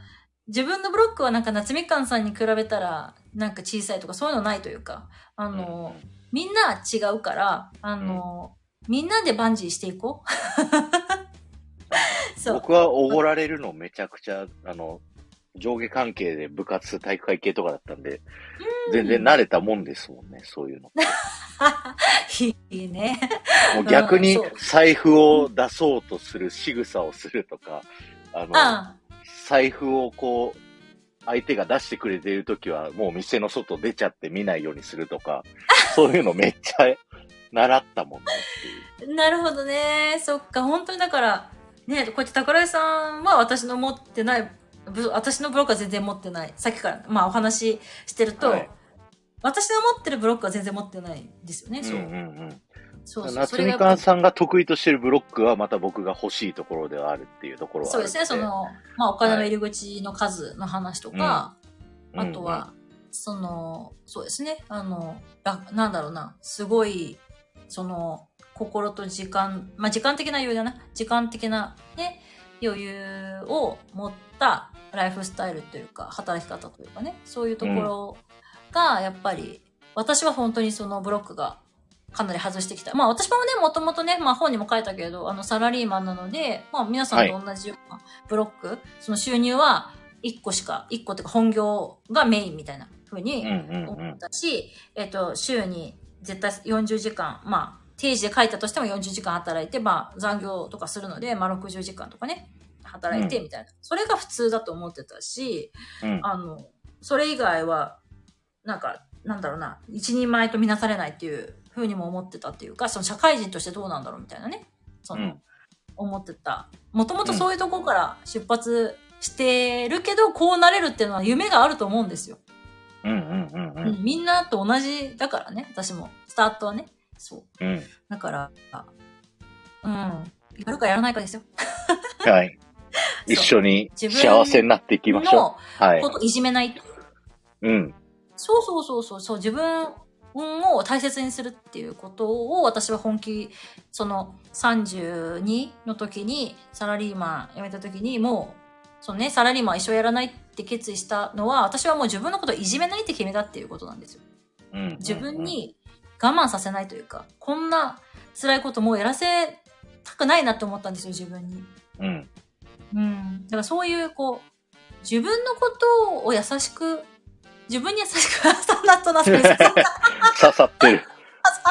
自分のブロックはなんか夏みかんさんに比べたら、なんか小さいとかそういうのないというか、あーの、みんな違うから、あの、みんなでバンジーしていこう。[laughs] そう。僕はおごられるのめちゃくちゃ、あの、上下関係で部活体育会系とかだったんで、全然慣れたもんですもんね、そういうの。[laughs] いいね。もう逆に財布を出そうとする仕草をするとか、あの、あ財布をこう、相手が出してくれているときは、もう店の外出ちゃって見ないようにするとか、そういうのめっちゃ習ったもんねっていう。なるほどね。そっか、本当にだから、ね、こうやって桜井さんは私の持ってない、ぶ私のブロックは全然持ってない。さっきから、まあお話ししてると、はい私の持ってるブロックは全然持ってないんですよね。そう。うんうんうん。そうそう。そ夏みかんさんが得意としてるブロックはまた僕が欲しいところではあるっていうところはそうですね。その、まあお金の入り口の数の話とか、あとは、その、そうですね。あの、あなんだろうな。すごい、その、心と時間、まあ、時間的な余裕だな。時間的なね、余裕を持ったライフスタイルというか、働き方というかね、そういうところが、やっぱり、私は本当にそのブロックがかなり外してきた。まあ私もね、もともとね、まあ本にも書いたけど、あのサラリーマンなので、まあ皆さんと同じようなブロック、その収入は1個しか、1個っていうか本業がメインみたいな風に思ったし、えっ、と、週に絶対40時間、まあ定時で書いたとしても40時間働いて、まあ残業とかするので、まあ60時間とかね、働いてみたいな。それが普通だと思ってたし、うん。あの、それ以外は、なんか、なんだろうな、一人前とみなされないっていうふうにも思ってたっていうか、その社会人としてどうなんだろうみたいなね、その、うん思ってた。もともとそういうところから出発してるけど、こうなれるっていうのは夢があると思うんですよ。うんうんうんううんん、みんなと同じだからね、私も。スタートはね。そう。うん。だから、うん。やるかやらないかですよ。はい。[laughs] 一緒に自分幸せになっていきましょう。はいの。こといじめない。うん。そうそうそうそう、そう自分を大切にするっていうことを私は本気、その32の時にサラリーマン辞めた時にもう、そのね、サラリーマン一生やらないって決意したのは、私はもう自分のことをいじめないって決めたっていうことなんですよ。うん。自分に我慢させないというか、こんな辛いこともうやらせたくないなって思ったんですよ、自分に。うん。うん。だからそういう、こう、自分のことを優しく、自分に優しく、そんなとなってる。刺さってる。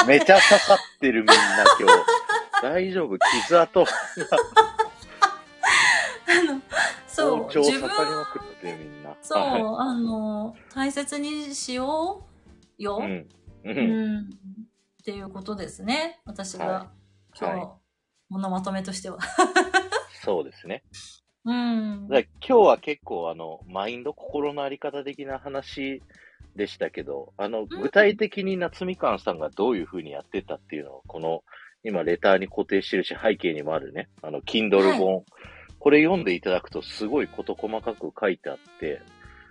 めちゃ刺さってるみんな今日。[laughs] 大丈夫？傷跡。そう、包丁自分刺さりまくってるみんな。そう、はあの、大切にしようよ、いうん。う。うんん。っていうことですね。私が、は今日、はいものまとめとしては。そうですね。うん。だから今日は結構あの、マインド、心のあり方的な話でしたけど、あの、具体的に夏みかんさんがどういう風にやってたっていうのを、この、今レターに固定してるし、背景にもあるね、あの、Kindle 本、これ読んでいただくとすごい事細かく書いてあって、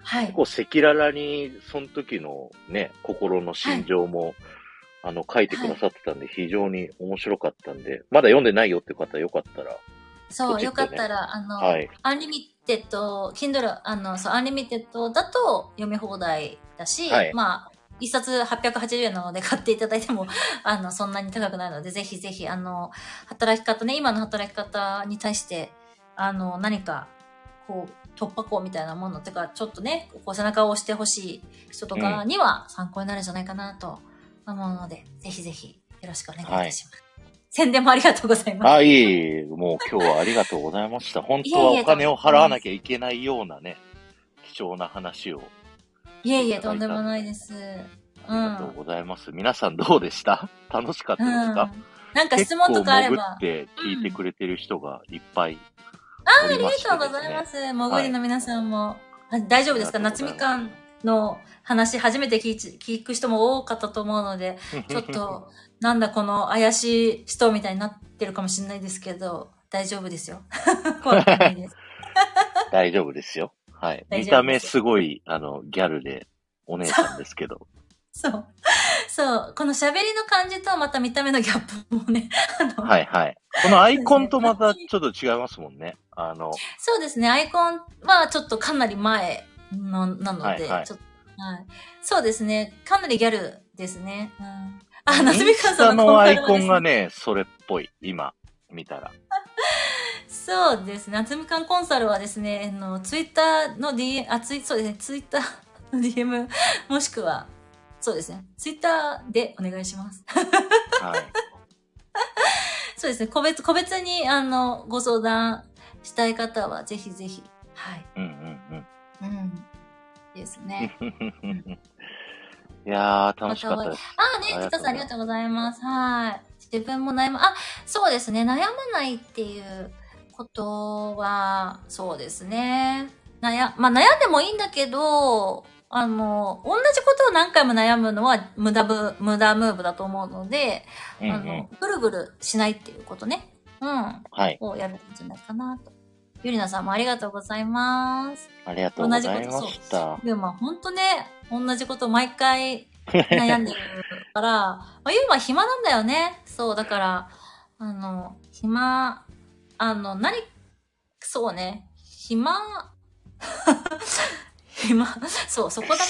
はい結。構赤裸々にその時のね、心の心情も、あの、書いてくださってたんで、非常に面白かったんで、まだ読んでないよって方よかったら、そう、よかったら、あの、はい。アンリミテッド、Kindle、あの、そう、アンリミテッドだと読み放題だし、はいまあ、一冊880円なので買っていただいても、[laughs] あの、そんなに高くないので、ぜひぜひ、あの、働き方ね、今の働き方に対して、あの、何か、こう、突破口みたいなもの、てか、ちょっとね、こう背中を押してほしい人とかには参考になるんじゃないかなと思うので、ぜひぜひ、よろしくお願いいたします。宣伝もありがとうございます。あ、いえいえ、もう今日はありがとうございました。本当はお金を払わなきゃいけないようなね、貴重な話をいえいえ、とんでもないです。うん。ありがとうございます。皆さんどうでした？楽しかったですか、うんなんか質問とかあれば。って聞いてくれてる人がいっぱいあありおりましてがとうございます。もぐりの皆さんも。あ大丈夫ですか？夏みかんの話初めて聞聞く人も多かったと思うので、[laughs] ちょっと、なんだこの怪しい人みたいになってるかもしれないですけど、大丈夫ですよ。[laughs] [laughs] 大丈夫ですよ。はい。見た目すごい、あの、ギャルでお姉さんですけど。そう。そう。この喋りの感じとまた見た目のギャップもね、はいはい。このアイコンとまたちょっと違いますもんね。あの、そうですね。アイコンはちょっとかなり前のなので、はいはいちょっとはい、そうですね。かなりギャルですね。うん、あ、夏みかんスタさんののアイコンがね、それっぽい。今、見たら。[laughs] そうですね。夏みかんコンサルはですね、あの、ツイッターの DM、あ、ツイ、そうですね。ツイッターの DM、もしくは、そうですね。ツイッターでお願いします。はい。[laughs] そうですね。個別、個別に、あの、ご相談したい方は、ぜひぜひ。はい。うんうんうん。ですね。うん。いやー、楽しかったです。あ、ね、ちかさんありがとうございます。はい。自分も悩む、あ、そうですね。悩まないっていうことは、そうですね。悩、まあ悩んでもいいんだけど、あの、同じことを何回も悩むのは無駄ぶ、無駄ムーブだと思うので、うんうんあの、ぐるぐるしないっていうことね。うん。はい。をやるんじゃないかなと。ゆりなさんもありがとうございます。ありがとうございました。でもまあ本当ね、同じこと毎回悩んでるから、[laughs] まあ、ゆうま暇なんだよね。そう、だから、あの、暇、あの、何、そうね、暇、[laughs] 暇、そう、そこだな。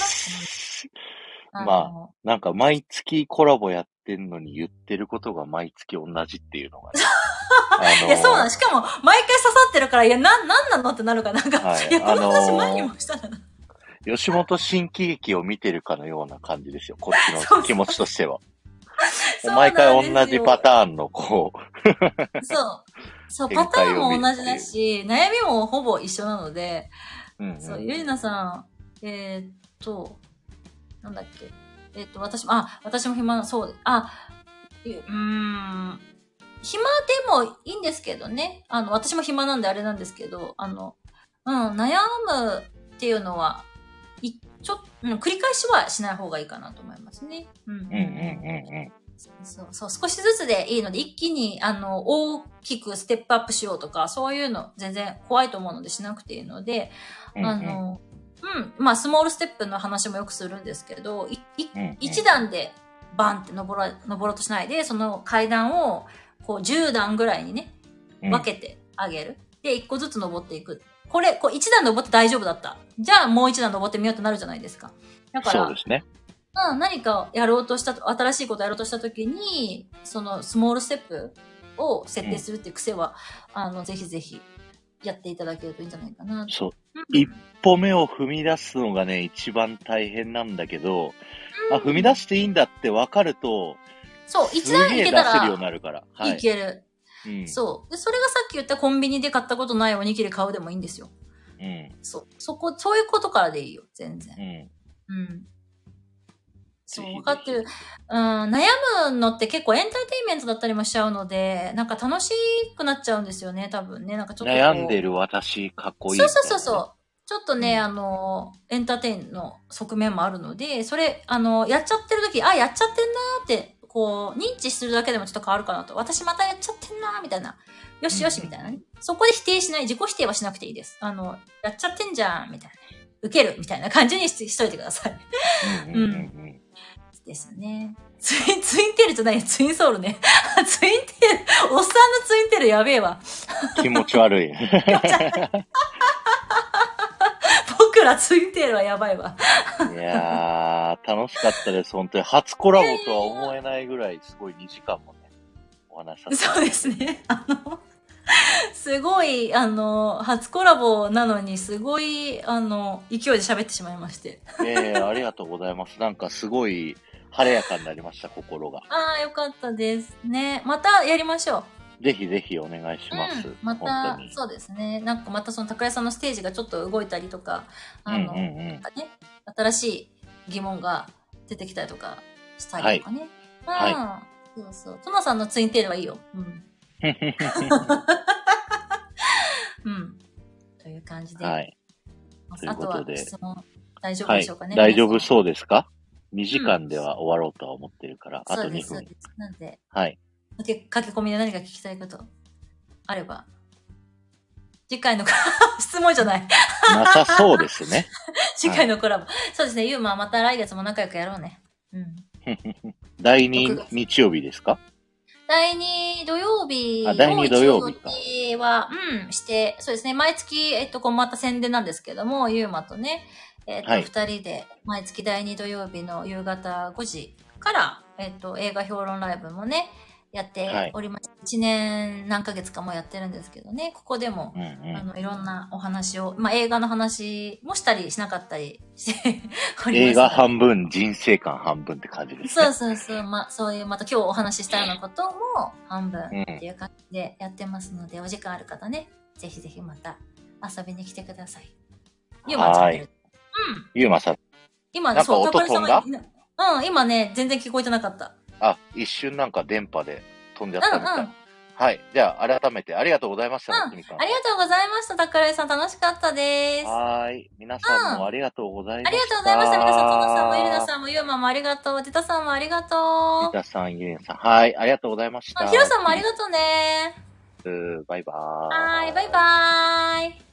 [laughs] まあのなんか毎月コラボやってんのに言ってることが毎月同じっていうのがね。あいや、そうなの。しかも、毎回刺さってるから、いや、なん、なんなのってなるから、なんか、はいい、や、この話あのー前にもしたらな。吉本新喜劇を見てるかのような感じですよ。こっちの気持ちとしては。毎回同じパターンの、こう、そう。そう、展パターンも同じだし、悩みもほぼ一緒なので、うんうんそう、ゆりなさん、えーっと、なんだっけ。えーっと、私も、あ、私も暇な、そう、あ、うーん、暇でもいいんですけどね。あの、私も暇なんであれなんですけど、あの、うん、悩むっていうのは、い、ちょっと、うん、繰り返しはしない方がいいかなと思いますね。うん。うんうんうんうんうん。そう、そう、少しずつでいいので、一気に、あの、大きくステップアップしようとか、そういうの全然怖いと思うのでしなくていいので、うんあの、うん、まあ、スモールステップの話もよくするんですけど、いいうんうん一段でバンって登ら、登ろうとしないで、その階段を、こう、10段ぐらいにね、うん分けてあげる。で、一個ずつ登っていく。これ、こう、一段登って大丈夫だった。じゃあ、もう一段登ってみようとなるじゃないですか。だから、そうですね。うん、何かやろうとした、新しいことやろうとしたときに、そのスモールステップを設定するっていう癖は、あの、ぜひぜひやっていただけるといいんじゃないかな。そう。うん一歩目を踏み出すのがね、一番大変なんだけど、あ、踏み出していいんだって分かると、そう、一段いけたら、なるから。はいい。ける。うん。そう。で、それがさっき言ったコンビニで買ったことないおにぎり買うでもいいんですよ。うん。そう。そこ、そういうことからでいいよ、全然う。ん。うん。そう、分かってる。うん、悩むのって結構エンターテインメントだったりもしちゃうので、なんか楽しくなっちゃうんですよね、多分ね。なんかちょっと。悩んでる私、かっこいいそう。そうそうそう。ちょっとね、うんあの、エンターテインの側面もあるので、それ、あの、やっちゃってる時、あ、やっちゃってんなーって、こう、認知するだけでもちょっと変わるかなと。私またやっちゃってんなーみたいな。よしよし、みたいなね。そこで否定しない、自己否定はしなくていいです。あの、やっちゃってんじゃん、みたいな。受ける、みたいな感じにししといてください。うん。ですね。ツイン、ツインテールじゃないよ、ツインソウルね。ツインテール、おっさんのツインテールやべえわ。気持ち悪い。僕らツインテールはやばいわ。いやー、楽しかったです。本当に。初コラボとは思えないぐらい、すごい2時間もね、お話しさせてそうですね。あの、すごい、あの、初コラボなのに、すごい、あの、勢いで喋ってしまいまして。ええありがとうございます。なんかすごい晴れやかになりました、心が。ああ、よかったです。ね。またやりましょう。ぜひぜひお願いします。うん、ま本た。そうですね。なんかまたその高谷さんのステージがちょっと動いたりとか、あの、うんうんうんね、新しい疑問が出てきたりとかしたりとかね。はうん。そうそう。トナさんのツインテールはいいよ。うん。[laughs] [laughs] うん。という感じで。はい。あということであとは質問大丈夫はいでしょうかね。。大丈夫うそうですか ?2 時間では終わろうとは思ってるから、あと2そうです、そう分。です。なんで、はい。駆け駆け込みで何か聞きたいことあれば。次回の [laughs] 質問じゃない。なさそうですね。[laughs] 次回のコラボ。そうですね、ユーマはまた来月も仲良くやろうね。うん。[laughs] 第2日曜日ですか？第2土曜日あ第二土曜日かは、うん、して、そうですね、毎月、えっと、こうまた宣伝なんですけども、ユーマとね、えっと、はい二人で、毎月第2土曜日の夕方5時から、えっと、映画評論ライブもね、やっておりまして、1年何ヶ月かもやってるんですけどね、ここでもう、んうん。あの、いろんなお話を、まあ、映画の話もしたりしなかったりしております。映画半分、人生観半分って感じですね。そうそうそう。まあ、そういう、また今日お話ししたようなことも半分っていう感じでやってますので、お時間ある方ね、ぜひぜひまた遊びに来てください。ゆうまちゃん。ゆうまさん。今、そう、んうん、今ね、全然聞こえてなかった。あ、一瞬なんか電波で飛んじゃったみたい。うんうんはい。じゃあ、改めてありがとうございました、うん。ありがとうございました、桜井さん。楽しかったです。あはーい。皆さんもありがとうございました。りがとうございました。皆さん、トナさんも、ゆりなさんも、ゆうまもありがとう。テタさんもありがとう。皆さん、ゆえんさん。はい。ありがとうございました。あひろさんもありがとうね。とう。バイバーイ。はーい、バイバーイ。